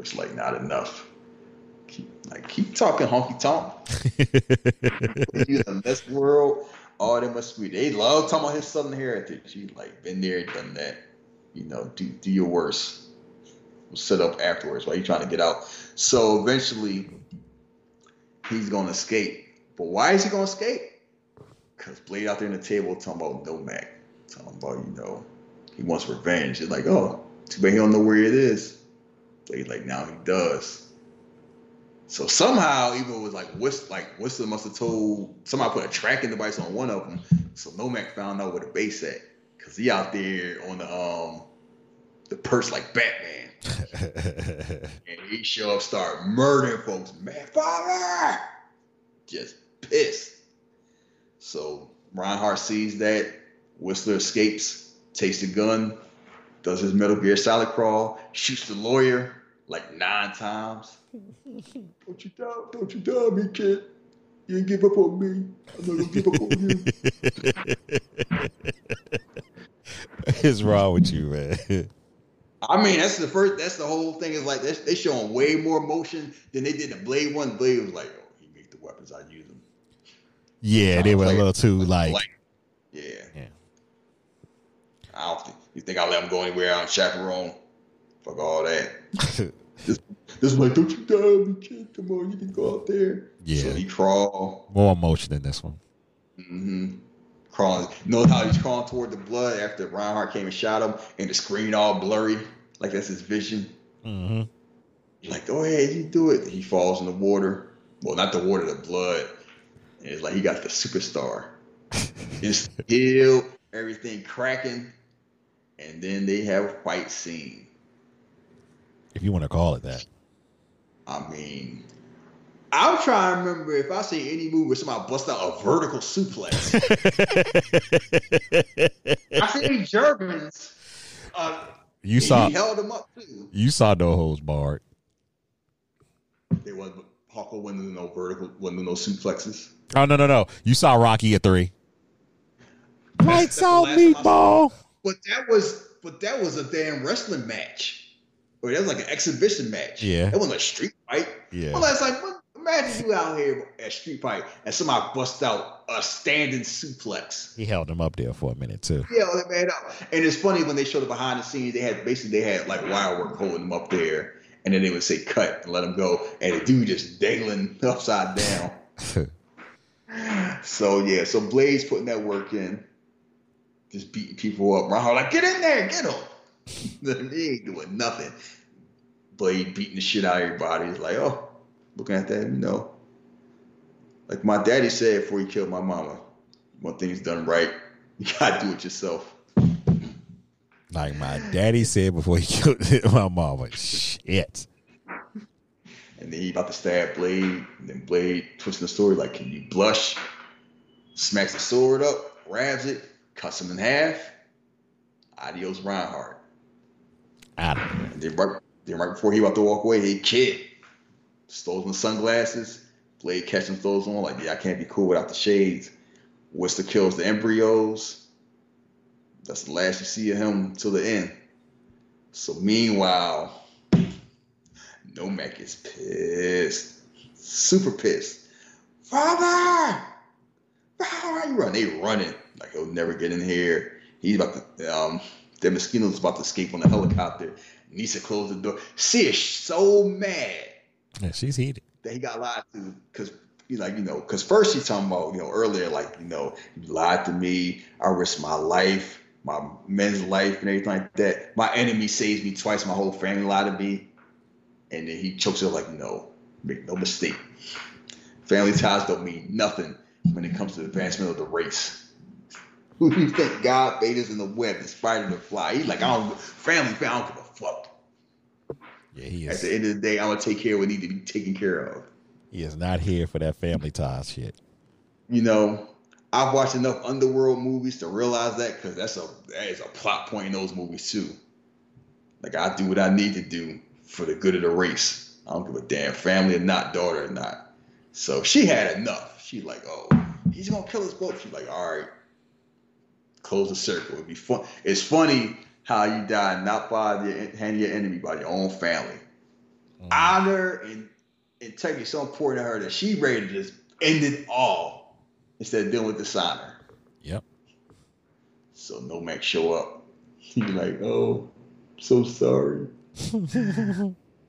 It's like not enough. Keep like keep talking honky tonk. [laughs] He's in this world. Oh, they must be. They love talking about his southern heritage. He like been there, done that. You know, do do your worst. Was set up afterwards while you trying to get out. So eventually, he's gonna escape. But why is he gonna escape? Cause Blade out there in the table talking about Nomak, talking about you know he wants revenge. It's like, oh, too bad he don't know where it is. Blade like now he does. So somehow, even it was like Whist, like Whistler must have told somebody put a tracking device on one of them. So Nomak found out where the base at, cause he out there on the um the purse like Batman, [laughs] and he show up, start murdering folks. Man, father, just pissed. So Reinhardt sees that Whistler escapes, takes the gun, does his Metal Gear Solid crawl, shoots the lawyer like nine times. [laughs] Don't you doubt, don't you doubt me, kid. You ain't give up on me. I'm not gonna give up on you. [laughs] What's wrong with you, man? I mean, that's the first. That's the whole thing. Is like they they showing way more motion than they did the Blade one. Blade was like, oh, he made the weapons. I use them. Yeah, they were a little too like. yeah. Yeah. I don't think you think I'll let him go anywhere on chaperone. Fuck all that. this, this is like, don't you die, me kid. Come on, you can go out there. Yeah. So he crawl. More emotion than this one. Mm-hmm. Crawling. Notice how he's crawling toward the blood after Reinhardt came and shot him, and the screen all blurry, like that's his vision. Mm-hmm. Like, go ahead, you do it. He falls in the water. Well, not the water, the blood. And it's like he got the superstar. it's still everything cracking, and then they have a fight scene. If you want to call it that. I mean, I'm trying to remember if I see any movie where somebody bust out a vertical suplex. [laughs] I seen Germans. Uh, You saw he held them up too. you saw no holds barred. They wasn't Hawko wasn't doing no vertical, wasn't doing no suplexes. Oh no no no! You saw Rocky at three. Lights That's the out, last time I saw meatball. But that was, but that was a damn wrestling match. Or that was like an exhibition match. Yeah. That wasn't a street fight. Yeah. Well, that's like, what, Imagine you out here at street fight and somebody bust out a standing suplex. He held him up there for a minute too. Yeah, that man. And it's funny when they showed the behind the scenes, they had basically they had like wire work holding him up there, and then they would say cut and let him go, and the dude just dangling [laughs] upside down. so yeah, so Blaze putting that work in, just beating people up. Reinhardt like, get in there, get him. [laughs] he ain't doing nothing. Blade beating the shit out of everybody. He's like, oh, looking at that, you know. Like my daddy said before he killed my mama, one thing's done right, [laughs] you gotta do it yourself. Like my daddy said before he [laughs] killed my mom, mama. Shit. And then he about to stab Blade, and then Blade twisting the sword like, can you blush? Smacks the sword up, grabs it, cuts him in half. Adios, Reinhardt. Adam. And then right, then right before he about to walk away, he kid stole him sunglasses. Blade catches him, throws on like, yeah, I can't be cool without the shades. Whistler kills the embryos. That's the last you see of him till the end. So meanwhile, Nomak is pissed, super pissed. Father, how are you run? They running like he'll never get in here. He's about to. Um, the Moschino's about to escape on the helicopter. Nyssa closed the door. She is so mad Yeah, she's heated. that he got lied to because you like you know because first he's talking about you know earlier like you know you lied to me I risked my life my men's life and everything like that. My enemy saves me twice my whole family lied to me. And then he chokes it like no make no mistake. Family ties don't mean nothing when it comes to the advancement of the race. Who do you think God made us in the web and spider to fly. He's like I don't family I don't give a fuck. Yeah, he is. at the end of the day I'm gonna take care of what need to be taken care of. He is not here for that family ties shit. you know, I've watched enough underworld movies to realize that because that's a that is a plot point in those movies too. Like I do what I need to do for the good of the race. I don't give a damn family or not, daughter or not. So she had enough. She's like, oh, he's gonna kill us both. She's like, all right, close the circle. It'd be fun. It's funny how you die not by the hand of your enemy, by your own family. Mm. Honor and integrity is so important to her that she ready to just end it all instead of dealing with dishonor. Yep. So Nomak show up. [laughs] He be like, "Oh, so sorry, [laughs]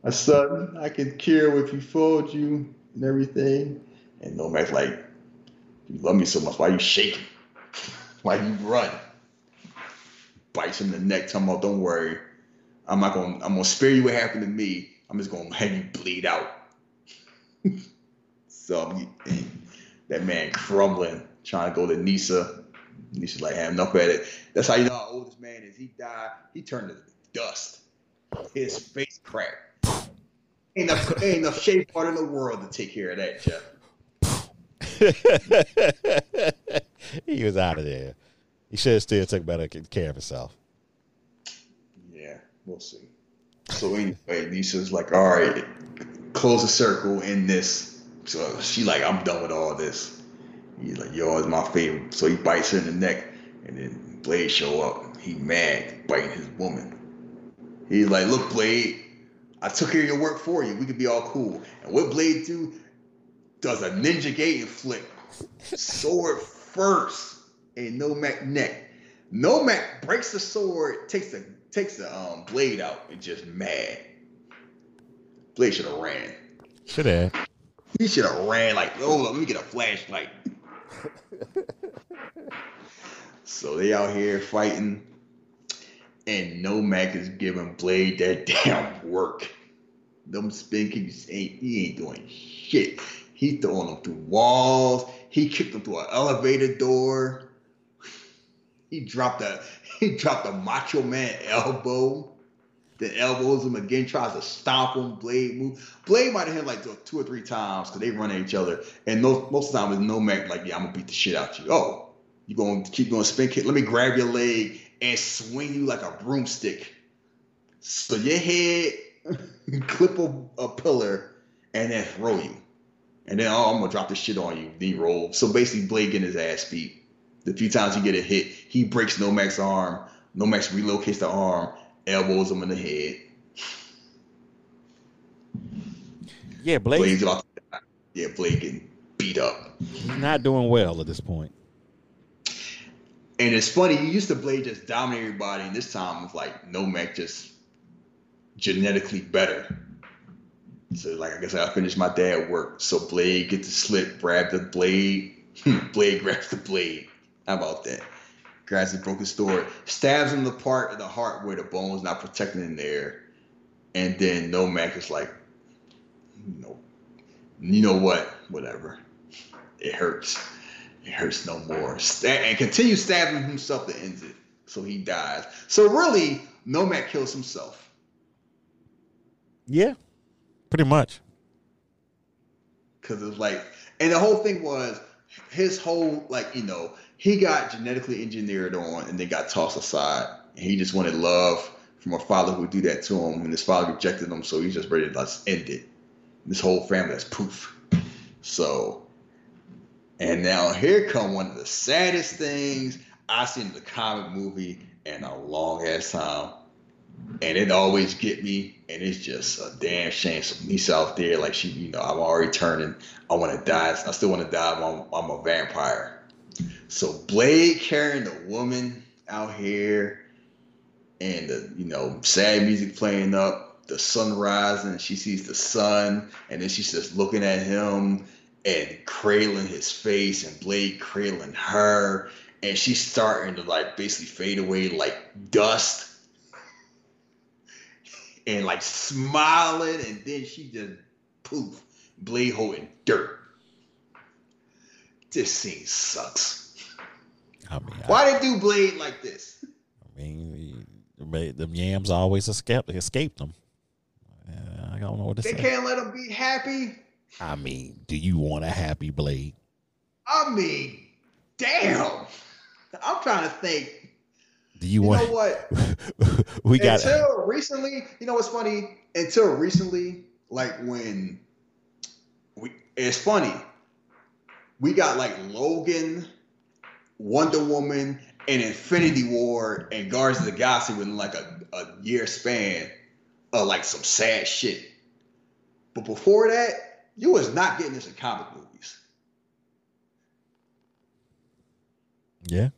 my son. I can cure if you fooled you and everything." And Nomak's like, "You love me so much. Why you shaking? [laughs] Why you run?" Bites him in the neck, talking about, oh, "Don't worry, I'm not gonna. I'm gonna spare you what happened to me. I'm just gonna have you bleed out." so and that man crumbling, trying to go to Nyssa. Nyssa's like, I have enough at it. That's how you know how old this man is. He died. He turned to dust. His face cracked. Ain't enough, ain't enough shave part in the world to take care of that, Jeff. [laughs] he was out of there. He should have still took better care of himself. Yeah, we'll see. So anyway, Nyssa's like, all right, close the circle in this. So she like, I'm done with all this. He's like, yo, it's my favorite. So he bites her in the neck, and then Blade show up. He mad, biting his woman. He's like, look, Blade, I took care of your work for you. We could be all cool. And what Blade do? Does a ninja gator flick. Sword first. And Nomak neck. Nomak breaks the sword, takes the takes the um, blade out, and just mad. Blade should have ran. Should have. He should have ran like, oh, let me get a flashlight. so they out here fighting, and Nomak is giving Blade that [laughs] damn work. Them spin kicks ain't he ain't doing shit. He throwing them through walls. He kicked them through an elevator door. He dropped a [laughs] he dropped a Macho Man elbow. Then elbows him again, tries to stomp him. Blade move. Blade might have hit like two or three times because they run at each other. And most, most of the time, it's Nomak like, yeah, I'm gonna beat the shit out of you. Oh, you gonna keep going spin kick? Let me grab your leg and swing you like a broomstick. So your head [laughs] clip a, a pillar and then throw you. And then oh, I'm gonna drop this shit on you. Then he roll. So basically, Blade getting his ass beat. The few times he get a hit, he breaks Nomak's arm. Nomak's relocates the arm, elbows him in the head. Yeah, Blade. Blade's about to yeah, Blade getting beat up. He's not doing well at this point. And it's funny, you used to Blade just dominate everybody, and this time it's like Nomak just genetically better. So like I guess I finished my day at work. So Blade gets the slip, grab the blade. [laughs] blade grabs the blade. How about that? Grabs the broken sword, stabs him the part of the heart where the bone's not protected in there. And then Nomak is like, know, you know what? Whatever. It hurts. It hurts no more. And continues stabbing himself to end it. So he dies. So really, Nomak kills himself. Yeah, pretty much. Cause it's like, and the whole thing was his whole like, you know, he got genetically engineered on and then got tossed aside. And he just wanted love from a father who do that to him, and his father rejected him, so he's just ready to let's end it. This whole family is poof. So, and now here come one of the saddest things I've seen in the comic movie in a long ass time. And it always get me, and it's just a damn shame. So Nyssa out there, like she, you know, I'm already turning. I want to die. I still want to die. I'm, I'm a vampire. So Blade carrying the woman out here, and the you know sad music playing up, the sun rising. She sees the sun, and then she's just looking at him and cradling his face, and Blade cradling her, and she's starting to like basically fade away like dust [laughs] and like smiling, and then she just poof, Blade holding dirt. This scene sucks. I mean, I, Why they do Blade like this? I mean, the, yams always escape escape them. Uh, I don't know what to They say. can't let them be happy. I mean, do you want a happy blade? I mean, damn. I'm trying to think. Do you You want? know what? [laughs] we got. until recently, you know what's funny? Until recently, like when we, it's funny. We got like Logan, Wonder Woman, and Infinity War and Guardians of the Galaxy within like a, a year span of like some sad shit. But before that, you was not getting this in comic movies. yeah.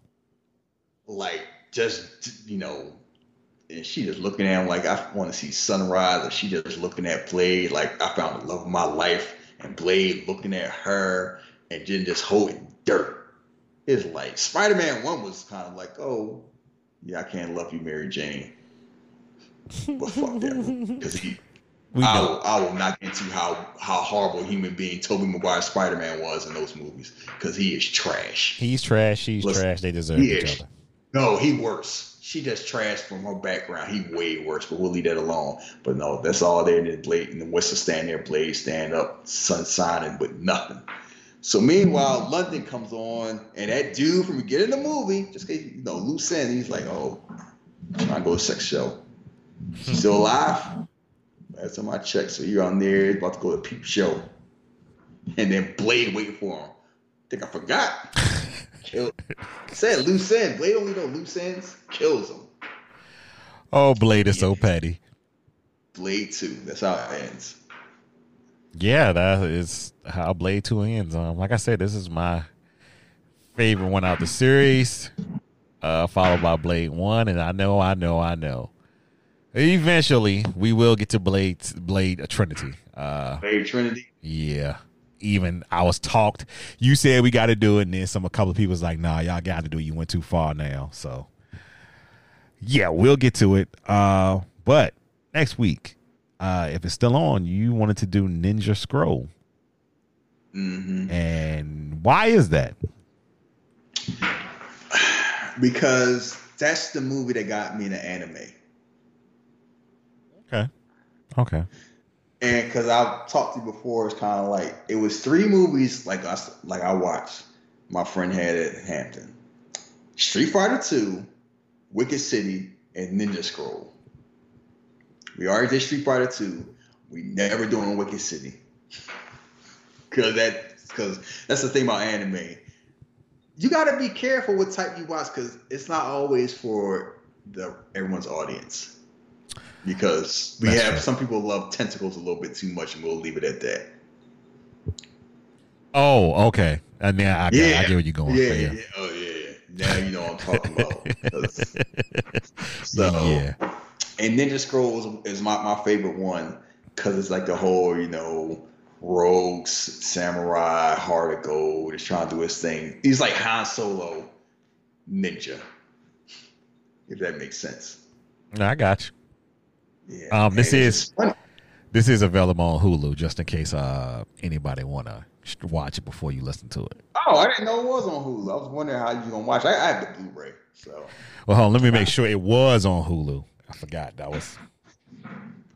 like just you know and she just looking at him like I want to see sunrise or she just looking at Blade like I found the love of my life and Blade looking at her and then just holding dirt. It's like Spider-Man 1 was kind of like, oh, yeah, I can't love you, Mary Jane. But fuck that. Because he We I will, I will not get into how how horrible a human being Tobey Maguire Spider-Man was in those movies. Because he is trash. He's trash. She's Listen, trash. They deserve each is. other. No, he worse. She just trashed from her background. He way worse, but we'll leave that alone. But no, that's all there. And then Blade and the Whistler stand there, Blade stand up, sun shining with nothing. So meanwhile, London comes on, and that dude from of the movie, just case you know, loose end, he's like, oh, trying to go to sex show. Still alive? That's time I check. so you're on there, about to go to peep show. And then Blade waiting for him. think I forgot. [laughs] Kill. Said loose end. Blade only know loose ends. Kills him. Oh, Blade is so petty. Blade two. That's how it ends. Yeah, that is how Blade Two ends. Um, like I said, this is my favorite one out the series, uh, followed by Blade One, and I know, I know, I know. Eventually, we will get to Blade Blade Trinity. Uh, Blade Trinity. yeah. Even I was talked. You said we got to do it, and then some a couple of people was like, "Nah, y'all got to do it. You went too far now." So, yeah, we'll get to it. Uh, but next week, uh, if it's still on, you wanted to do Ninja Scroll, hmm and why is that? Because that's the movie that got me into anime. Okay, okay, And because I've talked to you before, it's kind of like it was three movies like us like I watched. My friend had it at Hampton. Street Fighter Two, Wicked City, and Ninja Scroll. We already did Street Fighter Two. We never doing Wicked City. Cause that because that's the thing about anime. You gotta be careful what type you watch because it's not always for the everyone's audience because we That's have right. some people love tentacles a little bit too much, and we'll leave it at that. Oh, okay. And now I, yeah, I get where you're going. Yeah, yeah. yeah. Oh yeah. Now you know what I'm talking about. [laughs] [laughs] so yeah. And Ninja Scrolls is my, my favorite one because it's like the whole, you know, rogues, samurai, heart of gold is trying to do his thing. He's like Han Solo ninja. If that makes sense. No, I got you. Yeah. Um, this is this is available on Hulu, just in case uh anybody wanna watch it before you listen to it. Oh, I didn't know it was on Hulu. I was wondering how you gonna watch. I, I have the Blu-ray, so. Well, hold on, let me make sure it was on Hulu. I forgot that was.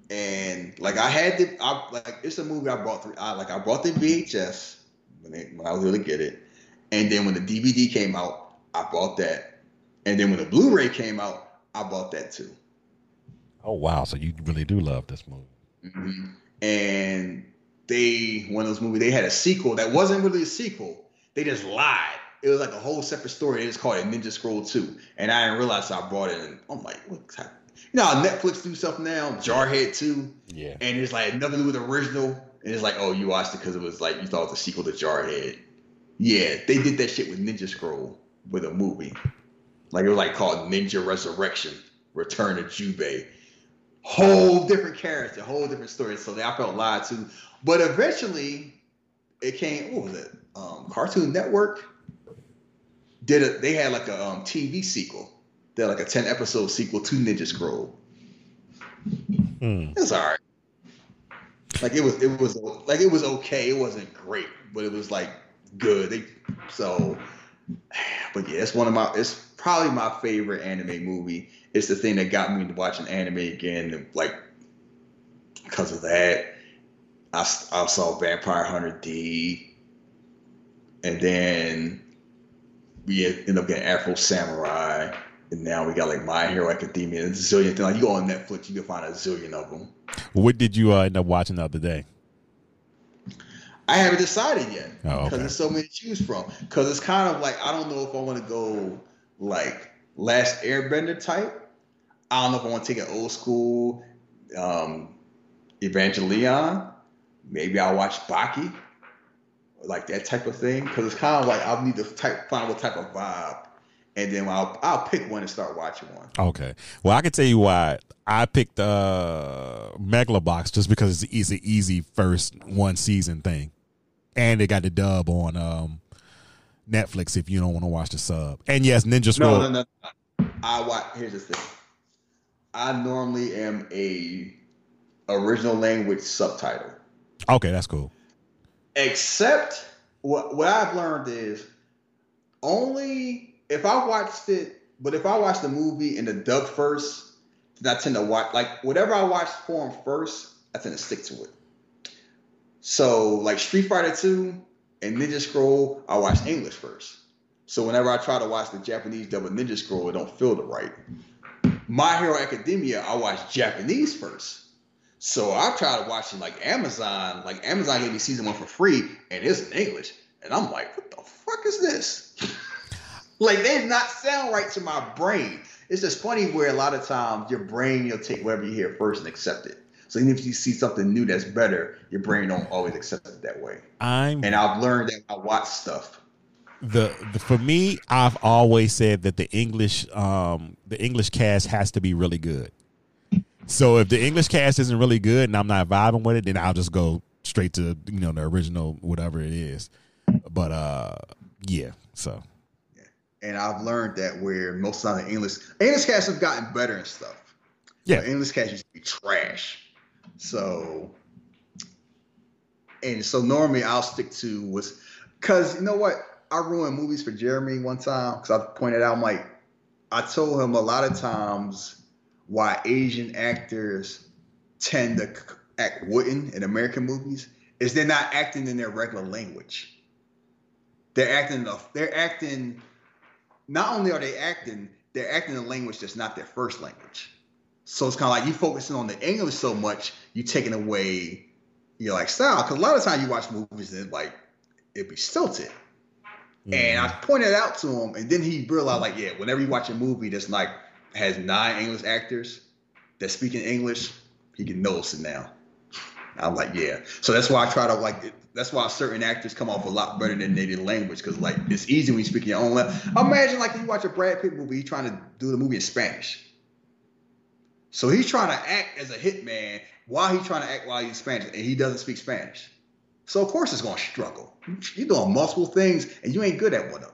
And like I had the, I like it's a movie I brought through. I like I brought the VHS when, they, when I was able to get it, and then when the DVD came out, I bought that, and then when the Blu-ray came out, I bought that too. Oh wow! So you really do love this movie. Mm-hmm. And they one of those movies they had a sequel that wasn't really a sequel. They just lied. It was like a whole separate story. They just called it Ninja Scroll Two, and I didn't realize I brought it. And I'm like, what's happening? You know Netflix do stuff now, Jarhead 2. Yeah. And it's like nothing to do with the original. And it's like, oh, you watched it because it was like you thought it was a sequel to Jarhead. Yeah, they did that shit with Ninja Scroll with a movie. Like it was like called Ninja Resurrection, Return of Jubei. Whole different character, whole different story. So I felt lied to. But eventually it came, what was it? Um, Cartoon Network did it. They had like a um, TV sequel they're like a 10 episode sequel to Ninja Scroll. Mm. It's all right. Like it was, it was like it was okay. It wasn't great, but it was like good. They, so, but yeah, it's one of my. It's probably my favorite anime movie. It's the thing that got me into watching anime again. Like because of that, I I saw Vampire Hunter D, and then we end up getting Afro Samurai and now we got like My Hero Academia and a zillion things. Like you go on Netflix, you can find a zillion of them. What did you uh, end up watching the other day? I haven't decided yet because oh, okay. there's so many to choose from. Because it's kind of like I don't know if I want to go like Last Airbender type. I don't know if I want to take an old school um, Evangelion. Maybe I'll watch Baki, like that type of thing. Because it's kind of like I need to type find what type of vibe and then I'll I'll pick one and start watching one. Okay. Well, I can tell you why I picked uh Megalobox just because it's, it's an easy first one season thing, and they got the dub on um Netflix if you don't want to watch the sub. And yes, Ninja Scroll. No, no, no. I watch. Here's the thing. I normally am a original language subtitle. Okay, that's cool. Except what what I've learned is only if I watched it, but if I watch the movie in the dub first, then I tend to watch like whatever I watch for him first, I tend to stick to it. So like Street Fighter 2 and Ninja Scroll, I watch English first. So whenever I try to watch the Japanese dub of Ninja Scroll, it don't feel the right. My Hero Academia, I watch Japanese first. So I tried watching like Amazon, like Amazon gave me season one for free, and it's in English. And I'm like, what the fuck is this? Like they did not sound right to my brain. It's just funny where a lot of times your brain you'll take whatever you hear first and accept it. So even if you see something new that's better, your brain don't always accept it that way. I'm and I've learned that I watch stuff. The, the for me, I've always said that the English um the English cast has to be really good. So if the English cast isn't really good and I'm not vibing with it, then I'll just go straight to you know the original whatever it is. But uh yeah, so and I've learned that where most of the English English casts have gotten better and stuff. Yeah, but English casts used to be trash. So, and so normally I'll stick to was because you know what I ruined movies for Jeremy one time because I pointed out I'm like I told him a lot of times why Asian actors tend to act wooden in American movies is they're not acting in their regular language. They're acting enough. they're acting not only are they acting, they're acting in a language that's not their first language. So it's kind of like you focusing on the English so much, you're taking away your like style. Because a lot of times you watch movies and like it'd be stilted. Mm. And I pointed out to him, and then he realized like, yeah, whenever you watch a movie that's like has nine English actors that speak in English, he can notice it now. I'm like, yeah. So that's why I try to like that's why certain actors come off a lot better than native language because like it's easy when you speak your own language. Imagine like you watch a Brad Pitt movie, he's trying to do the movie in Spanish. So he's trying to act as a hitman while he's trying to act while he's Spanish, and he doesn't speak Spanish. So of course it's gonna struggle. You're doing multiple things and you ain't good at one of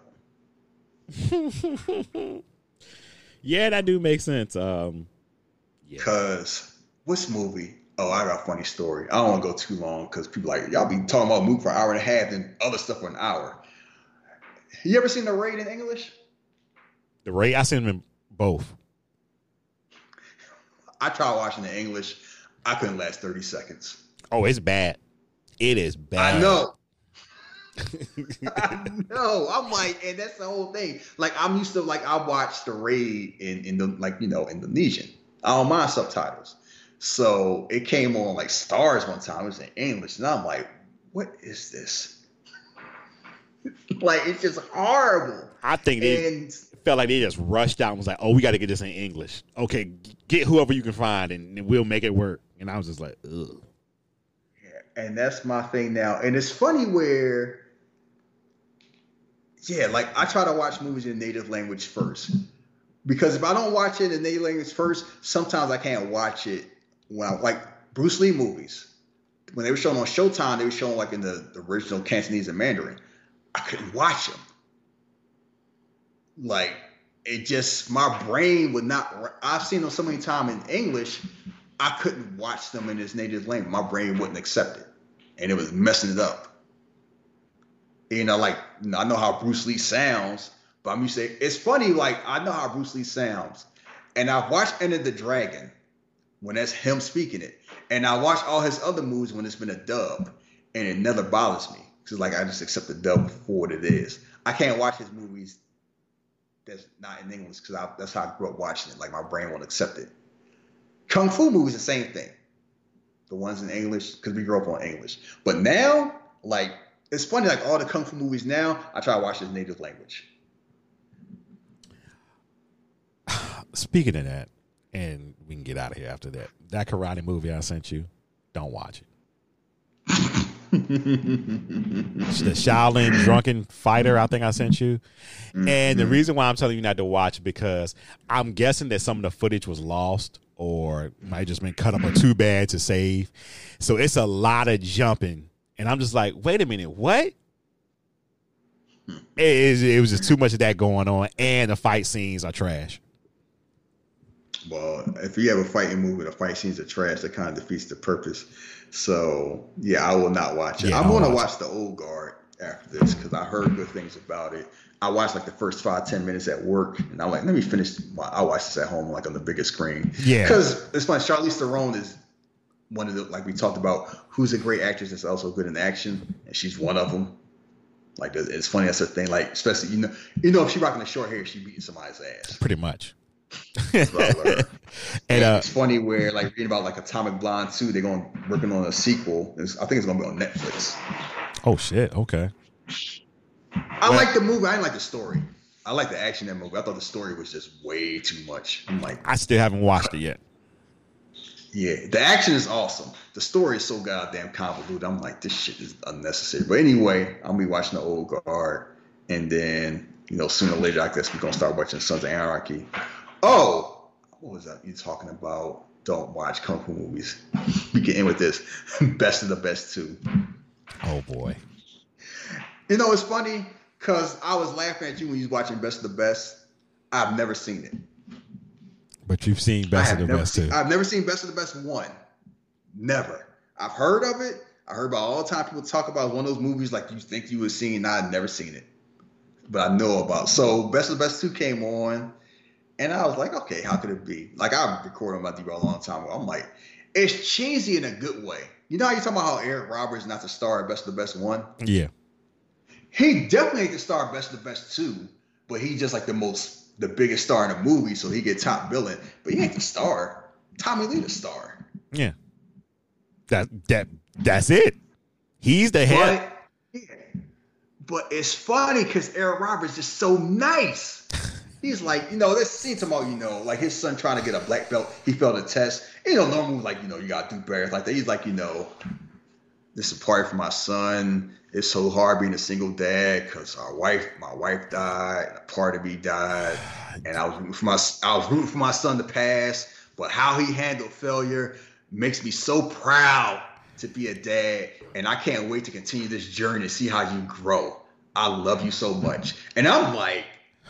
them. [laughs] yeah, that do make sense. Um, yeah. Cause what's movie? Oh, I got a funny story. I don't want to go too long because people like y'all be talking about movie for an hour and a half and other stuff for an hour. You ever seen the raid in English? The raid, I seen them in both. I tried watching the English. I couldn't last thirty seconds. Oh, it's bad. It is bad. I know. [laughs] I know. I'm like, and that's the whole thing. Like, I'm used to like I watched the raid in in the like you know Indonesian. I don't mind subtitles. So it came on like Starz one time. It was in English, and I'm like, what is this? [laughs] like it's just horrible. I think they and, felt like they just rushed out and was like, "Oh, we got to get this in English. Okay, get whoever you can find, and, we'll make it work." And I was just like, "Ugh." Yeah, and that's my thing now. And it's funny where, yeah, like I try to watch movies in native language first because if I don't watch it in native language first, sometimes I can't watch it when I like Bruce Lee movies. When they were shown on Showtime, they were shown like in the, the original Cantonese and Mandarin. I couldn't watch them. Like it just my brain would not. I've seen them so many times in English, I couldn't watch them in his native language. My brain wouldn't accept it, and it was messing it up. You know, like I know how Bruce Lee sounds, but I'm used to. It's funny, like I know how Bruce Lee sounds, and I've watched Enter the Dragon when that's him speaking it, and I watch all his other movies when it's been a dub, and it never bothers me because like I just accept the dub for what it is. I can't watch his movies that's not in English because that's how I grew up watching it. Like my brain won't accept it. Kung Fu movies the same thing. The ones in English because we grew up on English. But now, like it's funny, like all the Kung Fu movies now, I try to watch his native language. [sighs] Speaking of that, and we can get out of here after that. That karate movie I sent you, don't watch it. [laughs] the Shaolin drunken fighter, I think I sent you. And the mm-hmm. reason why I'm telling you not to watch because I'm guessing that some of the footage was lost or might just been cut up or too bad to save. So it's a lot of jumping. And I'm just like, wait a minute, what? It, it was just too much of that going on, and the fight scenes are trash. Well, if you have a fighting movie, the fight scenes are trash. That kind of defeats the purpose. So yeah, I will not watch it. Yeah, I'm going to watch the Old Guard after this because I heard good things about it. I watched like the first five ten minutes at work, and I'm like, let me finish. I watch this at home, like on the biggest screen. Yeah, because it's funny. Charlize Theron is one of the like we talked about. Who's a great actress that's also good in action, and she's one of them. Like it's funny that's a thing. Like especially you know you know if she rocking the short hair, she beating somebody's ass. Pretty much. [laughs] and uh, it's funny where like reading about like Atomic Blonde 2, they're going working on a sequel. It's, I think it's gonna be on Netflix. Oh shit! Okay. I well, like the movie. I didn't like the story. I like the action in that movie. I thought the story was just way too much. I'm like, I still haven't watched it yet. Yeah, the action is awesome. The story is so goddamn convoluted. I'm like, this shit is unnecessary. But anyway, I'll be watching the old guard, and then you know, sooner or later, I guess we're gonna start watching Sons of Anarchy. Oh, what was that you talking about? Don't watch kung fu movies. we get in with this. [laughs] best of the best too. Oh boy. You know, it's funny because I was laughing at you when you was watching Best of the Best. I've never seen it. But you've seen Best of the Best seen, too. I've never seen Best of the Best one. Never. I've heard of it. I heard about all the time people talk about one of those movies like you think you would seen. I've never seen it, but I know about. So Best of the Best two came on. And I was like, okay, how could it be? Like I've recorded about D-Ball a long time ago. I'm like, it's cheesy in a good way. You know how you talking about how Eric Roberts is not the star Best of the Best one? Yeah. He definitely ain't the star Best of the Best two, but he's just like the most the biggest star in the movie, so he get top billing. But he ain't the star. Tommy Lee the star. Yeah. That that that's it. He's the head. But, yeah. but it's funny because Eric Roberts is so nice. [laughs] He's like, you know, this scene tomorrow, you know, like his son trying to get a black belt. He failed a test. You know, normally, like, you know, you got to do better like that. He's like, you know, this is a party for my son. It's so hard being a single dad because our wife, my wife died, and a part of me died, [sighs] and I was rooting for my I was rooting for my son to pass. But how he handled failure makes me so proud to be a dad, and I can't wait to continue this journey to see how you grow. I love you so much, and I'm like,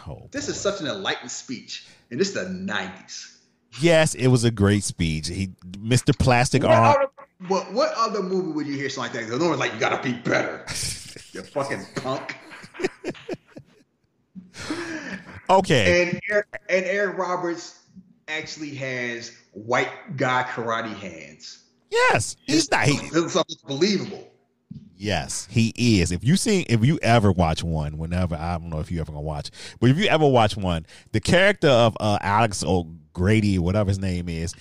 Oh, this is such an enlightened speech, and this is the '90s. yes, it was a great speech. He, Mr. Plastic What Arm. other, what, what other movie would you hear something like that? No one's like, you gotta be better. [laughs] you fucking punk. [laughs] Okay, And Eric, and Aaron Roberts actually has white guy karate hands. yes, he's not. He, It's something believable. Yes, he is. If you see, if you ever watch one, whenever I don't know if you ever gonna watch, but if you ever watch one, the character of uh, Alex O'Grady, whatever his name is,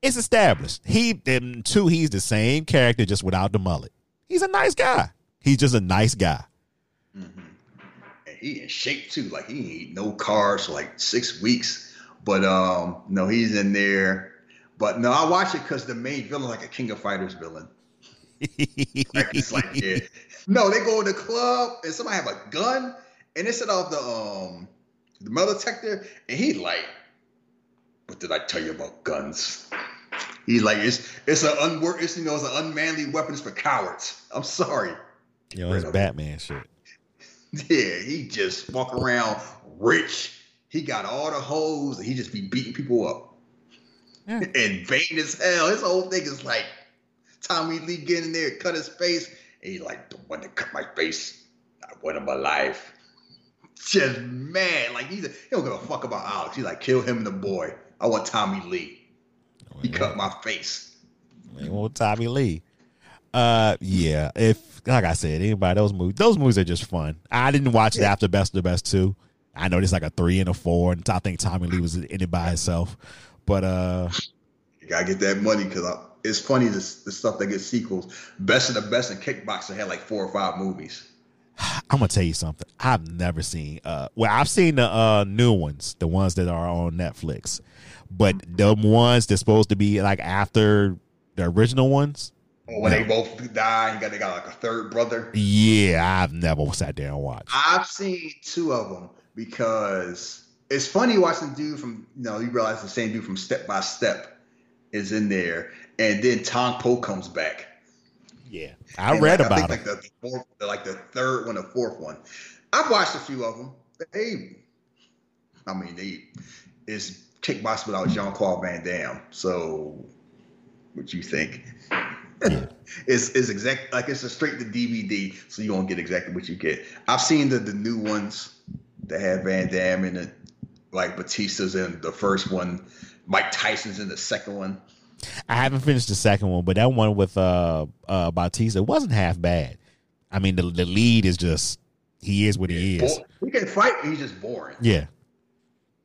is established. He and two, he's the same character just without the mullet. He's a nice guy. He's just a nice guy. And he in shape too. Like he ain't no carbs for like six weeks. But um, no, he's in there. But no, I watch it because the main villain like a King of Fighters villain. Like, it's like, yeah. No, they go in the club and somebody have a gun and they set off the um the metal detector and he like, what did I tell you about guns? He's like, it's it's an unwork, it's you know, it's an unmanly weapons for cowards. I'm sorry. You know, it's Batman shit. Yeah, he just walk around rich. He got all the hoes and he just be beating people up. Yeah. And vain as hell. His whole thing is like Tommy Lee get in there, cut his face, and he like the one that cut my face. I won my life. Just mad. Like he's a, he don't give a fuck about Alex. He's like, kill him and the boy. I want Tommy Lee. He cut my face. Man, want Tommy Lee. Uh, yeah. If like I said, anybody those movies, those movies are just fun. I didn't watch it after Best of the Best two. I know there's like a three and a four, and I think Tommy Lee was in it by himself. But uh, You gotta get that money because it's funny the, the stuff that gets sequels. Best of the best in Kickboxer had like four or five movies. [sighs] I'm gonna tell you something. I've never seen. Uh, well, I've seen the uh new ones, the ones that are on Netflix, but the ones that's supposed to be like after the original ones. Or when they both die, you got they got like a third brother. Yeah, I've never sat there and watched. I've seen two of them because it's funny watching dude from you know you realize the same dude from Step by Step is in there, and then Tong Po comes back. Yeah, I And, read like, about I it. like the, fourth, like the third one, the fourth one. I've watched a few of them. They, I mean, they is kickboxing without Jean Claude Van Damme. So, what you think? [laughs] it's it's exact like it's a straight to DVD, so you don't get exactly what you get. I've seen the the new ones that have Van Damme in it, like Batista's in the first one, Mike Tyson's in the second one. I haven't finished the second one, but that one with uh uh Bautista wasn't half bad. I mean, the the lead is just he is what he is. He can fight, he's just boring. Yeah,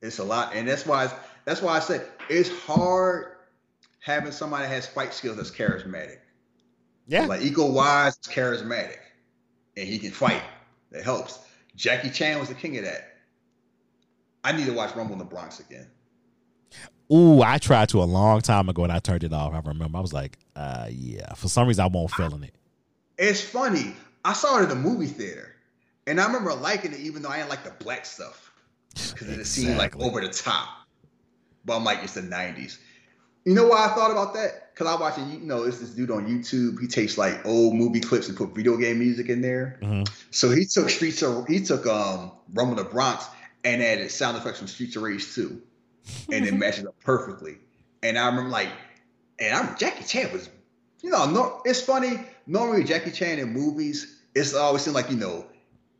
It's a lot, and that's why that's why I said it's hard having somebody that has fight skills that's charismatic. yeah. Like Iko Uwais is charismatic, and he can fight. That helps. Jackie Chan was the king of that. I need to watch Rumble in the Bronx again. Ooh, I tried to a long time ago and I turned it off. I remember I was like, uh, yeah. For some reason, I won't feeling it. It's funny. I saw it in the movie theater, and I remember liking it, even though I didn't like the black stuff because it seemed like over the top. But I'm like, it's the '90s. You know why I thought about that? Because I watching, you know, it's this dude on YouTube. He takes like old movie clips and put video game music in there. Mhm. So he took Streets of he took um Rumble the Bronx and added sound effects from Streets of Rage 2. And it matches up perfectly. And I remember like, and I'm Jackie Chan was, you know, no, it's funny. Normally Jackie Chan in movies, it's always seemed like, you know,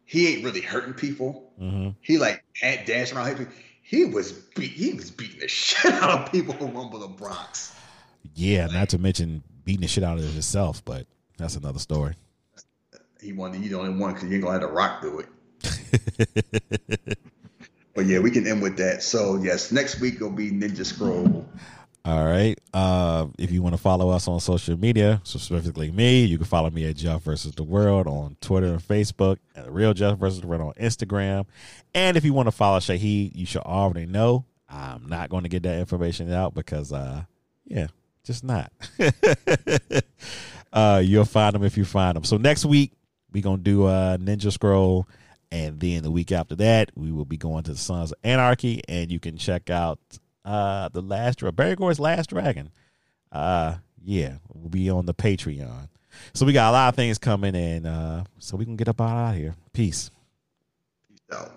he ain't really hurting people. Mhm. He like can't dance around people. He was beat he was beating the [laughs] shit out of people who Rumble the Bronx. Yeah, not to mention beating the shit out of himself, but that's another story. He wanted he the only one because you ain't gonna have the rock do it. [laughs] But yeah, we can end with that. So yes, next week will be Ninja Scroll. All right. Uh, if you want to follow us on social media, specifically me, you can follow me at Jeff versus the World on Twitter and Facebook, and the Real Jeff versus the World on Instagram. And if you want to follow Shahid, you should already know. I'm not going to get that information out because, uh, yeah, just not. [laughs] Uh, you'll find them if you find them. So next week we're gonna do uh Ninja Scroll, and then the week after that we will be going to the Sons of Anarchy, and you can check out uh the last Berry Gordy's Last Dragon. Uh, yeah, we'll be on the Patreon. So we got a lot of things coming and Uh, so we can get up out of here. Peace. Peace out.